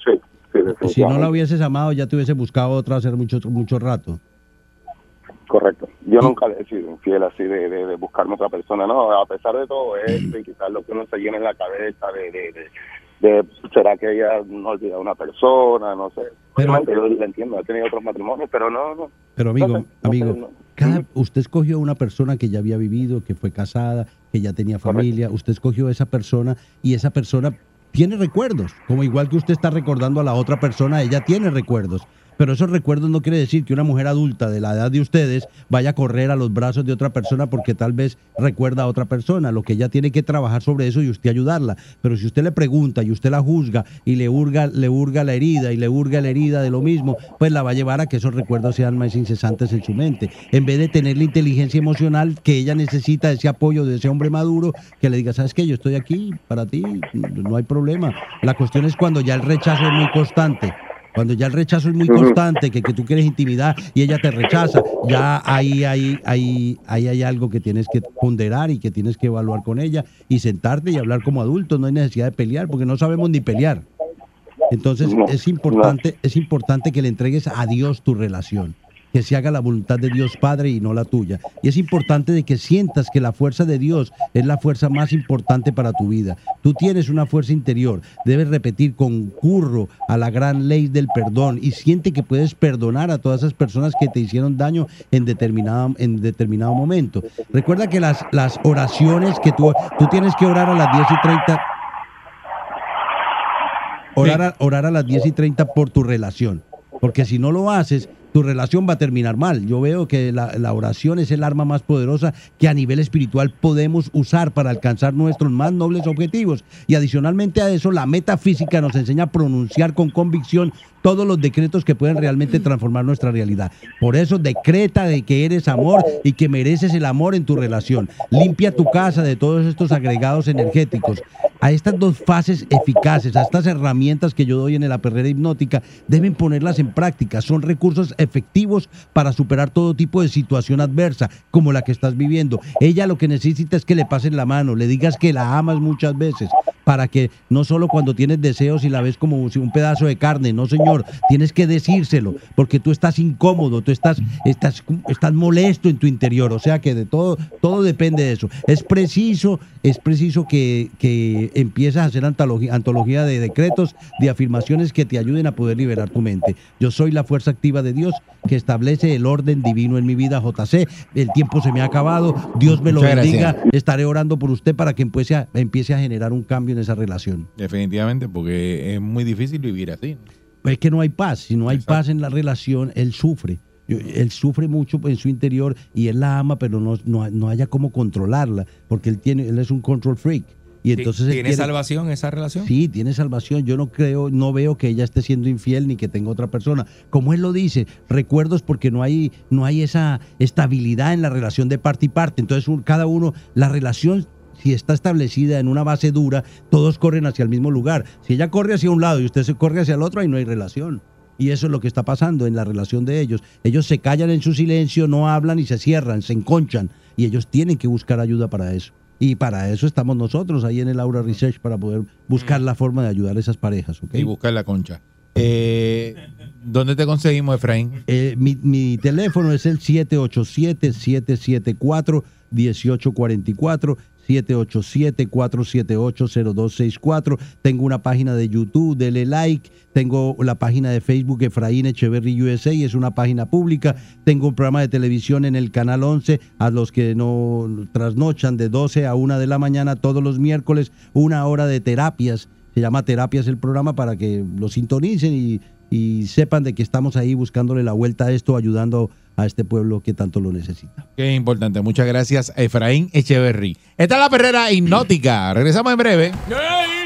Sí, sí, Si no la hubieses amado, ya te hubiese buscado otra hace mucho, mucho rato. Correcto. Yo nunca le he sido infiel así de, de, de buscarme otra persona, ¿no? A pesar de todo esto y quizás lo que uno se llena en la cabeza de, de, ¿será que ella no olvida a una persona? No sé. Obviamente yo la entiendo, he tenido otros matrimonios, pero no, no. Pero amigo, No sé, no amigo, sé, no. cada- usted escogió una persona que ya había vivido, que fue casada, que ya tenía familia, usted escogió esa persona y esa persona tiene recuerdos, como igual que usted está recordando a la otra persona, ella tiene recuerdos. Pero esos recuerdos no quiere decir que una mujer adulta de la edad de ustedes vaya a correr a los brazos de otra persona porque tal vez recuerda a otra persona. Lo que ella tiene que trabajar sobre eso y usted ayudarla. Pero si usted le pregunta y usted la juzga y le hurga, le hurga la herida y le hurga la herida de lo mismo, pues la va a llevar a que esos recuerdos sean más incesantes en su mente. En vez de tener la inteligencia emocional que ella necesita, ese apoyo de ese hombre maduro, que le diga, ¿sabes qué? Yo estoy aquí para ti, no hay problema. La cuestión es cuando ya el rechazo es muy constante. Cuando ya el rechazo es muy constante, que, que tú quieres intimidad y ella te rechaza, ya ahí, ahí, ahí, ahí hay algo que tienes que ponderar y que tienes que evaluar con ella y sentarte y hablar como adultos. No hay necesidad de pelear porque no sabemos ni pelear. Entonces No, es importante, es importante que le entregues a Dios tu relación, que se haga la voluntad de Dios Padre y no la tuya. Y es importante de que sientas que la fuerza de Dios es la fuerza más importante para tu vida. Tú tienes una fuerza interior, debes repetir concurro a la gran ley del perdón y siente que puedes perdonar a todas esas personas que te hicieron daño en determinado, en determinado momento. Recuerda que las, las oraciones que tú, tú tienes que orar a las 10 y 30 orar, a, orar a las 10 y 30 por tu relación. Porque si no lo haces, tu relación va a terminar mal. Yo veo que la, oración es el arma más poderosa que a nivel espiritual podemos usar para alcanzar nuestros más nobles objetivos. Y adicionalmente a eso, la metafísica nos enseña a pronunciar con convicción todos los decretos que pueden realmente transformar nuestra realidad. Por eso decreta de que eres amor y que mereces el amor en tu relación. Limpia tu casa de todos estos agregados energéticos. A estas dos fases eficaces, a estas herramientas que yo doy en la perrera hipnótica, deben ponerlas en práctica. Son recursos efectivos para superar todo tipo de situación adversa, como la que estás viviendo. Ella lo que necesita es que le pases la mano, le digas que la amas muchas veces, para que no solo cuando tienes deseos y la ves como un pedazo de carne, no señor, Señor. Tienes que decírselo, porque tú estás incómodo, tú estás, estás, estás molesto en tu interior. O sea que de todo, todo depende de eso. Es preciso, es preciso que, que empieces a hacer antología, antología de decretos, de afirmaciones que te ayuden a poder liberar tu mente. Yo soy la fuerza activa de Dios que establece el orden divino en mi vida, JC. El tiempo se me ha acabado. Dios me lo Muchas bendiga. gracias. Estaré orando por usted para que empiece a, empiece a generar un cambio en esa relación. Definitivamente, porque es muy difícil vivir así. Es que no hay paz. Si no hay paz en la relación, él sufre. Él sufre mucho en su interior y él la ama, pero no, no, no haya cómo controlarla, porque él tiene, él es un control freak. Y entonces ¿Tiene quiere- salvación esa relación? Sí, tiene salvación. Yo no creo, no veo que ella esté siendo infiel ni que tenga otra persona. Como él lo dice, recuerdos porque no hay, no hay esa estabilidad en la relación de parte y parte. Entonces, un- cada uno, la relación, si está establecida en una base dura, todos corren hacia el mismo lugar. Si ella corre hacia un lado y usted se corre hacia el otro, ahí no hay relación. Y eso es lo que está pasando en la relación de ellos. Ellos se callan en su silencio, no hablan y se cierran, se enconchan. Y ellos tienen que buscar ayuda para eso. Y para eso estamos nosotros ahí en el Aura Research para poder buscar la forma de ayudar a esas parejas. ¿ok? Y buscar la concha. Eh, ¿Dónde te conseguimos, Efraín? Eh, mi, mi teléfono es el 787-774-1844. 787-478-0264. Tengo una página de YouTube, dele like. Tengo la página de Facebook Efraín Echeverry USA, es una página pública. Tengo un programa de televisión en el canal 11 a los que no trasnochan de 12 a 1 de la mañana todos los miércoles, una hora de terapias. Se llama Terapias el programa para que lo sintonicen y, y sepan de que estamos ahí buscándole la vuelta a esto, ayudando a este pueblo que tanto lo necesita. Qué importante. Muchas gracias, Efraín Echeverry. Esta es la perrera hipnótica. Regresamos en breve. Sigo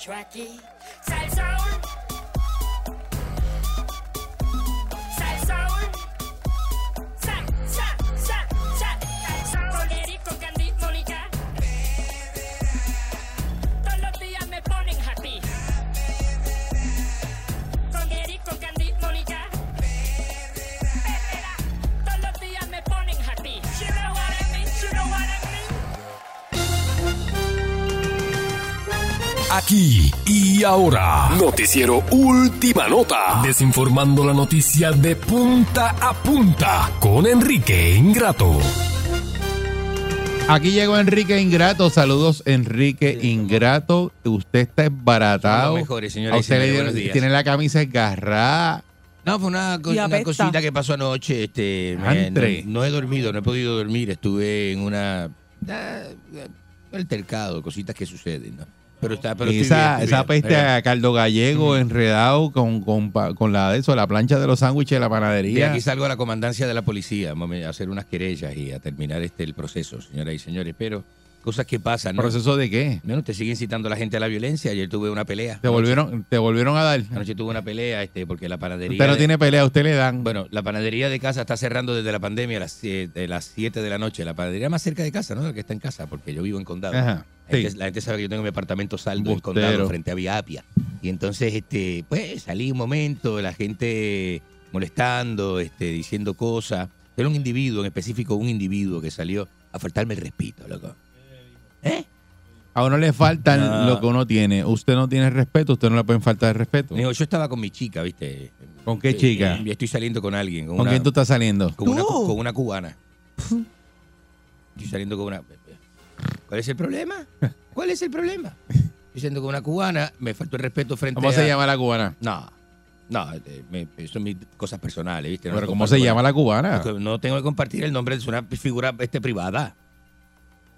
escucho aquí. Aquí y ahora, noticiero Última Nota, desinformando la noticia de punta a punta con Enrique Ingrato. Aquí llegó Enrique Ingrato. Saludos, Enrique Ingrato. Usted está embaratado. Mejores, señoras A usted le tiene la camisa esgarrada. No, fue una, cosita que pasó anoche. Este, me- no, no he dormido, no he podido dormir. Estuve en una. ah, altercado, cositas que suceden, ¿no? Pero está, pero esa bien, esa bien. peste a caldo gallego enredado con, con, con la de eso, la plancha de los sándwiches de la De panadería. aquí salgo a la comandancia de la policía a hacer unas querellas y a terminar este el proceso, señoras y señores. Pero cosas que pasan. ¿no? ¿Proceso de qué? Bueno, te siguen citando a la gente a la viencia. Ayer tuve una pelea. Te volvieron, te volvieron a dar. Anoche tuve una pelea este, porque la panadería. Usted no de- tiene pelea, usted le dan. Bueno, la panadería de casa está cerrando desde la pandemia a las 7 las 7 de la noche. La panadería más cerca de casa, ¿no? La que está en casa, porque yo vivo en condado. Ajá, La, gente, sí. la gente sabe que yo tengo mi apartamento saldo en condado frente a Vía Apia. Y entonces, este, pues salí un momento, la gente molestando, este, diciendo cosas. Era un individuo, en específico un individuo que salió a faltarme el respeto, loco. A uno le falta No. lo que uno tiene. Usted no tiene respeto, usted no le pueden faltar el respeto. Digo, yo estaba con mi chica, ¿viste? ¿Con qué Eh, chica? eh, y estoy saliendo con alguien. Con, ¿Con una- quién tú estás saliendo? Con una, cu- con una cubana. Estoy saliendo con una. ¿Cuál es el problema? ¿Cuál es el problema? Estoy saliendo con una cubana, me faltó el respeto frente ¿Cómo a. se llama la cubana? No. No, eh, me- son mis cosas personales, ¿viste? No Pero ¿cómo se llama la cubana? No tengo que compartir el nombre de una figura este, privada.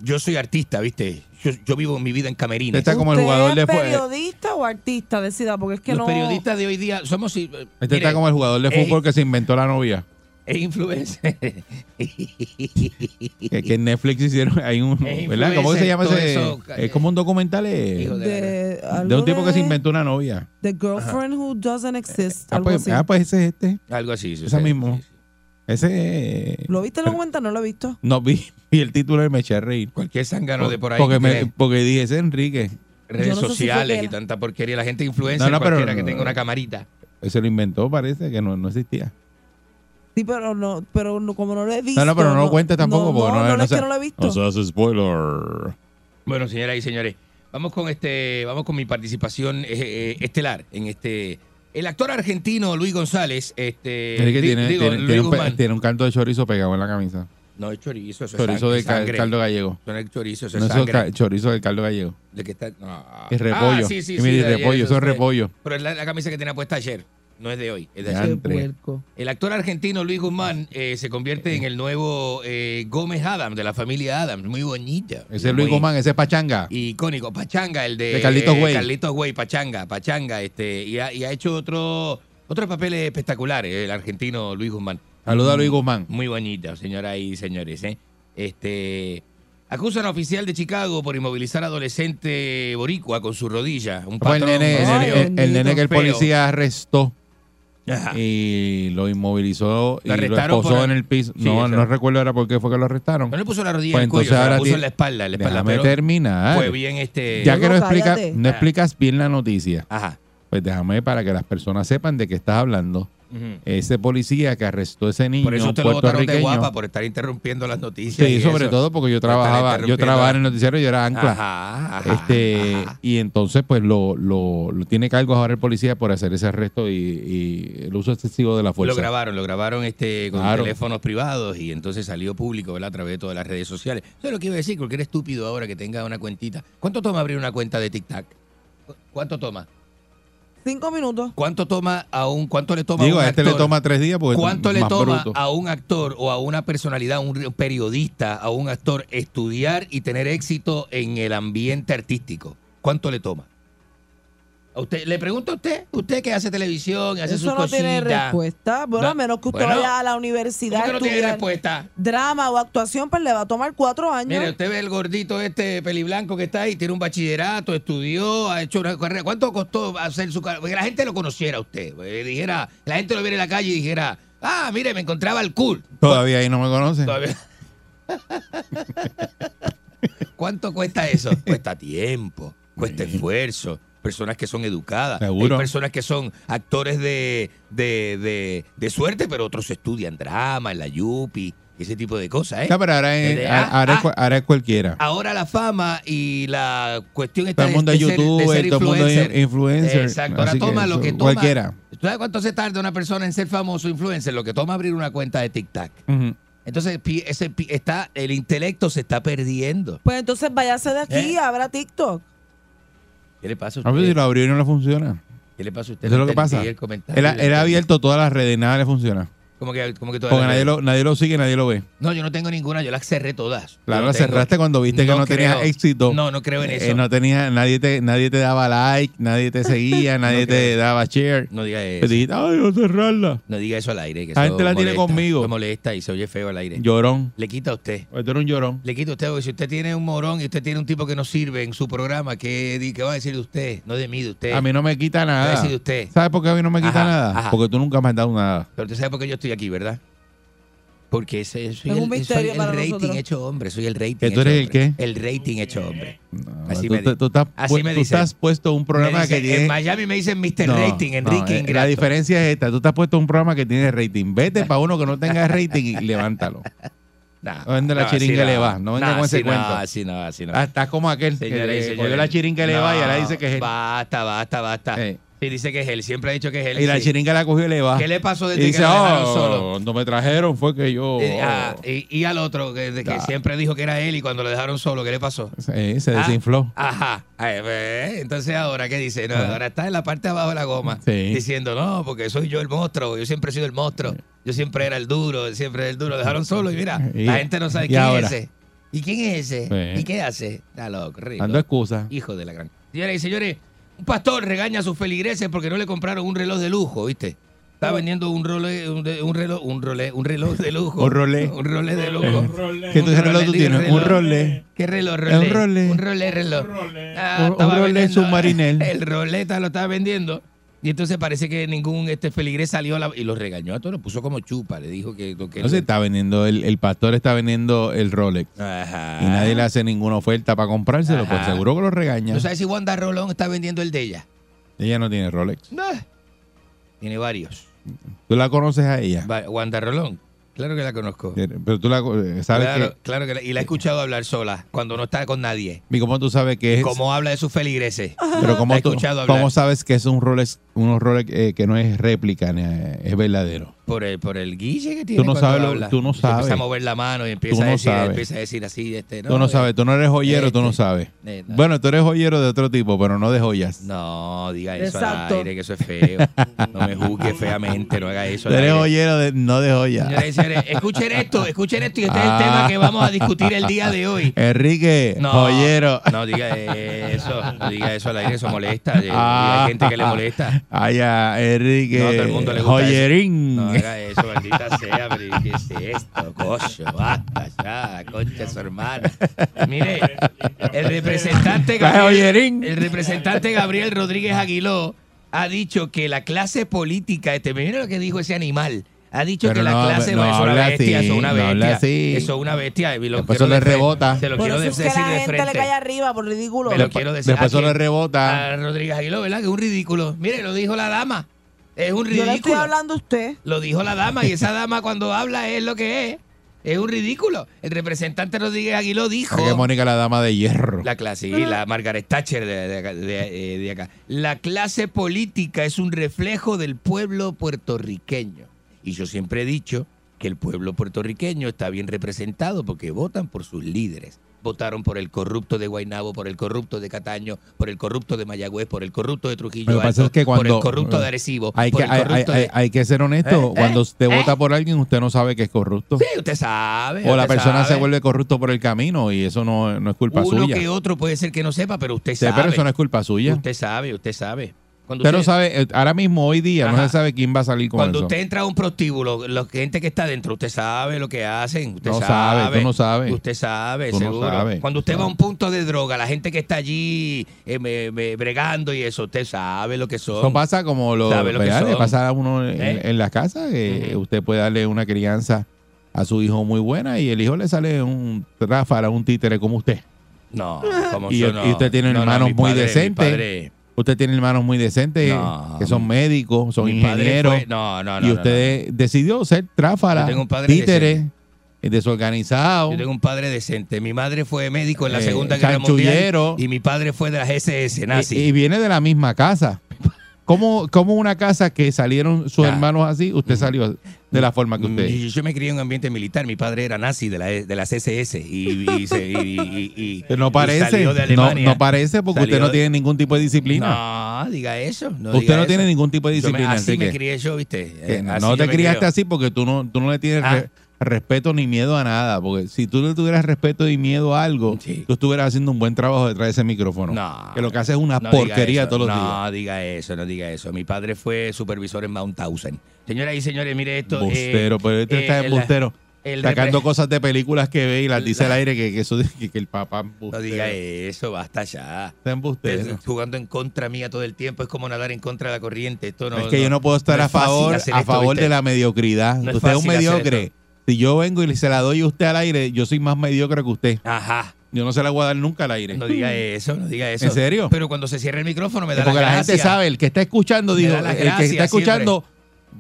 Yo soy artista, ¿viste? Yo, yo vivo mi vida en camerines. Está como el ¿Usted jugador de fue- periodista o artista? Decida, porque es que Los no... periodistas de hoy día somos. eh, Este mire, está como el jugador de es- fútbol que se inventó la novia. Es influencer. Que, que en Netflix hicieron hay un, Es ¿verdad? ¿Cómo se llama ese? eso, es como un documental eh, de, un tipo que se inventó una novia. The girlfriend who doesn't exist. Ah algo pues, así. ah, pues ese es este. Algo así. Ese mismo. Ese. ¿Lo viste el documental? No lo he visto. No vi, vi el título y me eché a reír. Cualquier zángano de por ahí. Porque, que me, porque dije, ese es Enrique. redes no sé sociales y tanta porquería. La gente influencer, No, no, pero cualquiera que no. tenga una camarita. Ese lo inventó, parece que no, no existía. Sí, pero no, pero no- como no lo he visto. No, no, pero no lo cuentes tampoco, porque no- no, no es que no lo he visto. No se hace spoiler. Bueno, señoras y señores, vamos con este, vamos con mi participación eh, eh, estelar en este. El actor argentino Luis González, este, Enrique di- tiene, digo, tiene, Luis tiene un, tiene canto de chorizo pegado en la camisa. No es chorizo, eso Chorizo es de caldo gallego. No es chorizo, eso No, es es sangre. chorizo del caldo gallego. De que está, no. Es repollo. Ah, sí, sí, Y ayer, eso es repollo. Pero es la, la camisa que tenía puesta ayer. No es de hoy, es de ayer. El actor argentino Luis Guzmán eh, se convierte en el nuevo eh, Gómez Adams de la familia Adams. Muy bonita. Ese es Luis Muy Guzmán, ese es Pachanga. Icónico. Pachanga, el de, De Carlitos eh, Güey. Carlitos Güey, Pachanga, Pachanga. Este, y, ha, y ha hecho otro, otros papeles espectaculares, el argentino Luis Guzmán. Saluda a Luis Guzmán. Muy bonito, señoras y señores. ¿eh? Este, acusan a oficial de Chicago por inmovilizar a adolescente boricua con su rodilla. Un el patrón nene, el, nene- el- el nene que el policía arrestó Ajá. y lo inmovilizó y Lo esposó en el piso. Sí, no, no recuerdo ahora por qué fue que lo arrestaron. No le puso la rodilla Pues en el cuello, entonces ahora puso tiene- en la espalda, en la espalda. Déjame terminar. Fue bien este. Ya que no, No, explica, no explicas bien la noticia, Ajá. pues déjame para que las personas sepan de qué estás hablando. Ese policía que arrestó a ese niño Por eso usted lo botaron de guapa por estar interrumpiendo las noticias. Sí, y sobre eso. todo porque yo trabajaba, yo trabajaba en el noticiero y yo era ancla. Ajá, ajá, este ajá. y entonces pues lo, lo, lo tiene cargos ahora el policía por hacer ese arresto y, y el uso excesivo de la fuerza. Lo grabaron, lo grabaron este con Claro. teléfonos privados y entonces salió público ¿verdad? a través de todas las redes sociales. Eso es lo que iba a decir, cualquier estúpido ahora que tenga una cuentita. ¿Cuánto toma abrir una cuenta de TikTok? ¿Cu- ¿Cuánto toma? Cinco minutos. ¿Cuánto toma a un cuánto le toma Digo, a un a este actor? le toma tres días porque ¿Cuánto es le más toma bruto. a un actor o a una personalidad, a un periodista, a un actor estudiar y tener éxito en el ambiente artístico? ¿Cuánto le toma? Usted, le pregunto a usted, usted que hace televisión y hace Eso sus no cositas. tiene respuesta. Bueno, No. a menos que usted Bueno, vaya a la universidad ¿Cómo que no tiene respuesta? drama o actuación, pues le va a tomar cuatro años. Mire, usted ve el gordito este peliblanco que está ahí, tiene un bachillerato, estudió, ha hecho una carrera. ¿Cuánto costó hacer su carrera? Que la gente lo conociera a usted. eh, dijera, la gente lo viera en la calle y dijera, ah, mire, me encontraba el cool. Todavía ahí no me conocen. Todavía- ¿Cuánto cuesta eso? Cuesta tiempo, cuesta esfuerzo. Personas que son educadas. Seguro. Hay personas que son actores de, de, de, de suerte, pero otros estudian drama en la Yupi, ese tipo de cosas. ¿eh? No, pero ahora es, Desde- ah, ahora, ah, ahora es cualquiera. Ahora la fama y la cuestión está Todo el mundo es ser todo el mundo es influencer. Exacto. Ahora que toma lo que toma. cualquiera. ¿Tú sabes cuánto se tarda una persona en ser famoso influencer? Lo que toma abrir una cuenta de TikTok. Entonces, ese, está, el intelecto se está perdiendo. Pues entonces váyase de aquí ¿Eh? y abra TikTok. ¿Qué le pasa a A ver si usted? lo abrió y no le funciona. ¿Qué le pasa a usted? Eso es lo que pasa. él ha abierto todas las redes, nada le funciona. Como que, como que todas Porque las nadie redes. lo, nadie lo sigue, nadie lo ve. No, yo no tengo ninguna, yo las cerré todas. Claro, Yo la no tengo- cerraste cuando viste que no, tenías creo. éxito. No, no creo en Eh, eso. no tenía, nadie te, nadie te daba like, nadie te seguía, nadie te creo. daba share. No diga eso. Pues dijiste, ay, voy a cerrarla. No diga eso al aire. Que La eso gente la tiene molesta, conmigo. eso molesta y se oye feo al aire. Llorón. Le quita a usted. Tú eres un llorón. Le quita a usted, porque si usted tiene un morón y usted tiene un tipo que no sirve en su programa, ¿qué, di- qué va a decir de usted? No de mí, de usted. A mí no me quita ¿Qué va a nada. decir de usted? ¿Sabes por qué a mí no me quita Ajá, nada? ajá. Porque tú nunca me has dado nada. Pero usted sabe por qué yo estoy aquí, ¿verdad? Porque ese, soy Es un el, soy misterio el para rating nosotros. hecho hombre, soy el rating ¿Que tú hecho eres el hombre. qué? El rating hecho hombre. así tú, me, di- tú estás, así pu- me tú dicen. estás puesto un programa que tiene... En Miami me dicen Mr. No, Rating, no, Enrique eh, Ingrato. La diferencia es esta. Tú te has puesto un programa que tiene rating. Vete para uno que no tenga rating y levántalo. Nah, No vende la no, chiringa le va. No venga Nah, con ese cuento. No, así no, así no. Ah, estás como aquel Señores que le señores. la chiringa le va y ahora No, dice que es. Basta, basta, basta. Eh. Sí, dice que es él. Siempre ha dicho que es él. Y la sí. chiringa la cogió y le va. ¿Qué le pasó Y desde dice, que lo dejaron oh, solo? cuando me trajeron fue que yo... Y, ah, y- y al otro, que, siempre dijo que era él y cuando lo dejaron solo, ¿qué le pasó? Sí, se Ah, desinfló. Ajá. Ve, Entonces ahora, ¿qué dice? No, ahora está en la parte de abajo de la goma Sí. diciendo, no, porque soy yo el monstruo, yo siempre he sido el monstruo, yo siempre era el duro, siempre era el duro. Lo dejaron solo y mira, Y- la gente no sabe y quién ahora. es ese. ¿Y quién es ese? ¿Y qué hace? Está loco, rico. Dando excusa. Hijo de la gran. Señoras y señores, un pastor regaña a sus feligreses porque no le compraron un reloj de lujo, ¿viste? Está vendiendo un rolé, un, de- un reloj, un rolé, un reloj de lujo. Un rolé. Un rolé de lujo. ¿Qué tu Un reloj tú tienes? Un rolé. ¿Qué reloj? Rolé. un rolé. Un rolé, reloj. Ah, Un- rolé vendiendo- submarinel. El roleta lo estaba vendiendo Y entonces parece que ningún este feligrés salió la- y los regañó a todos, los puso como chupa, le dijo que... que No se está vendiendo, el, el pastor está vendiendo el Rolex. Ajá. Y nadie le hace ninguna oferta para comprárselo, pues Ajá. seguro que lo regaña. ¿Tú sabes si Wanda Rolón está vendiendo el de ella? Ella no tiene Rolex. No. Tiene varios. ¿Tú la conoces a ella? Wanda Rolón. Claro que la conozco. Pero tú la eh, sabes claro, que... claro que la- y la he escuchado hablar sola cuando no está con nadie. ¿Y cómo tú sabes que es? Cómo habla de sus feligreses. Pero ¿cómo, tú- ¿cómo sabes que es un Rolex, unos Rolex eh, que no es réplica, eh, es verdadero? Por el, por el guille que tiene no cuando sabes habla. tú no Se Empieza sabes. a mover la mano y Tú empieza, no a, decir, sabes. empieza a decir así. Este, tú no eh, sabes, tú no eres joyero, tú no este, sabes. eh, no. Bueno, tú eres joyero de otro tipo, pero no de joyas. No, diga eso Exacto. al aire, que eso es feo. No me juzgue feamente, no haga eso. Tú eres joyero, de, no de joyas. Escuchen esto, escuchen esto y este es el Ah. tema que vamos a discutir el día de hoy. Enrique, No, joyero. No diga eso, no diga eso al aire, eso molesta. Ah. Hay gente que le molesta. Ay, Enrique. No, a todo el mundo le gusta Joyerín. No haga eso, maldita sea, pero ¿qué es esto? Cocho, basta ya, concha su hermana. Mire, el representante Gabriel, el representante Gabriel Rodríguez Aguiló ha dicho que la clase política, este, mira lo que dijo ese animal. Ha dicho Pero que la no, clase no es una bestia, así, eso es una no bestia. habla así. Eso es una bestia. y lo Después eso le rebota. Se lo Por quiero eso de- es que decir la de gente le frente. cae arriba por ridículo. Me lo quiero decir. Después ¿A eso le rebota. A Rodríguez Aguiló, ¿verdad? Que es un ridículo. Mire, lo dijo la dama. Es un Yo le estoy ridículo. hablando a usted. Lo dijo la dama y esa dama cuando habla es lo que es. Es un ridículo. El representante Rodríguez Aguiló dijo... Que Mónica la dama de hierro. La clase, sí, la Margaret Thatcher de, de- eh, de acá. La clase política es un reflejo del pueblo puertorriqueño. Y yo siempre he dicho que el pueblo puertorriqueño está bien representado porque votan por sus líderes. Votaron por el corrupto de Guaynabo, por el corrupto de Cataño, por el corrupto de Mayagüez, por el corrupto de Trujillo pasa es que por el corrupto de Arecibo, hay por que, el hay, de... hay- hay que ser honesto. ¿Eh? Cuando usted ¿Eh? vota por alguien, usted no sabe que es corrupto. Sí, usted sabe. o la usted persona se vuelve corrupto por el camino y eso no, no es culpa Uno suya. que otro puede ser que no sepa, pero usted Sí, sabe. pero eso no es culpa suya. Usted sabe, usted sabe. Cuando Usted no sabe, eh, ahora mismo, hoy día, no se sabe quién va a salir con Cuando eso. usted entra a un prostíbulo, la gente que está dentro, usted sabe lo que hacen. Usted No sabe, tú no sabes. Usted sabe, Tú no seguro. sabes. Cuando usted va a un punto de droga, la gente que está allí eh, me- me- bregando y eso, usted sabe lo que son. Eso pasa como lo, Sabe lo que son. pasa a uno en, ¿Eh? en la casa, que usted puede darle una crianza a su hijo muy buena y el hijo le sale un tráfala, un títere como usted. No, como Y, yo no. y usted tiene No, no, hermanos mi muy padre- decentes. Usted tiene hermanos muy decentes No, que son médicos, son ingenieros. fue- no, no, no, y no, usted decidió ser padre títere, desorganizado. Yo tengo un padre decente. Mi madre fue médico en la Eh, Segunda Guerra. Mundial y mi padre fue de las SS nazi. Y, y viene de la misma casa. ¿Cómo, cómo una casa que salieron sus hermanos así, usted salió de la forma que usted? Y yo me crié en un ambiente militar. Mi padre era nazi de, la, de las SS y, y, se- y- y- y- Que no parece, salió de no, Alemania. no parece porque Salió usted no tiene ningún tipo de disciplina. No, diga eso. No usted diga no eso. tiene ningún tipo de Yo me- disciplina. así me crié yo, ¿viste? Eh, no yo te criaste así porque tú no, tú no le tienes Ah. re- respeto ni miedo a nada. Porque si tú le tuvieras respeto y miedo a algo, tú estuvieras haciendo un buen trabajo detrás de ese micrófono. No. que lo que hace es una No porquería todos los no, días. No diga eso, no diga eso. Mi padre fue supervisor en Mount Townsend. Señoras y señores, mire esto. eh, Bustero, pero este está eh, en la- bustero. el Sacando cosas de películas que ve y las dice al aire que, que eso que, que el papá No diga eso, basta ya. Está Jugando en contra mía todo el tiempo es como nadar en contra de la corriente. Esto no, es que yo no puedo estar no a favor, a favor de la mediocridad. No usted es un mediocre. Si yo vengo y se la doy a usted al aire, yo soy más mediocre que usted. Ajá. Yo no se la voy a dar nunca al aire. No diga eso, no diga eso. ¿En serio? Pero cuando se cierra el micrófono me da porque la la gente sabe, el que está escuchando, digo, el que está escuchando,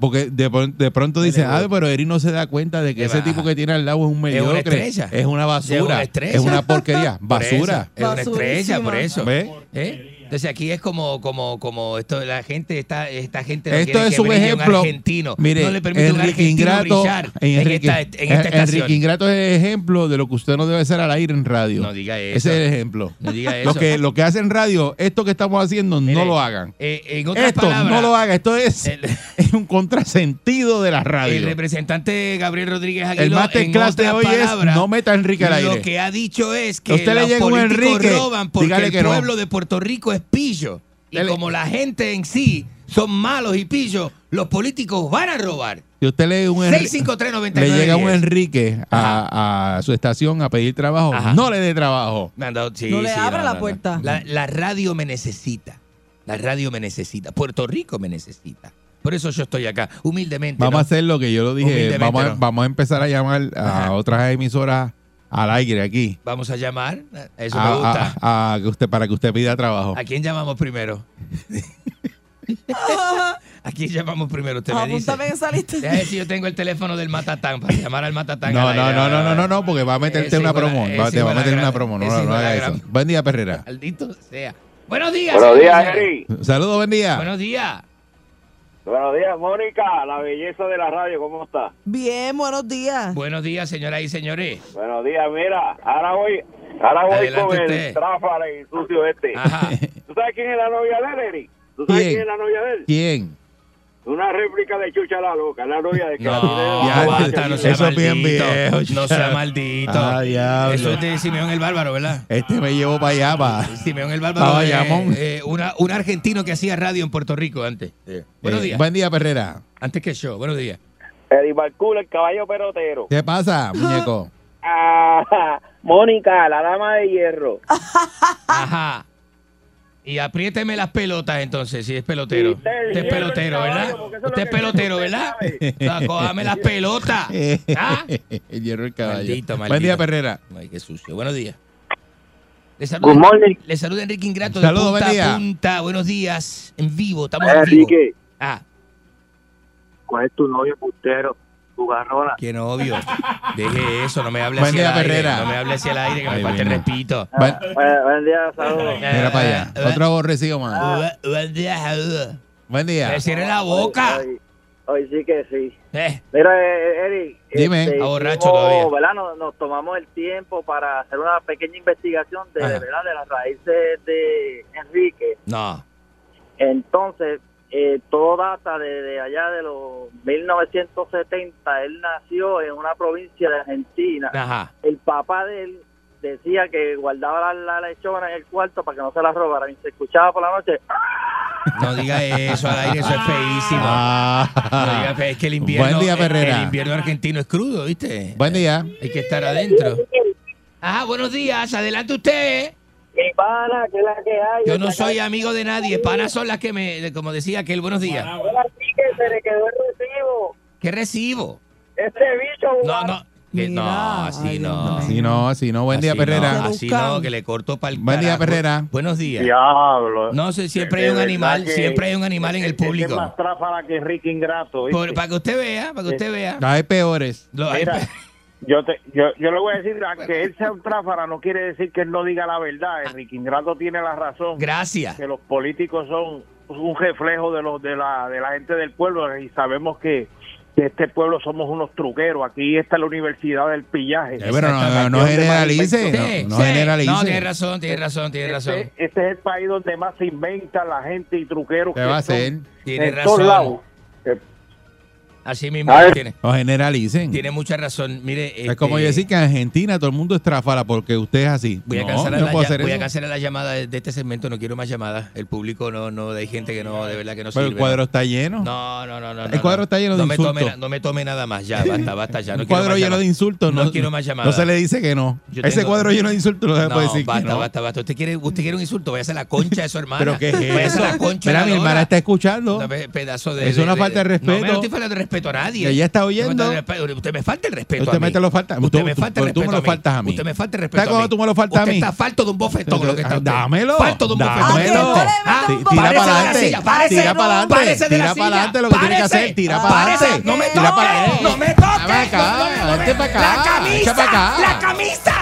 porque de, de pronto dice, ah, pero Eri no se da cuenta de que ¿Qué ese tipo que tiene al lado es un Es una mediocre. estrella. Es una Es basura. una estrella. Es una porquería. Por eso, Basura. Es una estrella, por eso. ¿Ve? ¿Eh? Entonces aquí es como, como, como esto, la gente, esta, esta gente no Esto es que un ejemplo. un argentino. Mire, no le permite un Enrique argentino Ingrato, brillar Enrique, en esta, en esta. Enrique Ingrato es ejemplo de lo que usted no debe hacer al aire en radio. No diga eso. Ese es el ejemplo. No diga Lo eso. que, lo que hacen en radio, esto que estamos haciendo, no lo hagan. Eh, en otras Esto palabras, no lo haga. Esto es, es un contrasentido de la radio. El representante Gabriel Rodríguez Aguiló, El masterclass de hoy es no meta a Enrique al aire. Lo que ha dicho es que Usted le los llega un políticos Enrique, roban porque el no. pueblo de Puerto Rico es pillo. Y Dele. como la gente en sí son malos y pillos, los políticos van a robar. Si usted lee un Enri- 653-9910. le llega un Enrique a, a su estación a pedir trabajo, Ajá. no le dé trabajo. Sí, No le sí, abra la puerta. La, la radio me necesita. La radio me necesita. Puerto Rico me necesita. Por eso yo estoy acá, humildemente. Vamos ¿no? a hacer lo que yo lo dije. Vamos a, ¿no? vamos a empezar a llamar a otras emisoras al aire aquí. Vamos a llamar. Eso A- me gusta. a- a que usted, para que usted pida trabajo. ¿A quién llamamos primero? ¿A quién llamamos primero? Usted me dice. En esa lista. Deja ver si yo tengo el teléfono del Matatán para llamar al Matatán. No, al no, aire. no, no, no, no, no, porque va a meterte una promo. Te va a meter una promo. No, no, eso. Buen día, Perrera. Maldito sea. Buenos días. Buenos días. Eri. Saludos, buen día. Buenos días. Buenos días, Mónica, la belleza de la radio, ¿cómo está? Bien, buenos días. Buenos días, señoras y señores. Buenos días, mira, ahora voy, ahora voy Adelante con usted. el tráfala y sucio este. Ajá. ¿Tú sabes quién es la novia de él, Eri? ¿Tú sabes ¿Quién? quién es la novia de él? ¿Quién? Una réplica de Chucha la Loca, la novia de la No, Ya, basta, no sea eso bien maldito. viejo, No sea ya. maldito. Ah, diablo. Eso es de Simeón el Bárbaro, ¿verdad? Este me llevó para allá, para. Simeón el Bárbaro. Eh, eh, una- un argentino que hacía radio en Puerto Rico antes. Buenos Eh, días. Buen día, Perrera. Antes que yo, buenos días. Eddie Barcula, el caballo pelotero. ¿Qué pasa, muñeco? Ah, Mónica, la dama de hierro. Ajá. Y apriéteme las pelotas entonces, si es pelotero. Sí, usted, Usted es pelotero, el ¿verdad? Usted es pelotero, ¿verdad? sabe. O sea, cójame las pelotas. ¿Ah? El hierro el caballo. Maldito, maldito. Buen día, Perrera. Ay, qué sucio. Buenos días. Le saluda, Good morning. le saluda Enrique Ingrato Saludos, de buen punta día. a punta. Buenos días. En vivo, estamos en vivo. Enrique. Ah, ¿Cuál es tu novio putero? Tu garrona. qué novio. Deje eso, no me hable Buen así día, al aire. Perrera. No me hable así al aire que Ay, me falta el bueno. respeto. Buen- buen día, saludos. Mira para allá. eh, Otro aborrecido más. Bu- Buen día, saludos. Buen día. Me cierre la boca. Hoy, hoy sí que sí. Eh, Mira, eh, Eric. Dime. este, Está borracho hicimos, todavía. ¿verdad? Nos, nos tomamos el tiempo para hacer una pequeña investigación de, Ajá. ¿verdad? de las raíces de Enrique. no. Entonces, eh, todo data de, de allá de los 1970. Él nació en una provincia de Argentina. Ajá. El papá de él decía que guardaba la, la lechona en el cuarto para que no se la robaran. Y se escuchaba por la noche. No diga eso al aire, eso es feísimo. No Ah. diga es que el invierno, Buen día, el- invierno argentino es crudo, ¿viste? Buen día. Hay que estar adentro. Ajá, buenos días. Adelante usted. Mi pana, que es la que hay. Yo no soy amigo de nadie. Panas son las que me, como decía aquel, buenos días. que se le quedó el recibo. ¿Qué recibo? Este bicho. No, no. que- no, así no. Así no, así no. Buen día, no, Perrera. así no, que le corto para el Buen día, Perrera. Buenos días. Diablo. No sé, siempre hay un animal, siempre hay un animal en el Es más público. tráfala que Enrique Ingrato. Por- para que usted vea, para que usted vea. Hay peores. Lo- hay Mira, pe- yo, te, yo, yo le voy a decir que él sea un tráfara no quiere decir que él no diga la verdad. Enrique Ingrato tiene la razón. Gracias. Que los políticos son un reflejo de los de la, de la gente del pueblo y sabemos que, que este pueblo somos unos truqueros. Aquí está la Universidad del Pillaje. Eh, pero no, no generalice. Sí, No, no sí. generalice. No, tiene razón, tiene razón, tiene razón. Este, este es el país donde más se inventa la gente y truqueros. ¿Qué que va a hacer? Tiene en razón. todos lados. Así mismo tiene. No generalicen. Tiene mucha razón. Mire, Es como este, decir que en Argentina todo el mundo es tráfala porque usted es así. Voy a, No, cancelar no la, puedo ya- hacer voy a cancelar la llamada de, de este segmento, no quiero más llamadas. El público no, no, hay gente que no, de verdad que no Pero sirve. el cuadro ¿no? está lleno. No, no, no, no. El no, cuadro no. está lleno de no me insultos. tome no me tome nada más, ya, basta, basta, ya. No quiero cuadro más lleno llamadas. de insultos. No, No, quiero más No llamadas. se le dice que no. Yo Ese tengo- cuadro lleno de insultos no se No, puede decir basta, que no. basta, basta. Usted quiere, usted quiere un insulto, vaya a hacer la concha de su hermana. ¿Pero qué es eso? a la concha Mira, mi hermana está escuchando. No, pe- pedazo de, Es una falta de respeto. No me no estoy faltando de respeto a nadie. Ella está oyendo. respeto. Usted me falta el respeto Usted a mí. me te lo falta. Usted Tú- me falta el pero tú me respeto lo faltas a mí. Usted me falta el respeto ¿Sabes mí. tú me lo faltas a Usted mí? está falto de un bofetón lo que está usted. Dámelo. Falto de un bofetón. Dámelo. Ah, Ti- Tira para de la adelante. Tira para adelante. Tira para adelante lo que tiene que hacer. Tira Ah, para adelante. No me Tira toque, para adelante. no me toque. Ven acá. No, no, no, Vente para acá. La camisa. La camisa.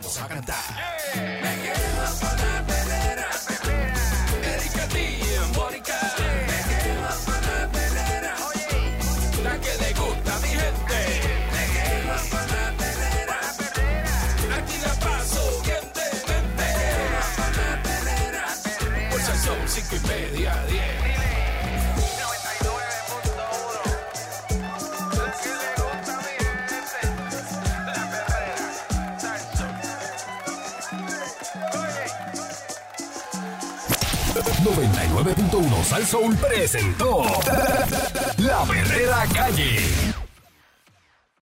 Vamos a cantar. 99.1 Sal Soul presentó La Verdadera Calle.